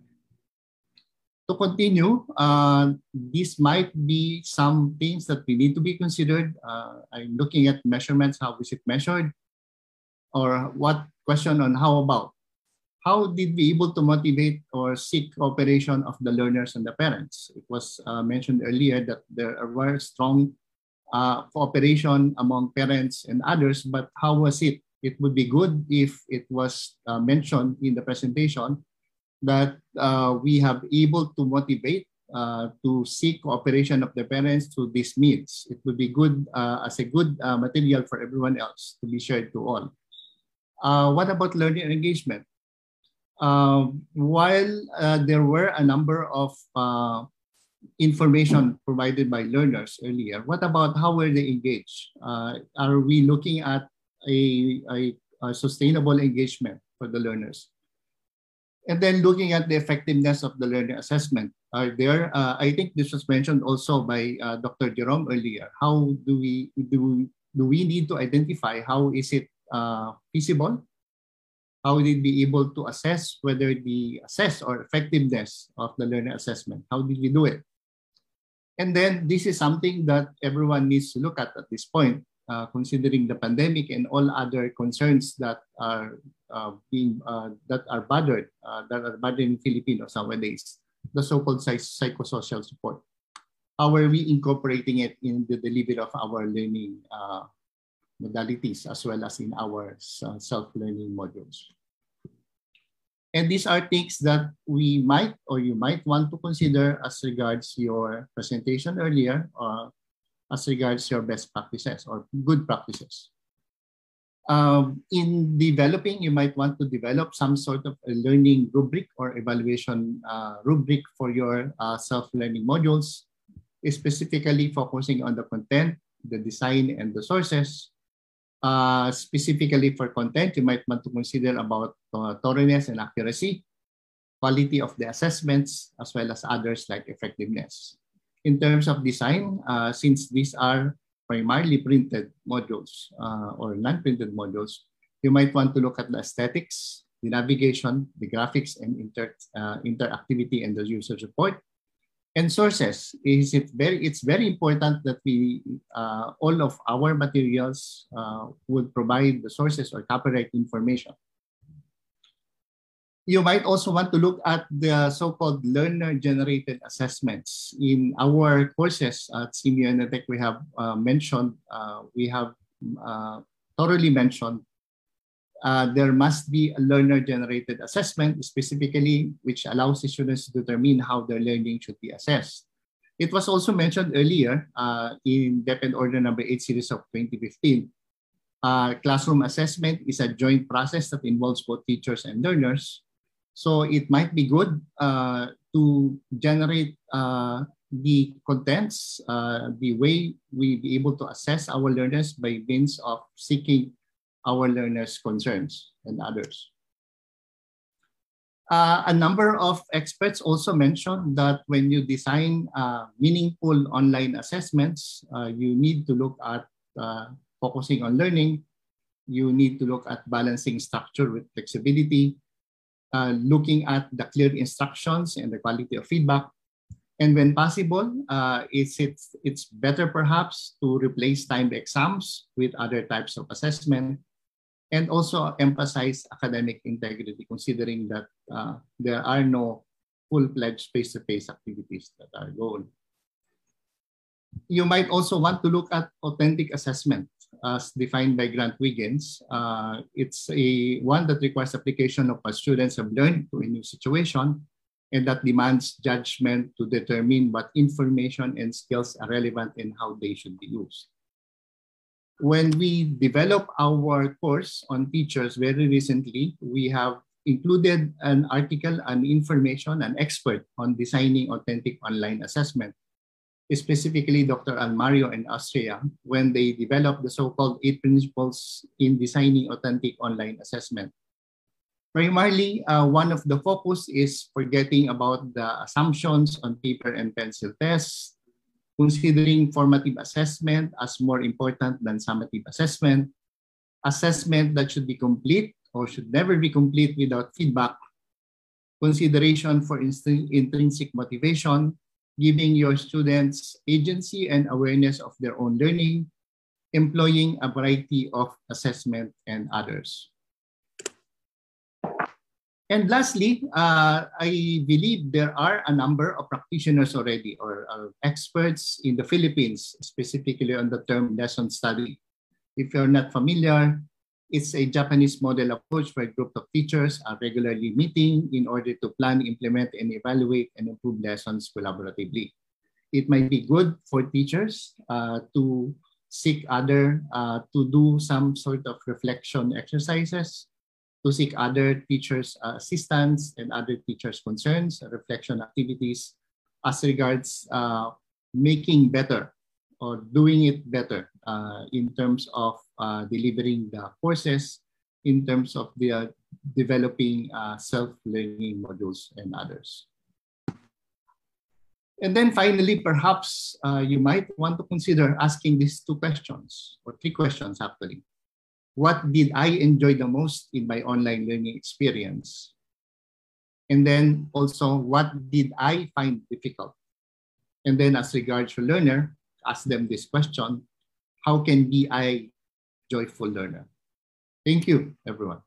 To continue, uh, this might be some things that we need to be considered. Uh, I'm looking at measurements, how is it measured? Or what question on how about? how did we able to motivate or seek cooperation of the learners and the parents? It was uh, mentioned earlier that there were strong uh, cooperation among parents and others, but how was it? It would be good if it was uh, mentioned in the presentation that uh, we have able to motivate uh, to seek cooperation of the parents to these means. It would be good uh, as a good material for everyone else to be shared to all. what about learning engagement? uh, while uh, there were a number of uh, information provided by learners earlier, what about how were they engaged? Uh, are we looking at a, a, a, sustainable engagement for the learners? And then looking at the effectiveness of the learning assessment. Are there, uh, I think this was mentioned also by uh, Dr. Jerome earlier. How do we, do, do we need to identify how is it feasible how did we able to assess whether the assess or effectiveness of the learner assessment? How did we do it? And then this is something that everyone needs to look at at this point, uh, considering the pandemic and all other concerns that are uh, being uh, that are bothered uh, that are bothering Filipinos nowadays, the so-called psychosocial support. How are we incorporating it in the delivery of our learning uh, modalities as well as in our uh, self-learning modules. And these are things that we might or you might want to consider as regards your presentation earlier or as regards your best practices or good practices. Um, in developing, you might want to develop some sort of a learning rubric or evaluation uh, rubric for your uh, self-learning modules, specifically focusing on the content, the design, and the sources, uh, specifically for content, you might want to consider about uh, thoroughness and accuracy, quality of the assessments, as well as others like effectiveness. In terms of design, uh, since these are primarily printed modules uh, or non-printed modules, you might want to look at the aesthetics, the navigation, the graphics, and inter, uh, interactivity and the user support, and sources is it very it's very important that we uh, all of our materials uh, would provide the sources or copyright information you might also want to look at the so-called learner generated assessments in our courses at SEAMEO INNOTECH we have uh, mentioned uh, we have uh, thoroughly mentioned, uh, there must be a learner-generated assessment specifically, which allows the students to determine how their learning should be assessed. It was also mentioned earlier uh, in DepEd Order number 8 series of 2015. Uh, classroom assessment is a joint process that involves both teachers and learners. So it might be good uh, to generate uh, the contents, uh, the way we be able to assess our learners by means of seeking our learners' concerns and others. Uh, a number of experts also mentioned that when you design uh, meaningful online assessments, uh, you need to look at uh, focusing on learning. You need to look at balancing structure with flexibility, uh, looking at the clear instructions and the quality of feedback. And when possible, uh, it's, it's, it's better perhaps to replace timed exams with other types of assessment and also emphasize academic integrity, considering that uh, there are no full-fledged face-to-face activities that are going. You might also want to look at authentic assessment as defined by Grant Wiggins. Uh, it's a one that requires application of what students have learned to a new situation and that demands judgment to determine what information and skills are relevant and how they should be used when we develop our course on teachers very recently, we have included an article and information, an expert on designing authentic online assessment, specifically Dr. Almario and Austria, when they developed the so-called eight principles in designing authentic online assessment. Primarily, uh, one of the focus is forgetting about the assumptions on paper and pencil tests, considering formative assessment as more important than summative assessment, assessment that should be complete or should never be complete without feedback, consideration for intrinsic motivation, giving your students agency and awareness of their own learning, employing a variety of assessment and others. And lastly, uh, I believe there are a number of practitioners already or, or experts in the Philippines, specifically on the term lesson study. If you're not familiar, it's a Japanese model approach where a group of teachers are regularly meeting in order to plan, implement, and evaluate and improve lessons collaboratively. It might be good for teachers uh, to seek other, uh, to do some sort of reflection exercises to seek other teachers' uh, assistance and other teachers' concerns, reflection activities as regards uh, making better or doing it better uh, in terms of uh, delivering the courses, in terms of the uh, developing uh, self-learning modules and others. And then finally, perhaps you might want to consider asking these two questions, or three questions actually what did I enjoy the most in my online learning experience? And then also, what did I find difficult? And then as regards to learner, ask them this question, how can be I joyful learner? Thank you, everyone.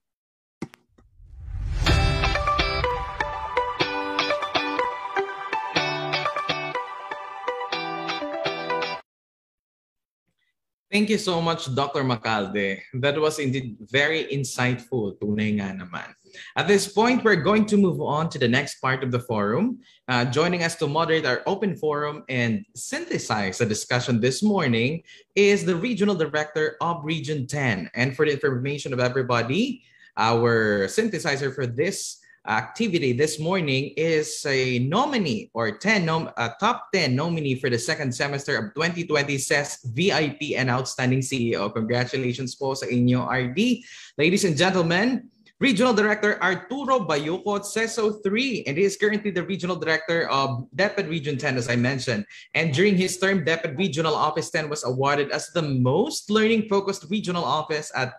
Thank you so much, Dr. Macalde. That was indeed very insightful. Tunay nga naman. At this point, we're going to move on to the next part of the forum. Uh, joining us to moderate our open forum and synthesize the discussion this morning is the Regional Director of Region 10. And for the information of everybody, our synthesizer for this activity this morning is a nominee or 10 nom- a top 10 nominee for the second semester of 2020 says VIP and Outstanding CEO. Congratulations po sa inyo, RD. Ladies and gentlemen, Regional Director Arturo Bayocot, CESO 3, and he is currently the Regional Director of DepEd Region 10, as I mentioned. And during his term, DepEd Regional Office 10 was awarded as the most learning-focused regional office at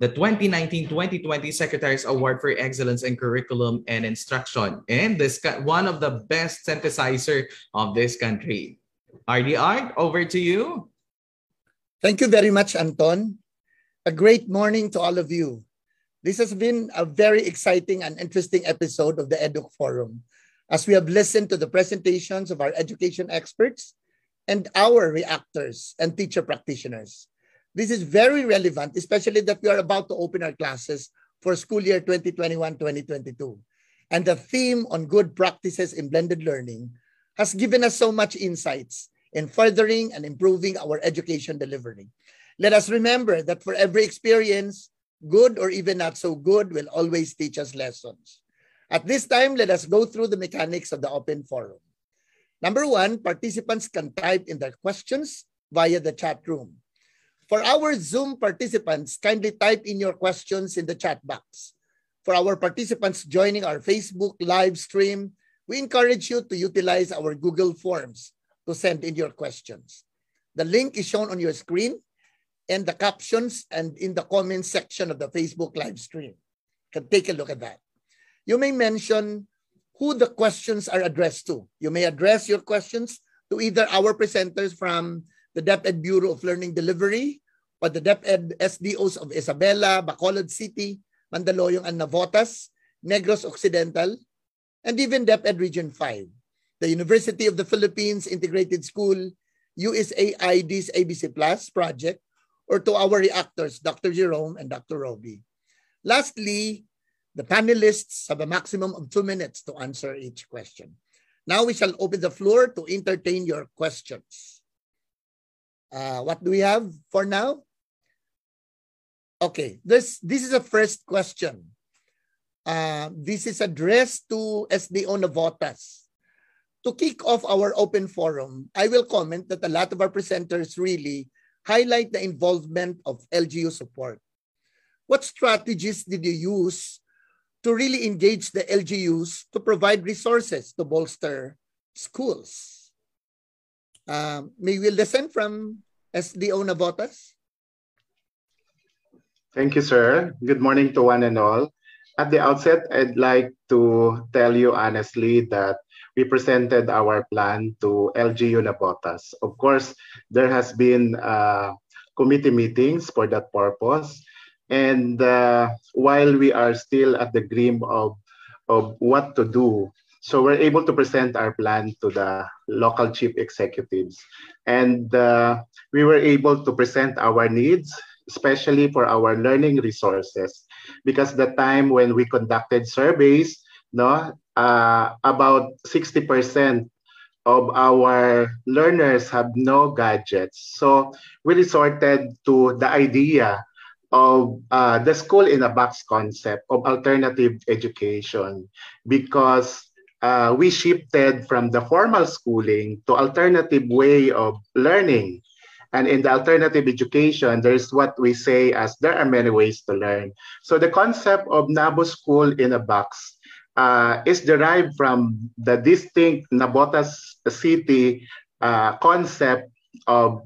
the 2019-2020 Secretary's Award for Excellence in Curriculum and Instruction. And this one of the best synthesizer of this country. RD Art, over to you. Thank you very much, Anton. A great morning to all of you. This has been a very exciting and interesting episode of the EDUC Forum as we have listened to the presentations of our education experts and our reactors and teacher practitioners. This is very relevant, especially that we are about to open our classes for school year 2021-2022. And the theme on good practices in blended learning has given us so much insights in furthering and improving our education delivery. Let us remember that for every experience, good or even not so good will always teach us lessons. At this time, let us go through the mechanics of the open forum. Number one, participants can type in their questions via the chat room. For our Zoom participants, kindly type in your questions in the chat box. For our participants joining our Facebook live stream, we encourage you to utilize our Google Forms to send in your questions. The link is shown on your screen and the captions and in the comments section of the Facebook live stream. You can take a look at that. You may mention who the questions are addressed to. You may address your questions to either our presenters from the DepEd Bureau of Learning Delivery or the DepEd SDOs of Isabela, Bacolod City, Mandaluyong and Navotas, Negros Occidental, and even DepEd Region 5, the University of the Philippines Integrated School, USAID's ABC Plus project, or to our reactors, Dr. Jerome and Dr. Roby. Lastly, the panelists have a maximum of two minutes to answer each question. Now we shall open the floor to entertain your questions. Uh, what do we have for now? Okay, this, this is a first question. Uh, this is addressed to SDO Navotas. To kick off our open forum, I will comment that a lot of our presenters really highlight the involvement of LGU support. What strategies did you use to really engage the LGUs to provide resources to bolster schools? Um, may we listen from SDO Navotas? Thank you, sir. Good morning to one and all. At the outset, I'd like to tell you honestly that we presented our plan to LGU Navotas. Of course, there has been uh, committee meetings for that purpose. And uh, while we are still at the grim of, of what to do, so we're able to present our plan to the local chief executives. And uh, we were able to present our needs, especially for our learning resources. Because the time when we conducted surveys, no, uh, about 60% of our learners have no gadgets. So we resorted to the idea of uh, the school in a box concept of alternative education because uh, we shifted from the formal schooling to alternative way of learning. And in the alternative education, there's what we say as there are many ways to learn. So the concept of Nabu School in a box uh, is derived from the distinct Navotas City uh, concept of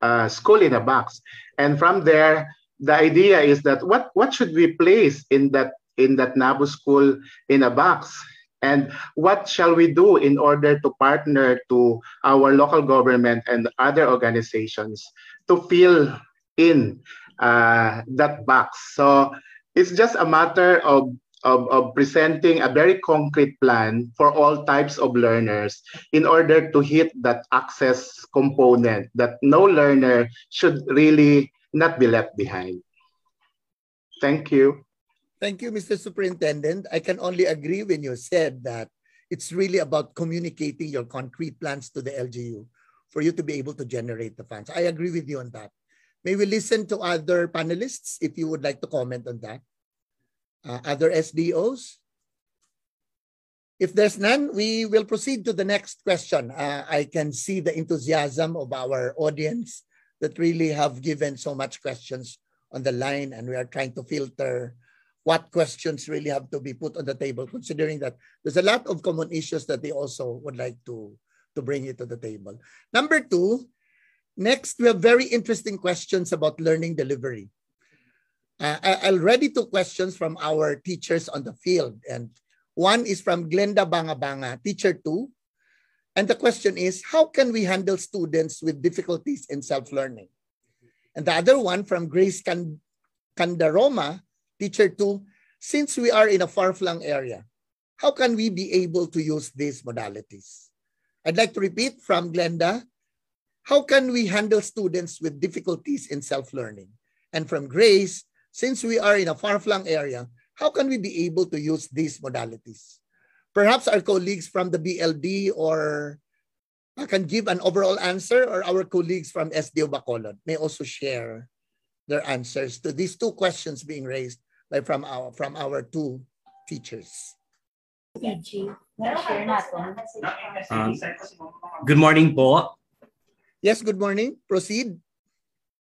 uh, school in a box. And from there, the idea is that what, what should we place in that in that Nabu school in a box? And what shall we do in order to partner to our local government and other organizations to fill in uh, that box? So it's just a matter of of, of presenting a very concrete plan for all types of learners in order to hit that access component that no learner should really not be left behind. Thank you. Thank you, Mr. Superintendent. I can only agree when you said that it's really about communicating your concrete plans to the LGU for you to be able to generate the funds. I agree with you on that. May we listen to other panelists if you would like to comment on that? Uh, other SDOs? If there's none, we will proceed to the next question. Uh, I can see the enthusiasm of our audience that really have given so much questions on the line and we are trying to filter what questions really have to be put on the table, considering that there's a lot of common issues that they also would like to, to bring it to the table. Number two, next we have very interesting questions about learning delivery. Uh, I already took questions from our teachers on the field. And one is from Glenda Bangabanga, teacher two. And the question is, how can we handle students with difficulties in self-learning? And the other one from Grace Kandaroma, teacher two, since we are in a far-flung area, how can we be able to use these modalities? I'd like to repeat from Glenda, how can we handle students with difficulties in self-learning? And from Grace, since we are in a far-flung area, how can we be able to use these modalities? Perhaps our colleagues from the BLD or uh, can give an overall answer or our colleagues from SDO Bacolod may also share their answers to these two questions being raised by from our from our two teachers. Um, good morning po. Yes, good morning. Proceed.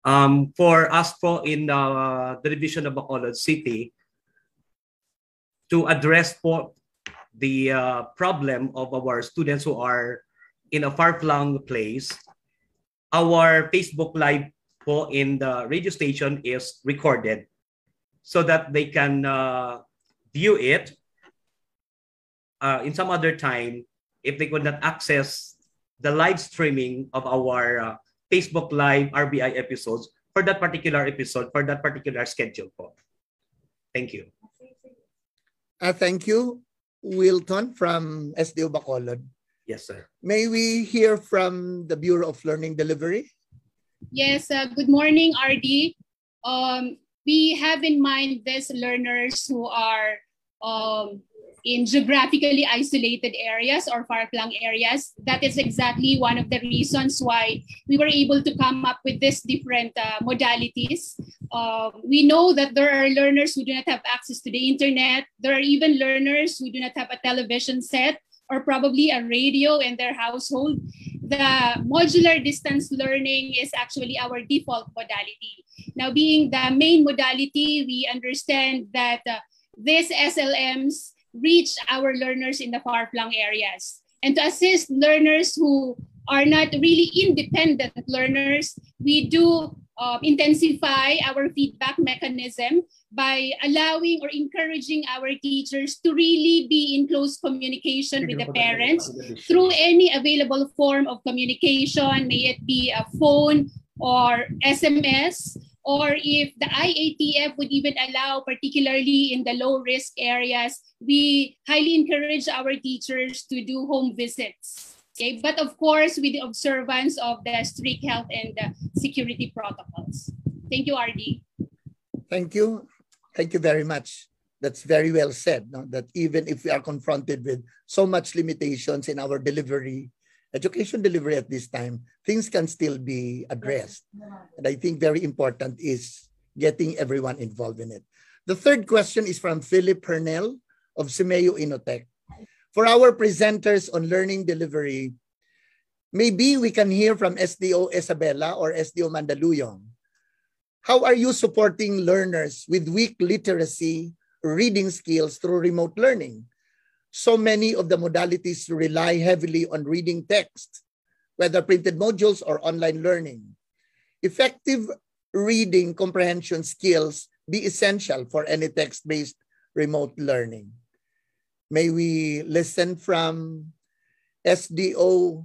Um, for us po in the, the division of Bacolod City, to address po the uh, problem of our students who are in a far-flung place, our Facebook Live po in the radio station is recorded so that they can uh, view it uh, in some other time if they could not access the live streaming of our uh, Facebook Live RBI episodes for that particular episode, for that particular schedule po. Thank you. Uh, thank you, Wilton from SDO Bacolod. Yes, sir. May we hear from the Bureau of Learning Delivery? Yes, uh, good morning, RD. Um, we have in mind these learners who are um, in geographically isolated areas or far-flung areas. That is exactly one of the reasons why we were able to come up with these different uh, modalities. Um, we know that there are learners who do not have access to the internet. There are even learners who do not have a television set or probably a radio in their household. The modular distance learning is actually our default modality. Now, being the main modality, we understand that uh, these SLMs reach our learners in the far-flung areas. And to assist learners who are not really independent learners, we do uh, intensify our feedback mechanism by allowing or encouraging our teachers to really be in close communication with the parents through any available form of communication, may it be a phone or SMS, or if the IATF would even allow, particularly in the low risk areas, we highly encourage our teachers to do home visits. Okay, but of course, with the observance of the strict health and the security protocols. Thank you, RD. Thank you. Thank you very much. That's very well said. No? That even if we are confronted with so much limitations in our delivery, education delivery at this time, things can still be addressed. And I think very important is getting everyone involved in it. The third question is from Philip Hernell of SEAMEO INNOTECH. For our presenters on learning delivery, maybe we can hear from SDO Isabela or SDO Mandaluyong. How are you supporting learners with weak literacy reading skills through remote learning? So many of the modalities rely heavily on reading text, whether printed modules or online learning. Effective reading comprehension skills be essential for any text-based remote learning. May we listen from SDO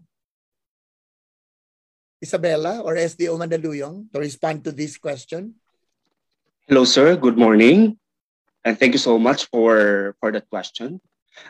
Isabela or SDO Mandaluyong to respond to this question? Hello, sir. Good morning. And thank you so much for, for that question.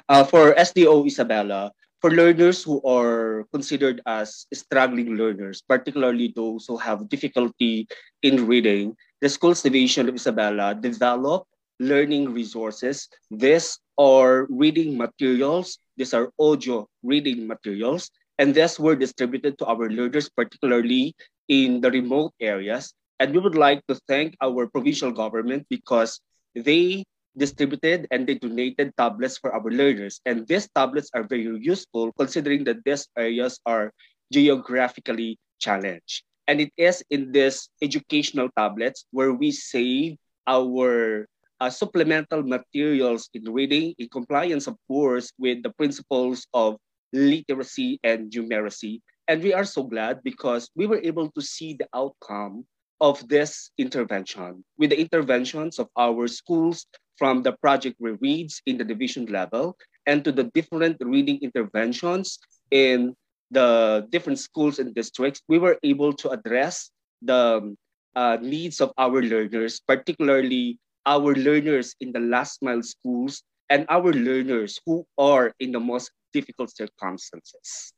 Uh, for SDO Isabela, for learners who are considered as struggling learners, particularly those who have difficulty in reading, the Schools Division of Isabela developed learning resources. These are reading materials. These are audio reading materials and these were distributed to our learners, particularly in the remote areas. And we would like to thank our provincial government because they distributed and they donated tablets for our learners. And these tablets are very useful considering that these areas are geographically challenged. And it is in these educational tablets where we save our uh, supplemental materials in reading in compliance, of course, with the principles of literacy and numeracy. And we are so glad because we were able to see the outcome of this intervention with the interventions of our schools from the project reads in the division level and to the different reading interventions in the different schools and districts, we were able to address the uh, needs of our learners, particularly our learners in the last mile schools and our learners who are in the most difficult circumstances.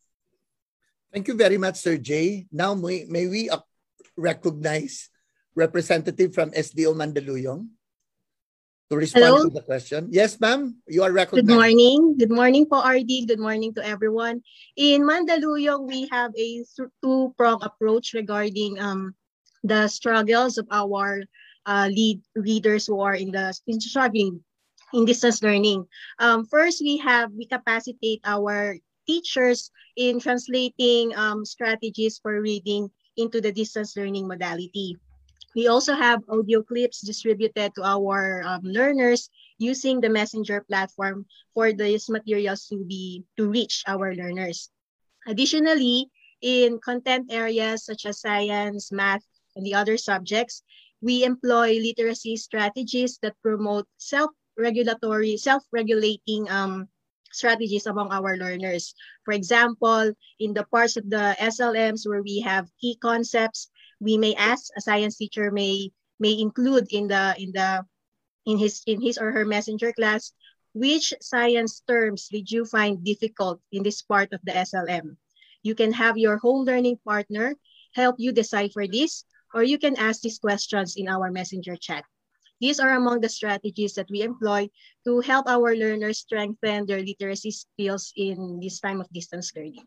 Thank you very much, Sir Jay. Now, may, may we uh, recognize representative from SDO Mandaluyong to respond Hello? to the question. Yes, ma'am, you are recognized. Good morning. Good morning po, RD. Good morning to everyone. In Mandaluyong, we have a two-prong approach regarding um, the struggles of our uh, lead readers who are in the in struggling in distance learning. Um, first, we have we capacitate our teachers in translating um, strategies for reading into the distance learning modality. We also have audio clips distributed to our um, learners using the messenger platform for these materials to be to reach our learners. Additionally, in content areas such as science, math, and the other subjects, we employ literacy strategies that promote self-regulatory, self-regulating um, strategies among our learners. For example, in the parts of the SLMs where we have key concepts, we may ask a science teacher may may include in the in the in his in his or her messenger class which science terms did you find difficult in this part of the SLM. You can have your home learning partner help you decipher this, or you can ask these questions in our messenger chat. These are among the strategies that we employ to help our learners strengthen their literacy skills in this time of distance learning.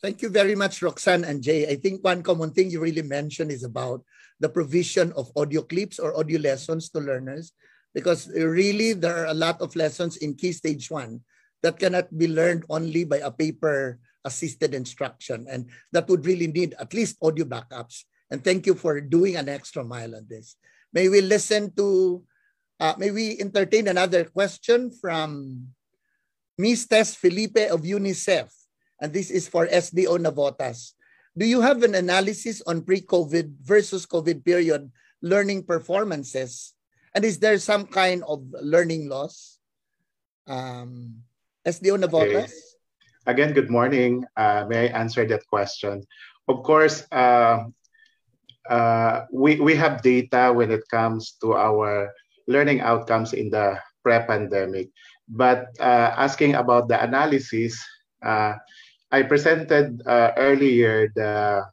Thank you very much, Roxanne and Jay. I think one common thing you really mentioned is about the provision of audio clips or audio lessons to learners, because really there are a lot of lessons in Key Stage 1 that cannot be learned only by a paper assisted instruction. And that would really need at least audio backups. And thank you for doing an extra mile on this. May we listen to, uh, may we entertain another question from Ms. Tess Felipe of UNICEF and this is for SDO Navotas. Do you have an analysis on pre-COVID versus COVID period learning performances? And is there some kind of learning loss? Um, SDO Navotas? Okay. Again, good morning. Uh, may I answer that question? Of course, uh, uh, we, we have data when it comes to our learning outcomes in the pre-pandemic. But uh, asking about the analysis, uh, I presented uh, earlier the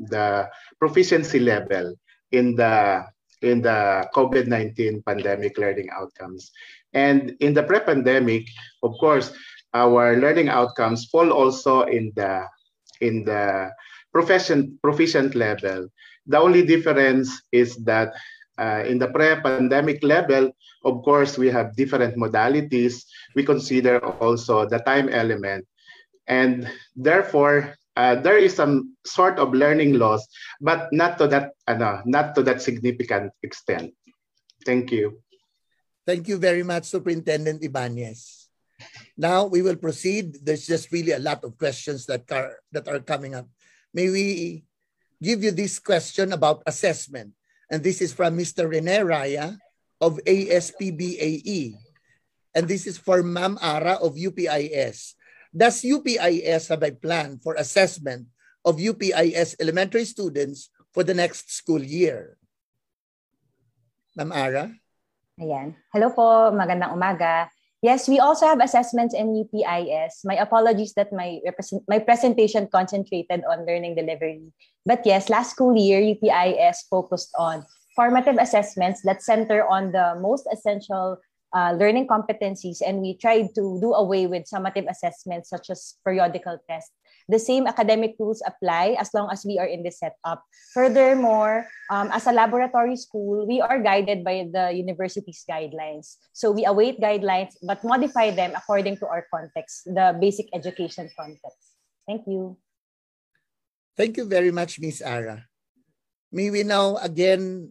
the proficiency level in the in the COVID-19 pandemic learning outcomes. And in the pre-pandemic, of course, our learning outcomes fall also in the in the profession proficient level. The only difference is that uh, in the pre-pandemic level, of course, we have different modalities. We consider also the time element and therefore uh, there is some sort of learning loss, but not to that uh, not to that significant extent. Thank you. Thank you very much, Superintendent Ibanez. Now we will proceed. There's just really a lot of questions that are that are coming up. May we give you this question about assessment? And this is from Mr. Rene Raya of ASPBAE. And this is for Ma'am Ara of UPIS. Does UPIS have a plan for assessment of UPIS elementary students for the next school year? Ma'am Ara? Ayan. Hello po, magandang umaga. Yes, we also have assessments in UPIS. My apologies that my represent- my presentation concentrated on learning delivery. But yes, last school year, UPIS focused on formative assessments that center on the most essential uh, learning competencies and we tried to do away with summative assessments such as periodical tests. The same academic rules apply as long as we are in this setup. Furthermore, um, as a laboratory school, we are guided by the university's guidelines. So we await guidelines but modify them according to our context, the basic education context. Thank you. Thank you very much, Ms. Ara. May we now again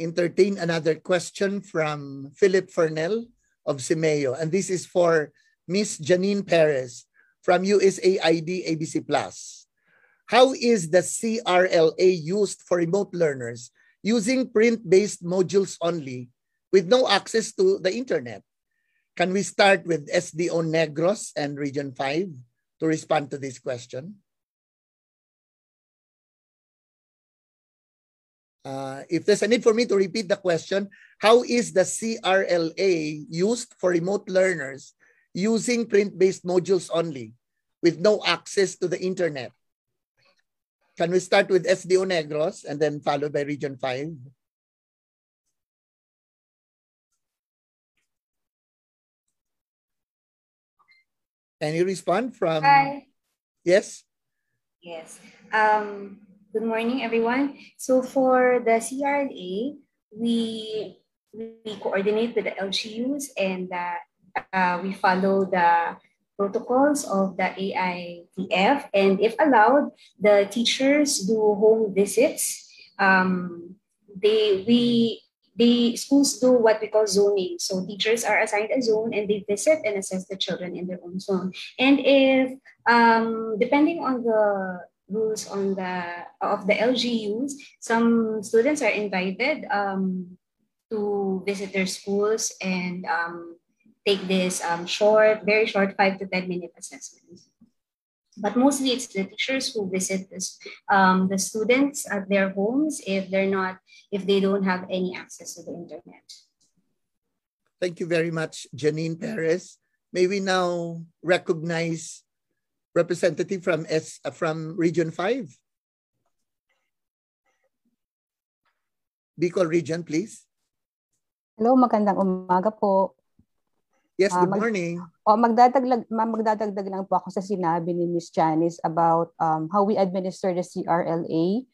entertain another question from Philip Fernell of SEAMEO. And this is for Miss Janine Perez from USAID ABC Plus. How is the CRLA used for remote learners using print-based modules only with no access to the internet? Can we start with SDO Negros and Region 5 to respond to this question? Uh, if there's a need for me to repeat the question, how is the CRLA used for remote learners using print-based modules only with no access to the internet? Can we start with SDO Negros and then followed by Region 5? Any respond from? Hi. Yes? Yes. Um, good morning, everyone. So for the CRLA, we we coordinate with the LGUs and uh, uh, we follow the protocols of the IATF. And if allowed, the teachers do home visits. Um, they we the schools do what we call zoning. So teachers are assigned a zone and they visit and assess the children in their own zone. And if um, depending on the rules on the of the LGUs, some students are invited um, to visit their schools and um, take this um, short, very short five to 10 minute assessment. But mostly it's the teachers who visit this, um, the students at their homes if they're not, if they don't have any access to the internet. Thank you very much, Janine Perez. May we now recognize representative from S uh, from Region 5? Bicol Region, please. Hello, magandang umaga po. Yes, Ah, good mag- morning. O magdadagdag ma- magdadagdag lang po ako sa sinabi ni Miss Janice about um, how we administer the CRLA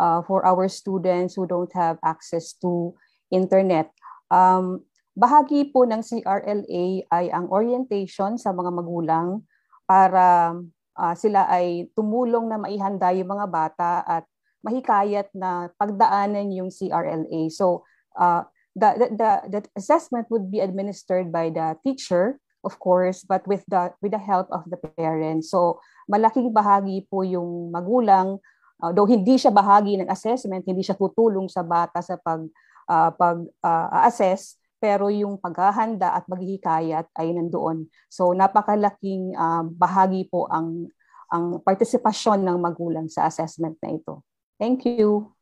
uh, for our students who don't have access to internet. Um, bahagi po ng CRLA ay ang orientation sa mga magulang para ah, sila ay tumulong na maihanda yung mga bata at mahikayat na pagdaanan yung CRLA. So uh, the, the, the, the assessment would be administered by the teacher, of course, but with the with the help of the parents. So malaking bahagi po yung magulang, uh, though hindi siya bahagi ng assessment, hindi siya tutulong sa bata sa pag uh, pag uh, pero yung paghahanda at maghihikayat ay nandoon. So napakalaking uh, bahagi po ang ang partisipasyon ng magulang sa assessment na ito. Thank you.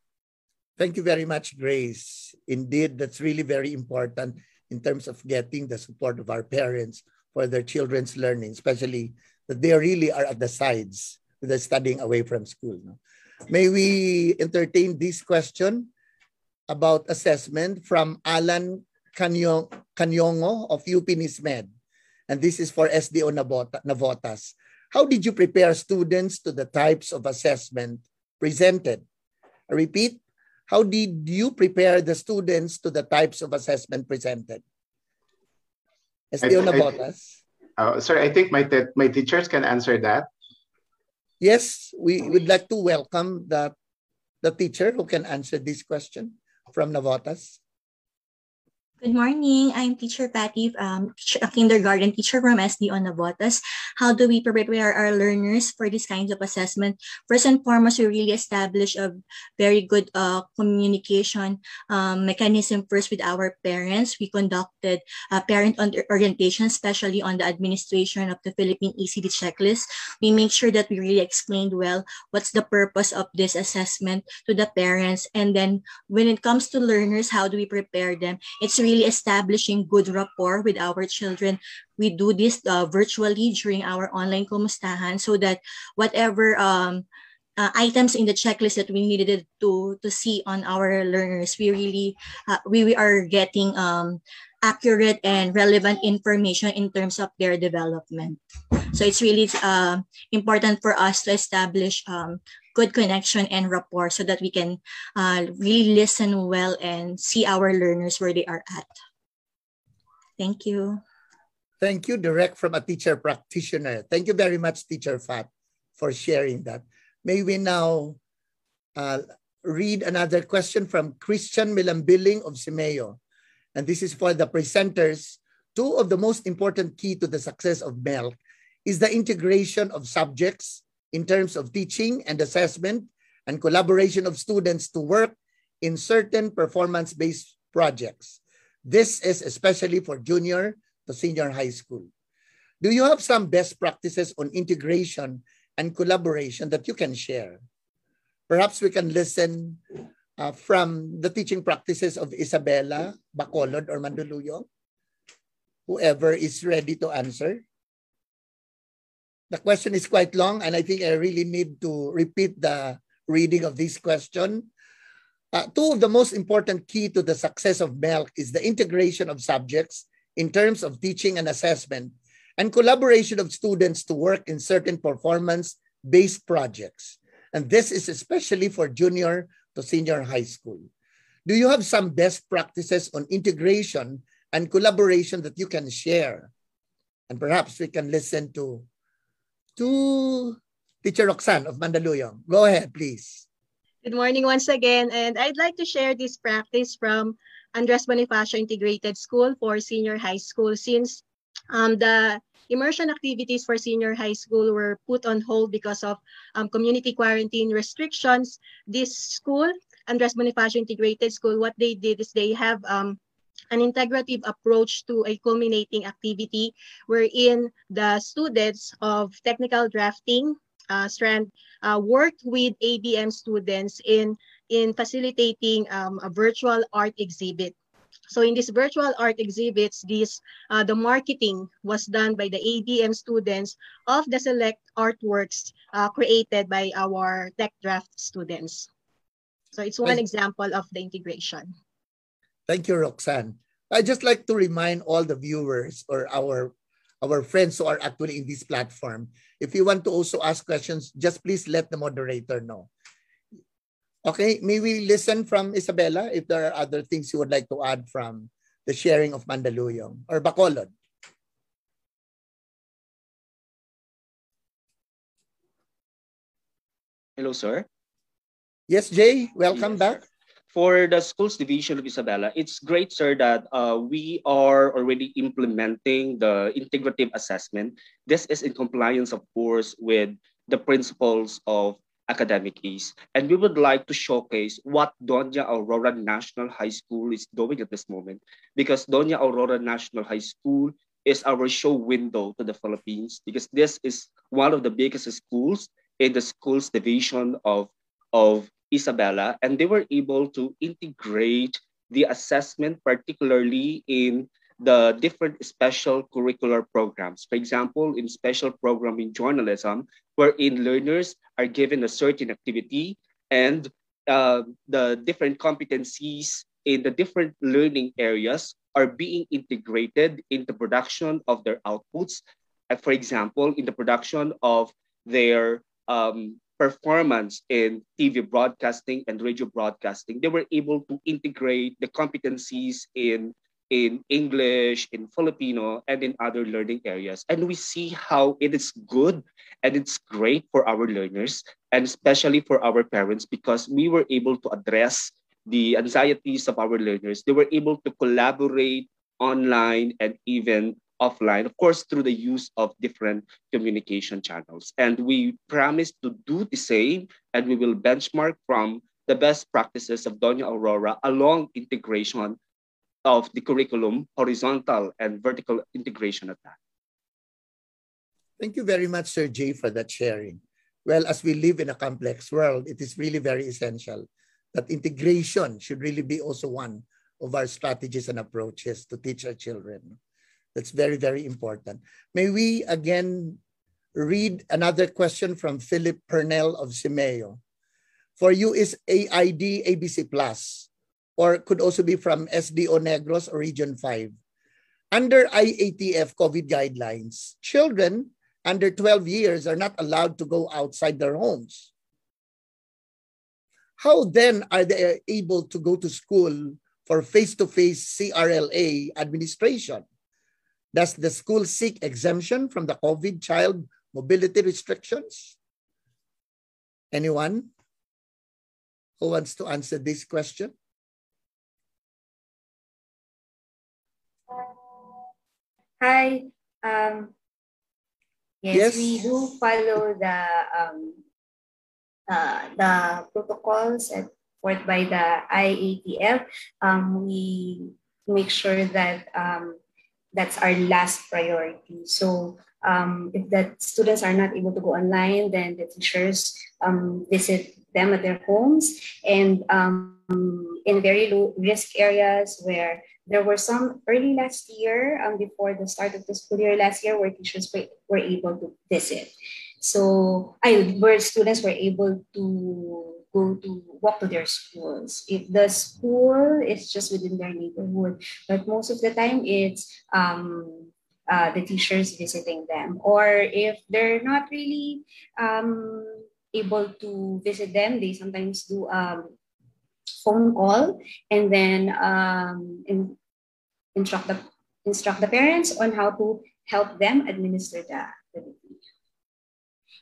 Thank you very much, Grace. Indeed, that's really very important in terms of getting the support of our parents for their children's learning, especially that they really are at the sides with the studying away from school. no? May we entertain this question about assessment from Alan Canyong, Canyongo of UP NISMED. And this is for SDO Navota, Navotas. How did you prepare students to the types of assessment presented? I repeat, how did you prepare the students to the types of assessment presented? I- Navotas? Uh, sorry, I think my te- my teachers can answer that. Yes, we would like to welcome the, the teacher who can answer this question from Navotas. Good morning. I'm Teacher Patty, um, a kindergarten teacher from SDO Navotas. How do we prepare our learners for these kinds of assessment? First and foremost, we really establish a very good uh, communication um, mechanism first with our parents. We conducted uh, parent orientation, especially on the administration of the Philippine ECD checklist. We make sure that we really explained well what's the purpose of this assessment to the parents. And then when it comes to learners, how do we prepare them? It's really establishing good rapport with our children. We do this uh, virtually during our online kumustahan so that whatever um, uh, items in the checklist that we needed to to see on our learners, we really uh, we, we are getting um, accurate and relevant information in terms of their development. So it's really uh, important for us to establish um, good connection and rapport so that we can uh, really listen well and see our learners where they are at. Thank you. Thank you, direct from a teacher practitioner. Thank you very much, Teacher Fat, for sharing that. May we now uh, read another question from Christian Milambiling of SEAMEO. And this is for the presenters. Two of the most important key to the success of MELC is the integration of subjects in terms of teaching and assessment and collaboration of students to work in certain performance-based projects. This is especially for junior to senior high school. Do you have some best practices on integration and collaboration that you can share? Perhaps we can listen uh, from the teaching practices of Isabella, Bacolod, or Mandaluyong. Whoever is ready to answer. The question is quite long, and I think I really need to repeat the reading of this question. Uh, two of the most important key to the success of MELC is the integration of subjects in terms of teaching and assessment and collaboration of students to work in certain performance-based projects. And this is especially for junior to senior high school. Do you have some best practices on integration and collaboration that you can share? And perhaps we can listen to, to Teacher Roxanne of Mandaluyong. Go ahead, please. Good morning once again. And I'd like to share this practice from Andres Bonifacio Integrated School for senior high school since um, the immersion activities for senior high school were put on hold because of um, community quarantine restrictions. This school, Andres Bonifacio Integrated School, what they did is they have um, an integrative approach to a culminating activity wherein the students of technical drafting, uh, strand uh, worked with ABM students in, in facilitating um, a virtual art exhibit. So in these virtual art exhibits, this uh, the marketing was done by the ABM students of the select artworks uh, created by our tech draft students. So it's one example of the integration. Thank you, Roxanne. I just like to remind all the viewers or our our friends who are actually in this platform. If you want to also ask questions, just please let the moderator know. Okay, may we listen from Isabela if there are other things you would like to add from the sharing of Mandaluyong or Bacolod? Hello, sir. Yes, Jay, welcome yes, back. Sir for the schools division of Isabela, it's great, sir, that uh, we are already implementing the integrative assessment. This is in compliance, of course, with the principles of academic ease. And we would like to showcase what Doña Aurora National High School is doing at this moment, because Doña Aurora National High School is our show window to the Philippines, because this is one of the biggest schools in the schools division of, of Isabela, and they were able to integrate the assessment, particularly in the different special curricular programs. For example, in special program in journalism, wherein learners are given a certain activity and uh, the different competencies in the different learning areas are being integrated in the production of their outputs. Uh, for example, in the production of their um, performance in TV broadcasting and radio broadcasting, they were able to integrate the competencies in in English, in Filipino, and in other learning areas. And we see how it is good and it's great for our learners and especially for our parents because we were able to address the anxieties of our learners. They were able to collaborate online and even offline, of course, through the use of different communication channels. And we promise to do the same, and we will benchmark from the best practices of Doña Aurora along integration of the curriculum, horizontal and vertical integration of that. Thank you very much, Sir Jay, for that sharing. Well, as we live in a complex world, it is really very essential that integration should really be also one of our strategies and approaches to teach our children. That's very, very important. May we again read another question from Philip Pernell of SEAMEO. For you is AID ABC Plus, or could also be from SDO Negros or Region 5. Under IATF COVID guidelines, children under 12 years are not allowed to go outside their homes. How then are they able to go to school for face-to-face CRLA administration? Does the school seek exemption from the COVID child mobility restrictions? Anyone who wants to answer this question? Hi. Um, yes, yes, we do follow the um, uh, the protocols set forth by the IATF. Um, we make sure that um, that's our last priority. So um, if the students are not able to go online, then the teachers um, visit them at their homes and um, in very low risk areas where there were some early last year, um, before the start of the school year last year, where teachers were, able to visit. So I where students were able to go to walk to their schools. If the school is just within their neighborhood, but most of the time it's um, uh, the teachers visiting them. Or if they're not really um, able to visit them, they sometimes do um, phone call and then um, in, instruct the instruct the parents on how to help them administer the, the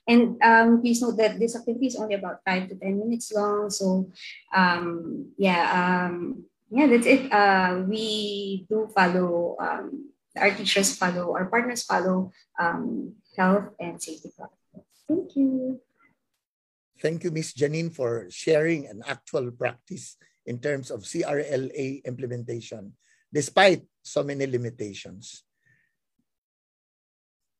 and um, please note that this activity is only about five to 10 minutes long. So um, yeah, um, yeah, that's it. Uh, we do follow, um, our teachers follow, our partners follow um, health and safety protocols. Thank you. Thank you, Ms. Janine, for sharing an actual practice in terms of CRLA implementation, despite so many limitations.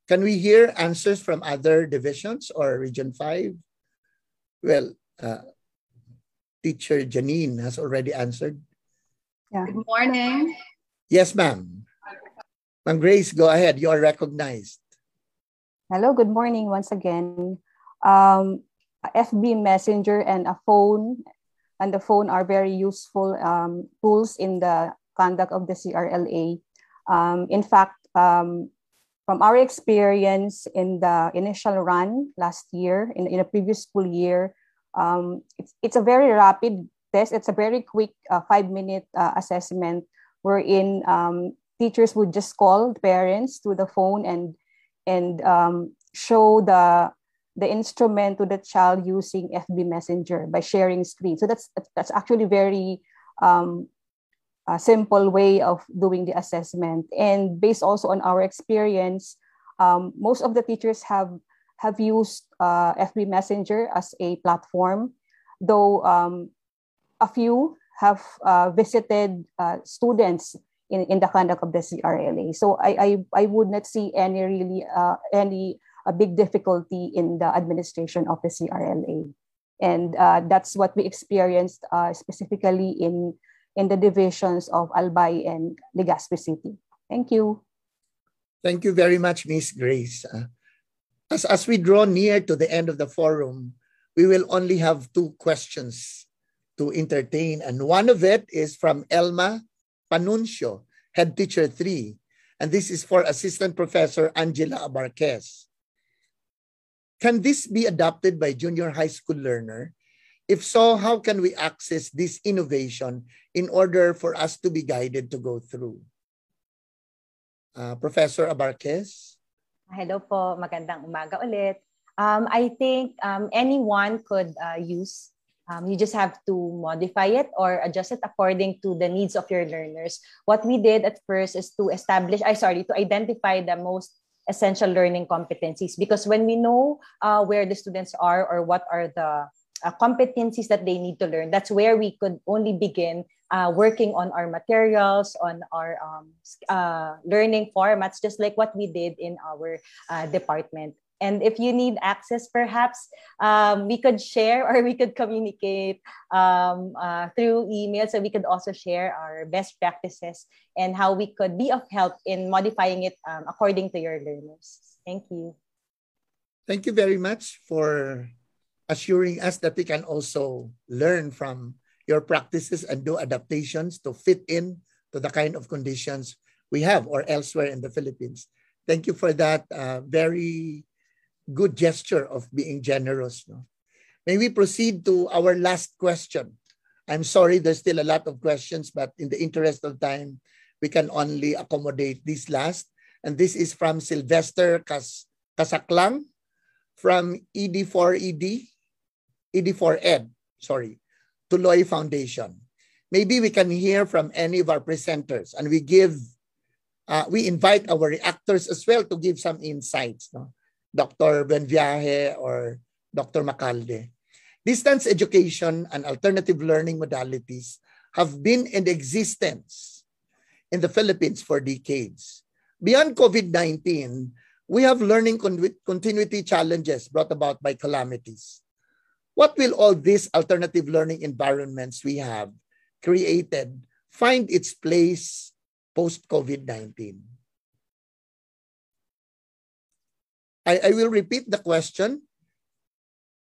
Can we hear answers from other divisions or Region 5? Well, uh, teacher Janine has already answered. Yeah. Good morning. Yes, ma'am. Ma'am Grace, go ahead. You are recognized. Hello, good morning once again. Um, FB Messenger and a phone and the phone are very useful um, tools in the conduct of the CRLA. Um, in fact, um, from our experience in the initial run last year, in, in a previous school year, um, it's, it's a very rapid test. It's a very quick uh, five minute uh, assessment wherein um, teachers would just call parents to the phone and, and um, show the, the instrument to the child using FB Messenger by sharing screen. So that's, that's actually very um, a simple way of doing the assessment. And based also on our experience, um, most of the teachers have have used uh, FB Messenger as a platform, though um, a few have uh, visited uh, students in, in the conduct of the CRLA. So I, I, I would not see any really uh, any a big difficulty in the administration of the CRLA. And uh, that's what we experienced uh, specifically in in the divisions of Albay and Legazpi City. Thank you. Thank you very much, Miss Grace. Uh, as, as we draw near to the end of the forum, we will only have two questions to entertain. And one of it is from Elma Panuncio, head teacher three. And this is for Assistant Professor Angela Abarquez. Can this be adopted by junior high school learner if so, how can we access this innovation in order for us to be guided to go through? Uh, Professor Abarquez? Hello po, magandang umaga ulit. Um, I think um, anyone could uh, use um, you just have to modify it or adjust it according to the needs of your learners. What we did at first is to establish, I sorry, to identify the most essential learning competencies because when we know uh, where the students are or what are the uh, competencies that they need to learn. That's where we could only begin uh, working on our materials, on our um, uh, learning formats, just like what we did in our uh, department. And if you need access, perhaps um, we could share or we could communicate um, uh, through email. So we could also share our best practices and how we could be of help in modifying it um, according to your learners. Thank you. Thank you very much for assuring us that we can also learn from your practices and do adaptations to fit in to the kind of conditions we have or elsewhere in the Philippines. Thank you for that uh, very good gesture of being generous. No? May we proceed to our last question. I'm sorry, there's still a lot of questions, but in the interest of time, we can only accommodate this last. And this is from Sylvester Kasaklang from ED4ED. ED4Ed, sorry, Tuloy Foundation. Maybe we can hear from any of our presenters and we give, uh, we invite our reactors as well to give some insights. No? Dr. Buenviaje or Dr. Macalde. Distance education and alternative learning modalities have been in existence in the Philippines for decades. Beyond COVID-19, we have learning continuity challenges brought about by calamities What will all these alternative learning environments we have created find its place post-COVID-19? I, I will repeat the question.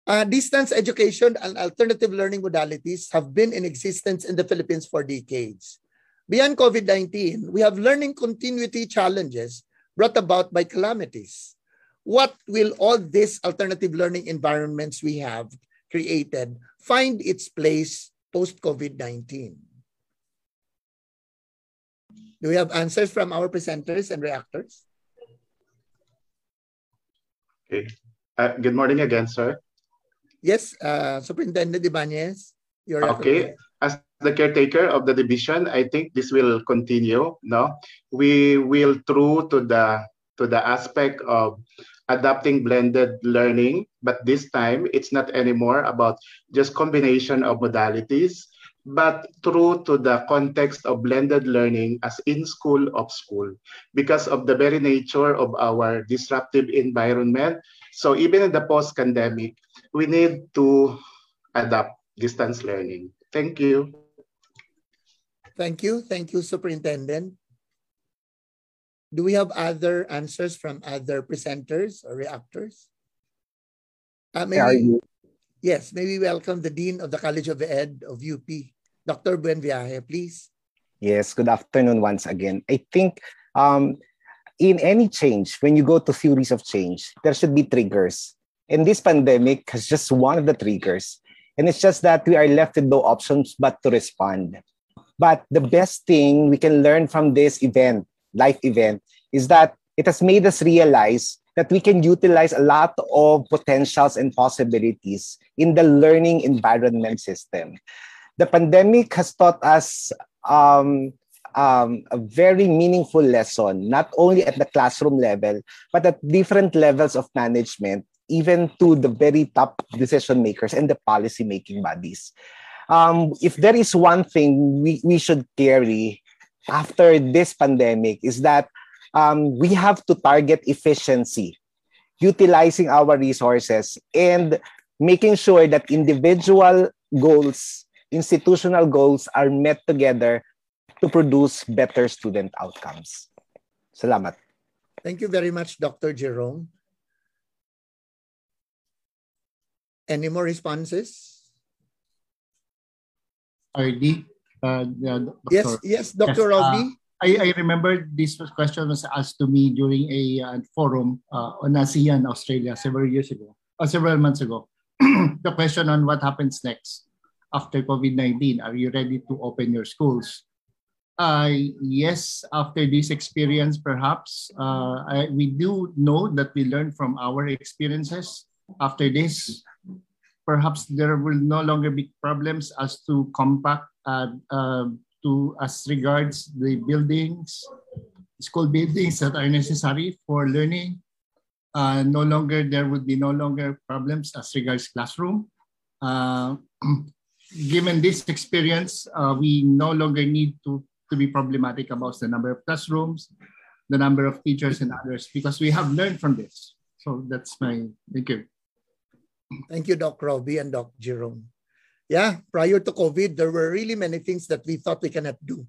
Uh, distance education and alternative learning modalities have been in existence in the Philippines for decades. Beyond COVID-19, we have learning continuity challenges brought about by calamities. What will all these alternative learning environments we have created find its place post-COVID-19? Do we have answers from our presenters and reactors? Okay. Uh, good morning again, sir. Yes, uh, Superintendent Ibanez. You're okay. As the caretaker of the division, I think this will continue. No, we will true to the to the aspect of adapting blended learning, but this time it's not anymore about just combination of modalities, but true to the context of blended learning as in school of school because of the very nature of our disruptive environment. So even in the post-pandemic, we need to adapt distance learning. Thank you. Thank you. Thank you, Superintendent. Do we have other answers from other presenters or reactors? Uh, maybe, yes, maybe welcome the Dean of the College of Ed of UP, Dr. Buenviaje, please. Yes, good afternoon once again. I think um, in any change, when you go to theories of change, there should be triggers. And this pandemic has just one of the triggers. And it's just that we are left with no options but to respond. But the best thing we can learn from this event life event is that it has made us realize that we can utilize a lot of potentials and possibilities in the learning environment system. The pandemic has taught us um, um, a very meaningful lesson, not only at the classroom level, but at different levels of management, even to the very top decision makers and the policy making bodies. Um, if there is one thing we, we should carry after this pandemic is that um, we have to target efficiency, utilizing our resources, and making sure that individual goals, institutional goals are met together to produce better student outcomes. Salamat. Thank you very much, Dr. Jerome. Any more responses? RD? Uh, uh, yes, yes, Dr. Yes, Robbie. Uh, I, I remember this question was asked to me during a uh, forum uh, on ASEAN, Australia, several years ago, or several months ago. (clears throat) the question on what happens next after COVID-19. Are you ready to open your schools? Uh, yes, after this experience, perhaps uh, I, we do know that we learn from our experiences. After this, perhaps there will no longer be problems as to compact to as regards the buildings, school buildings that are necessary for learning. Uh, no longer there would be no longer problems as regards classroom. Uh, (clears throat) given this experience, uh, we no longer need to, to be problematic about the number of classrooms, the number of teachers and others, because we have learned from this. So that's my, thank you. Thank you, Doc Robbie and Doc Jerome. Yeah, prior to COVID, there were really many things that we thought we cannot do.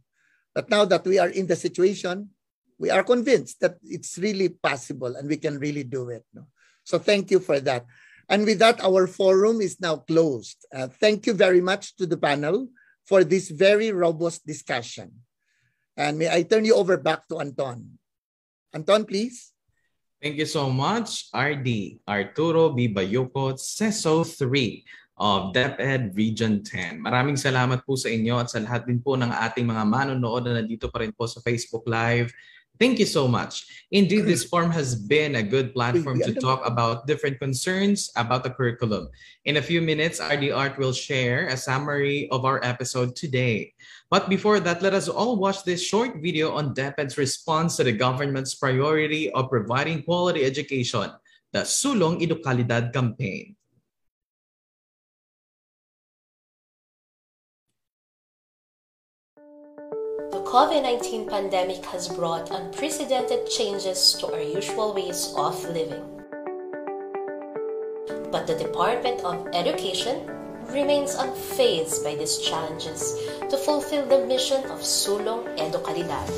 But now that we are in the situation, we are convinced that it's really possible and we can really do it. No? So thank you for that. And with that, our forum is now closed. Uh, thank you very much to the panel for this very robust discussion. And may I turn you over back to Anton. Anton, please. Thank you so much, RD Arturo B. Bayocot, CESO 3 of DepEd Region 10. Maraming salamat po sa inyo at sa lahat din po ng ating mga manonood na nandito pa rin po sa Facebook Live. Thank you so much. Indeed, this forum has been a good platform to talk about different concerns about the curriculum. In a few minutes, RD Art will share a summary of our episode today. But before that, let us all watch this short video on DepEd's response to the government's priority of providing quality education, the Sulong Edukalidad campaign. COVID 19 pandemic has brought unprecedented changes to our usual ways of living. But the Department of Education remains unfazed by these challenges to fulfill the mission of Sulong Edukalidad,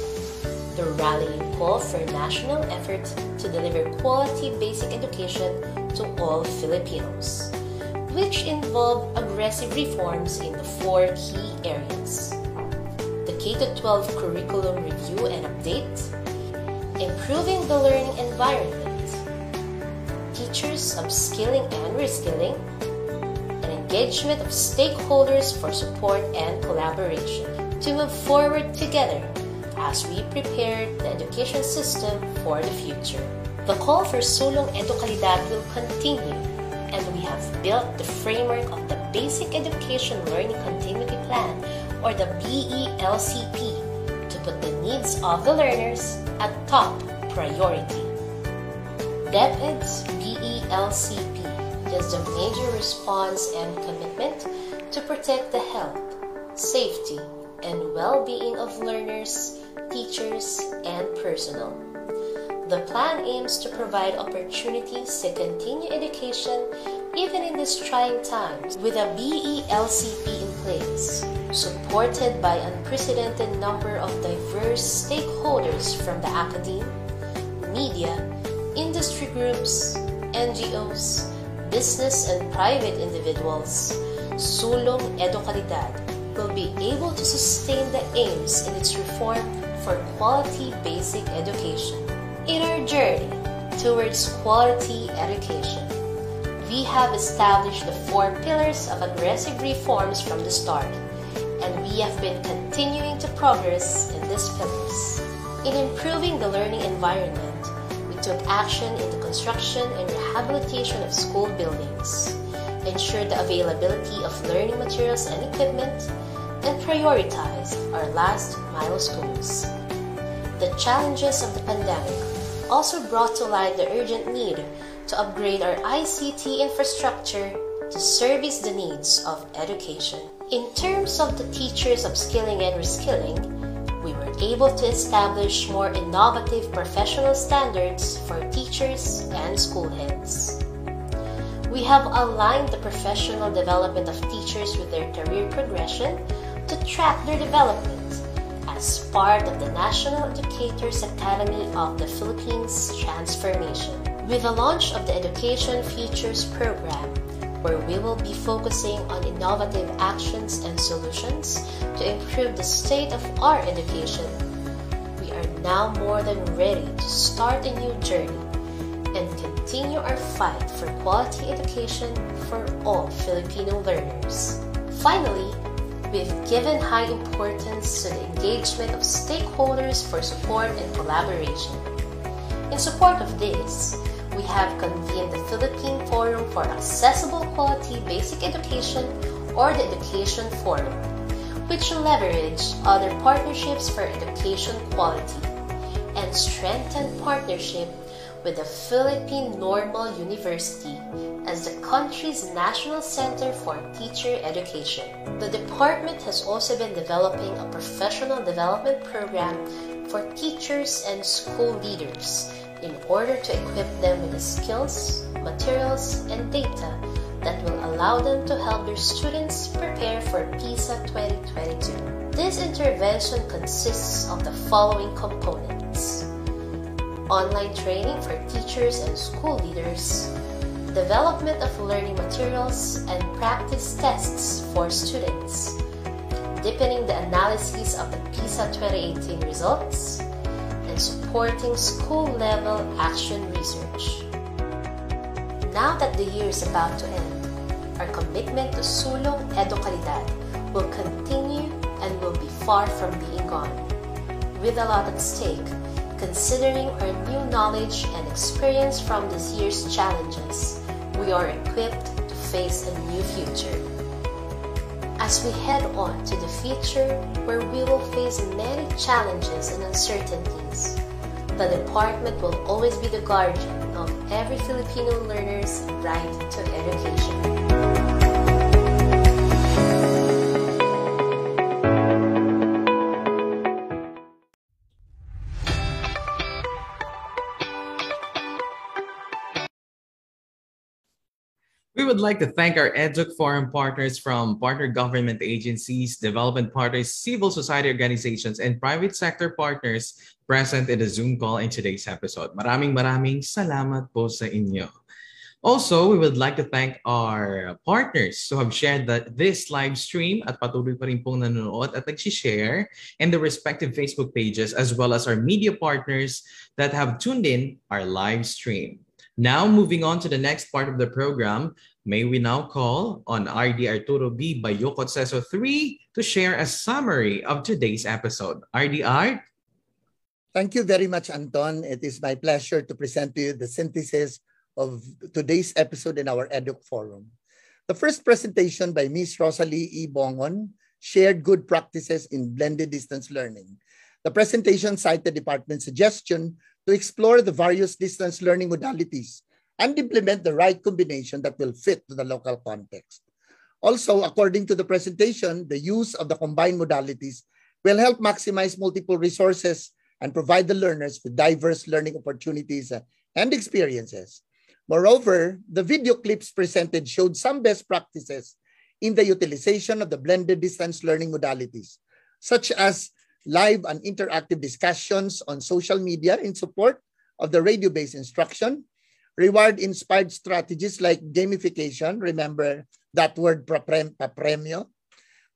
the rallying call for national effort to deliver quality basic education to all Filipinos, which involve aggressive reforms in the four key areas. The K-12 curriculum review and update, improving the learning environment, teachers upskilling and reskilling, and engagement of stakeholders for support and collaboration to move forward together as we prepare the education system for the future. The call for Sulong Edukalidad will continue and we have built the framework of the Basic Education Learning Continuity Plan or the BELCP to put the needs of the learners at top priority. DepEd's BELCP is the major response and commitment to protect the health, safety, and well-being of learners, teachers, and personnel. The plan aims to provide opportunities to continue education even in these trying times with a BELCP in place, supported by unprecedented number of diverse stakeholders from the academe, media, industry groups, NGOs, business and private individuals, Sulong Edukalidad will be able to sustain the aims in its reform for quality basic education. In our journey towards quality education, we have established the four pillars of aggressive reforms from the start, and we have been continuing to progress in these pillars. In improving the learning environment, we took action in the construction and rehabilitation of school buildings, ensured the availability of learning materials and equipment, and prioritized our last mile schools. The challenges of the pandemic also brought to light the urgent need to upgrade our ICT infrastructure to service the needs of education. In terms of the teachers upskilling and reskilling, we were able to establish more innovative professional standards for teachers and school heads. We have aligned the professional development of teachers with their career progression to track their development as part of the National Educators Academy of the Philippines transformation. With the launch of the Education Futures program, where we will be focusing on innovative actions and solutions to improve the state of our education. We are now more than ready to start a new journey and continue our fight for quality education for all Filipino learners. Finally, we've given high importance to the engagement of stakeholders for support and collaboration. In support of this, we have convened the Philippine Forum for Accessible Quality Basic Education or the Education Forum, which will leverage other partnerships for education quality and strengthen partnership with the Philippine Normal University as the country's national center for teacher education. The department has also been developing a professional development program for teachers and school leaders in order to equip them with the skills, materials, and data that will allow them to help their students prepare for PISA 2022. This intervention consists of the following components. Online training for teachers and school leaders, development of learning materials and practice tests for students, deepening the analysis of the PISA 2018 results, and supporting school-level action research. Now that the year is about to end, our commitment to Sulong Edukalidad will continue and will be far from being gone. With a lot at stake, considering our new knowledge and experience from this year's challenges, we are equipped to face a new future. As we head on to the future where we will face many challenges and uncertainties, the department will always be the guardian of every Filipino learner's right to education. Would like to thank our EDUC Forum partners from partner government agencies, development partners, civil society organizations, and private sector partners present in the Zoom call in today's episode. Maraming maraming salamat po sa inyo. Also, we would like to thank our partners who have shared the, this live stream at patuloy pa rin pong nanonood at nag-share in the respective Facebook pages as well as our media partners that have tuned in our live stream. Now, moving on to the next part of the program, may we now call on RD Arturo B. Bayocot CESO 3 to share a summary of today's episode. RD Art? Thank you very much, Anton. It is my pleasure to present to you the synthesis of today's episode in our EDUC forum. The first presentation by Ms. Rosalie E. Bongon shared good practices in blended distance learning. The presentation cited department suggestion to explore the various distance learning modalities and implement the right combination that will fit to the local context. Also, according to the presentation, the use of the combined modalities will help maximize multiple resources and provide the learners with diverse learning opportunities uh, and experiences. Moreover, the video clips presented showed some best practices in the utilization of the blended distance learning modalities, such as live and interactive discussions on social media in support of the radio-based instruction, reward-inspired strategies like gamification, remember that word papremio,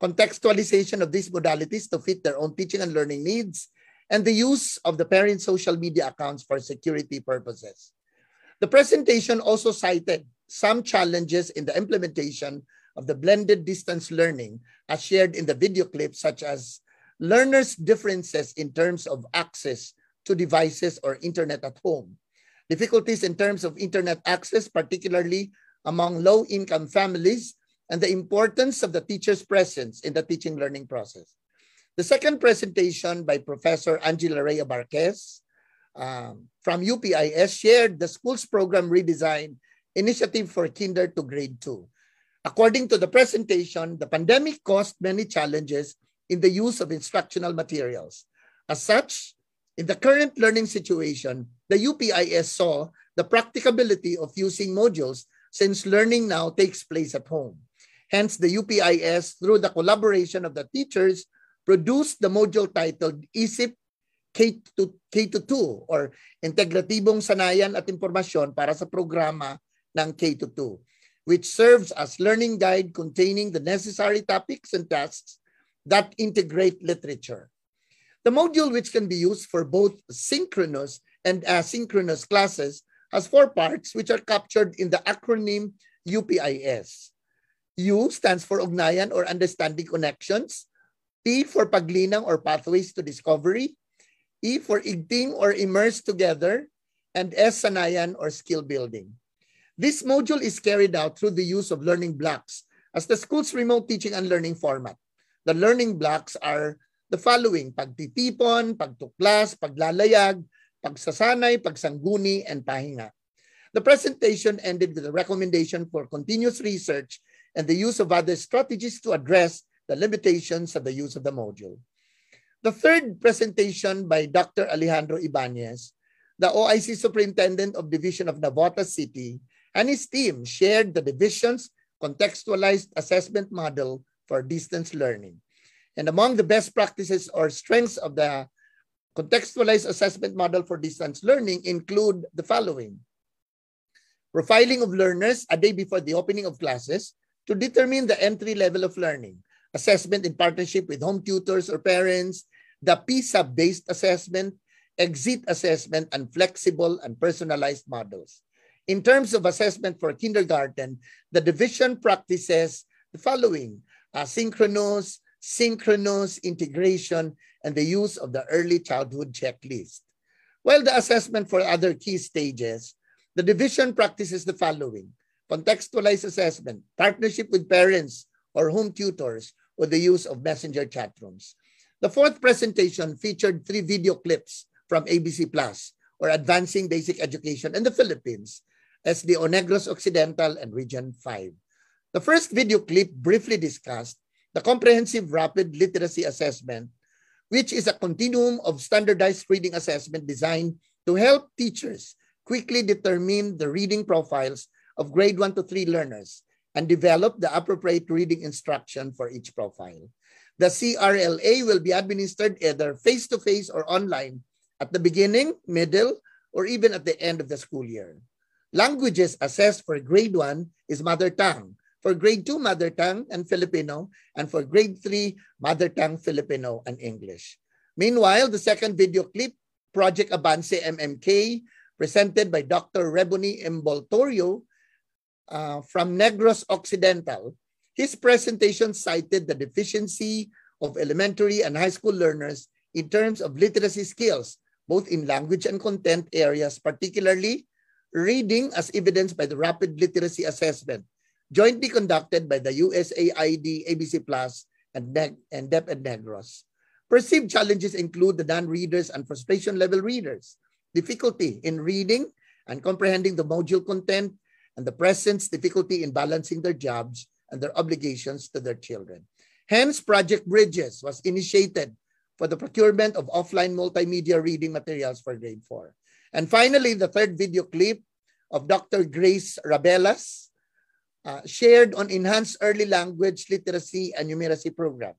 contextualization of these modalities to fit their own teaching and learning needs, and the use of the parent social media accounts for security purposes. The presentation also cited some challenges in the implementation of the blended distance learning as shared in the video clip, such as learners' differences in terms of access to devices or internet at home, difficulties in terms of internet access, particularly among low-income families, and the importance of the teacher's presence in the teaching learning process. The second presentation by Professor Angela Rhea Barquez um, from UPIS shared the school's program redesign initiative for kinder to grade 2. According to the presentation, the pandemic caused many challenges in the use of instructional materials. As such, in the current learning situation, the UPIS saw the practicability of using modules since learning now takes place at home. Hence, the UPIS, through the collaboration of the teachers, produced the module titled ISIP K2, K2 or Integratibong Sanayan at Impormasyon para sa programa ng K2 which serves as learning guide containing the necessary topics and tasks that integrate literature. The module, which can be used for both synchronous and asynchronous classes, has four parts which are captured in the acronym UPIS. U stands for Ugnayan or Understanding Connections. P for Paglinang or Pathways to Discovery. E for igting or immerse together, and S sanayan or skill building. This module is carried out through the use of learning blocks as the school's remote teaching and learning format. The learning blocks are the following, pagtitipon, pagtuklas, paglalayag, pagsasanay, pagsangguni, and pahinga. The presentation ended with a recommendation for continuous research and the use of other strategies to address the limitations of the use of the module. The third presentation by Dr. Alejandro Ibanez, the OIC Superintendent of Division of Navotas City, and his team shared the division's contextualized assessment model for distance learning. And among the best practices or strengths of the contextualized assessment model for distance learning include the following. Profiling of learners a day before the opening of classes to determine the entry level of learning. Assessment in partnership with home tutors or parents, the PISA-based assessment, exit assessment, and flexible and personalized models. In terms of assessment for kindergarten, the division practices the following, asynchronous, synchronous integration, and the use of the early childhood checklist. While the assessment for other key stages, the division practices the following, contextualized assessment, partnership with parents or home tutors, with the use of messenger chat rooms. The fourth presentation featured three video clips from ABC Plus, or Advancing Basic Education in the Philippines, as the Onegros Occidental and Region 5. The first video clip briefly discussed the Comprehensive Rapid Literacy Assessment, which is a continuum of standardized reading assessment designed to help teachers quickly determine the reading profiles of grade 1 to 3 learners and develop the appropriate reading instruction for each profile. The CRLA will be administered either face-to-face or online at the beginning, middle, or even at the end of the school year. Languages assessed for grade 1 is mother tongue, for grade 2 mother tongue and Filipino, and for grade 3 mother tongue Filipino and English. Meanwhile, the second video clip, Project Avance MMK, presented by Dr. Rebony Emboltorio uh, from Negros Occidental, his presentation cited the deficiency of elementary and high school learners in terms of literacy skills, both in language and content areas, particularly reading as evidenced by the rapid literacy assessment, jointly conducted by the USAID ABC Plus and, Neg- and DepEd Negros. Perceived challenges include the non-readers and frustration level readers, difficulty in reading and comprehending the module content, and the presence difficulty in balancing their jobs and their obligations to their children. Hence, Project Bridges was initiated for the procurement of offline multimedia reading materials for grade 4. And finally, the third video clip of Dr. Grace Rabelas, uh, shared on Enhanced Early Language Literacy and Numeracy Program.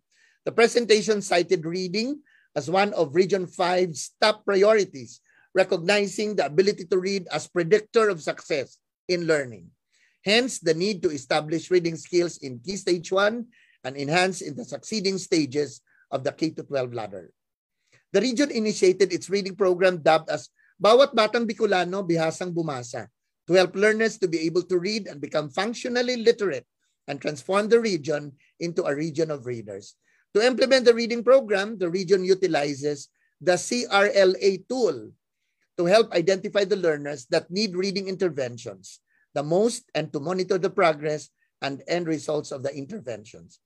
The presentation cited reading as one of Region 5's top priorities, recognizing the ability to read as predictor of success in learning. Hence, the need to establish reading skills in Key Stage 1 and enhance in the succeeding stages of the K-12 ladder. The region initiated its reading program dubbed as Bawat Batang Bicolano Bihasang Bumasa to help learners to be able to read and become functionally literate and transform the region into a region of readers. To implement the reading program, the region utilizes the CRLA tool to help identify the learners that need reading interventions the most and to monitor the progress and end results of the interventions.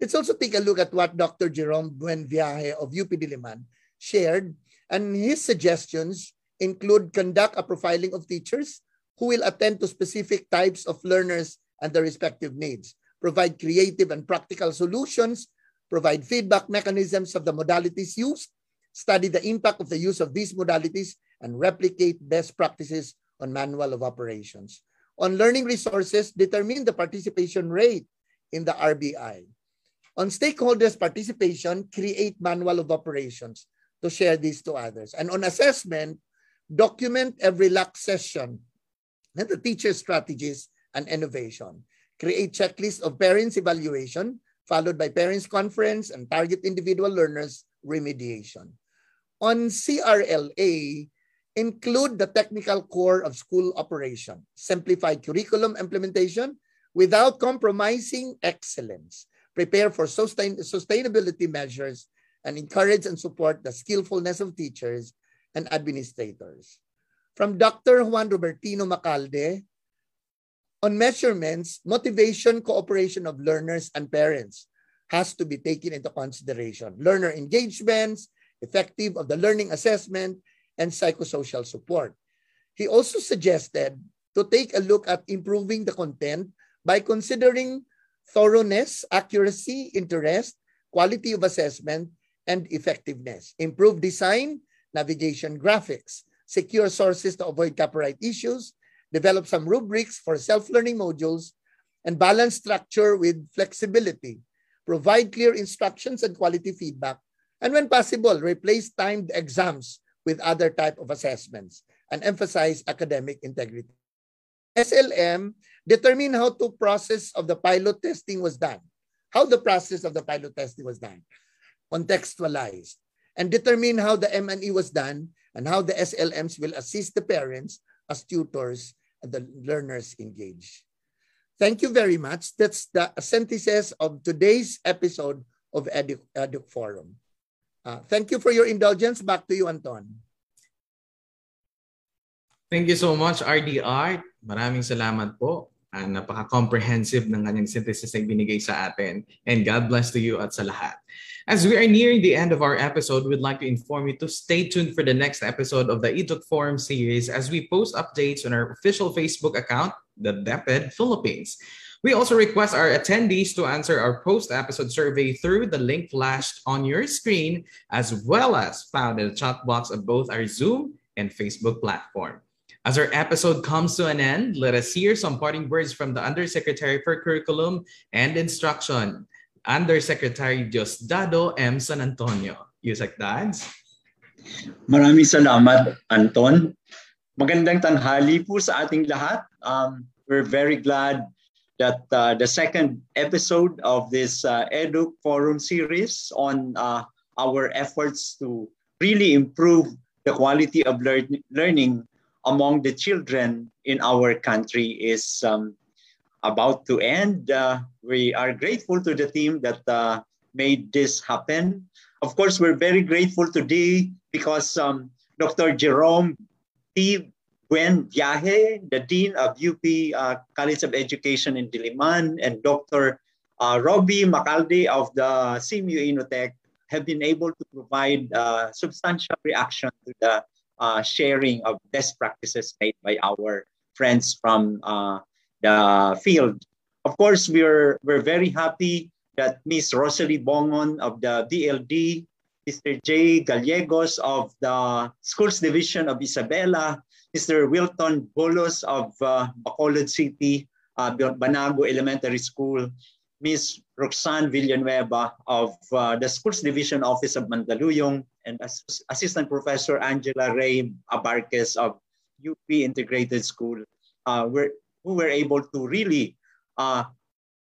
Let's also take a look at what Dr. Jerome Buenviaje of UP Diliman shared, and his suggestions include conduct a profiling of teachers who will attend to specific types of learners and their respective needs, provide creative and practical solutions provide feedback mechanisms of the modalities used, study the impact of the use of these modalities, and replicate best practices on manual of operations. On learning resources, determine the participation rate in the RBI. On stakeholders' participation, create manual of operations to share these to others. And on assessment, document every LAC session the teacher strategies and innovation. Create checklist of parents evaluation followed by parents conference and target individual learners remediation. On CRLA, include the technical core of school operation, simplify curriculum implementation without compromising excellence, prepare for sustain sustainability measures, and encourage and support the skillfulness of teachers and administrators. From Dr. Juan Robertino Macalde, on measurements, motivation, cooperation of learners and parents has to be taken into consideration. Learner engagements, effective of the learning assessment, and psychosocial support. He also suggested to take a look at improving the content by considering thoroughness, accuracy, interest, quality of assessment, and effectiveness. Improve design, navigation graphics, secure sources to avoid copyright issues, develop some rubrics for self-learning modules, and balance structure with flexibility. Provide clear instructions and quality feedback, and when possible, replace timed exams with other type of assessments and emphasize academic integrity. SLM determine how to process of the pilot testing was done, how the process of the pilot testing was done, contextualized, and determine how the M&E was done and how the SLMs will assist the parents as tutors and the learners engage. Thank you very much. That's the synthesis of today's episode of Edu, Edu Forum. Uh, thank you for your indulgence. Back to you, Anton. Thank you so much, RDR. Maraming salamat po. Uh, napaka-comprehensive ng kanyang synthesis na binigay sa atin. And God bless to you at sa lahat. As we are nearing the end of our episode, we'd like to inform you to stay tuned for the next episode of the eTook Forum series as we post updates on our official Facebook account, the DepEd Philippines. We also request our attendees to answer our post-episode survey through the link flashed on your screen, as well as found in the chat box of both our Zoom and Facebook platform. As our episode comes to an end, let us hear some parting words from the Undersecretary for Curriculum and Instruction, Undersecretary Diosdado M. San Antonio. Yusek Dads? Maraming salamat, Anton. Magandang tanghali po sa ating lahat. Um, we're very glad that uh, the second episode of this uh, Educ Forum series on uh, our efforts to really improve the quality of lear learning among the children in our country is um, about to end. Uh, we are grateful to the team that uh, made this happen. Of course, we're very grateful today because um, Dr. Jerome T. Buenviaje, the Dean of UP uh, College of Education in Diliman, and Dr. Uh, Robbie Macalde of the SEAMEO INNOTECH have been able to provide uh, substantial reaction to the uh, sharing of best practices made by our friends from uh, the field. Of course, we're, we're very happy that Ms. Rosalie Bongon of the DLD, Mr. J. Gallegos of the Schools Division of Isabela, Mr. Wilton Bolos of uh, Bacolod City, uh, Banago Elementary School, Ms. Roxanne Villanueva of uh, the Schools Division Office of Mandaluyong, and Ass Assistant Professor Angela Ray Abarquez of UP Integrated School, uh, were, who were able to really uh,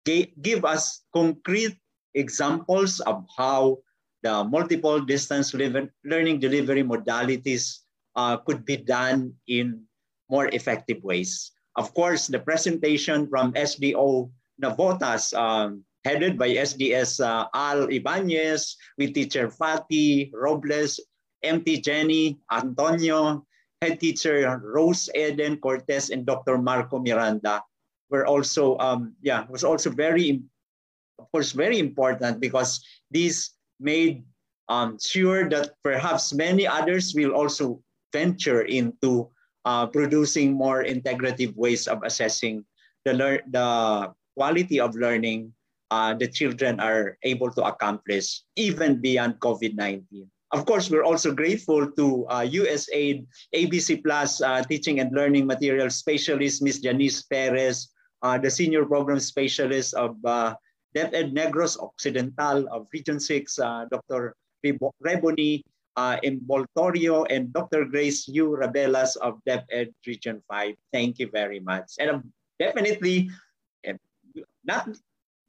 give us concrete examples of how the multiple distance learning delivery modalities uh, could be done in more effective ways. Of course, the presentation from SDO Navotas, um, headed by SDS uh, Al Ibanez, with teacher Fati, Robles, MT Jenny, Antonio, head teacher Rose Eden Cortez, and Dr. Marco Miranda were also, um, yeah, was also very, of course, very important because these made um, sure that perhaps many others will also venture into uh, producing more integrative ways of assessing the, the quality of learning uh, the children are able to accomplish even beyond COVID-19. Of course, we're also grateful to uh, USAID ABC Plus uh, Teaching and Learning Material Specialist, Ms. Janice Perez, uh, the Senior Program Specialist of uh, DepEd Negros Occidental of Region 6, uh, Dr. Reboni uh, Boltorio, and Dr. Grace U. Rabelas of DepEd Region 5. Thank you very much. And um, definitely, not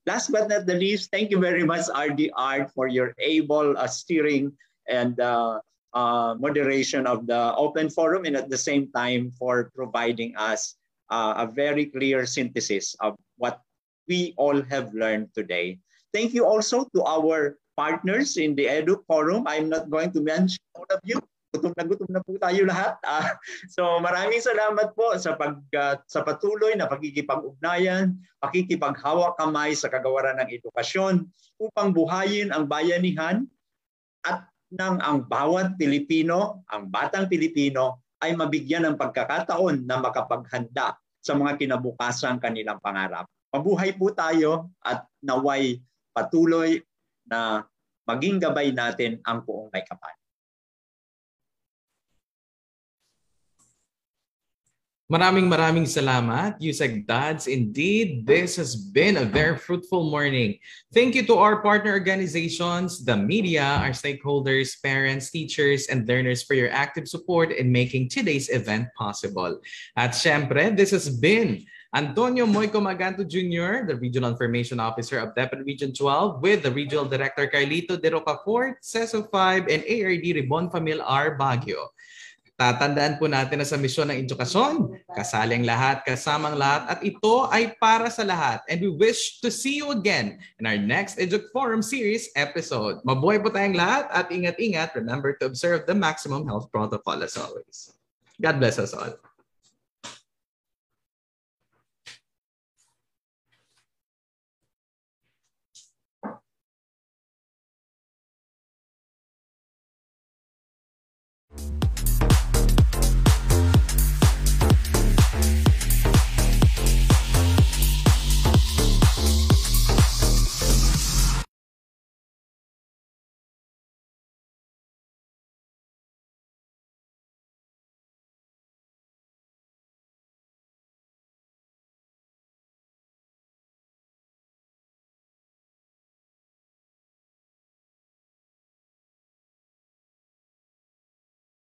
last but not the least, thank you very much, RD Art, for your able uh, steering and uh, uh, moderation of the open forum, and at the same time for providing us uh, a very clear synthesis of what we all have learned today. Thank you also to our partners in the Educ Forum. I'm not going to mention all of you gutom na gutom na po tayo lahat. Uh, (laughs) so maraming salamat po sa pag uh, sa patuloy na pagkikipag-ugnayan, pakikipaghawak kamay sa kagawaran ng edukasyon upang buhayin ang bayanihan at nang ang bawat Pilipino, ang batang Pilipino ay mabigyan ng pagkakataon na makapaghanda sa mga kinabukasang kanilang pangarap. Mabuhay po tayo at naway patuloy na maging gabay natin ang buong may kapal. Maraming maraming salamat, Yusek Dads. Indeed, this has been a very fruitful morning. Thank you to our partner organizations, the media, our stakeholders, parents, teachers, and learners for your active support in making today's event possible. At syempre, this has been Antonio Moico Maganto Jr., the Regional Information Officer of DepEd Region 12, with the Regional Director Carlito De Rocafort, CESO 5, and ARD Ribon Famil R. Baguio. Tatandaan po natin na sa misyon ng edukasyon, kasaling lahat, kasamang lahat, at ito ay para sa lahat. And we wish to see you again in our next Educ Forum Series episode. Mabuhay po tayong lahat at ingat-ingat. Remember to observe the maximum health protocol as always. God bless us all.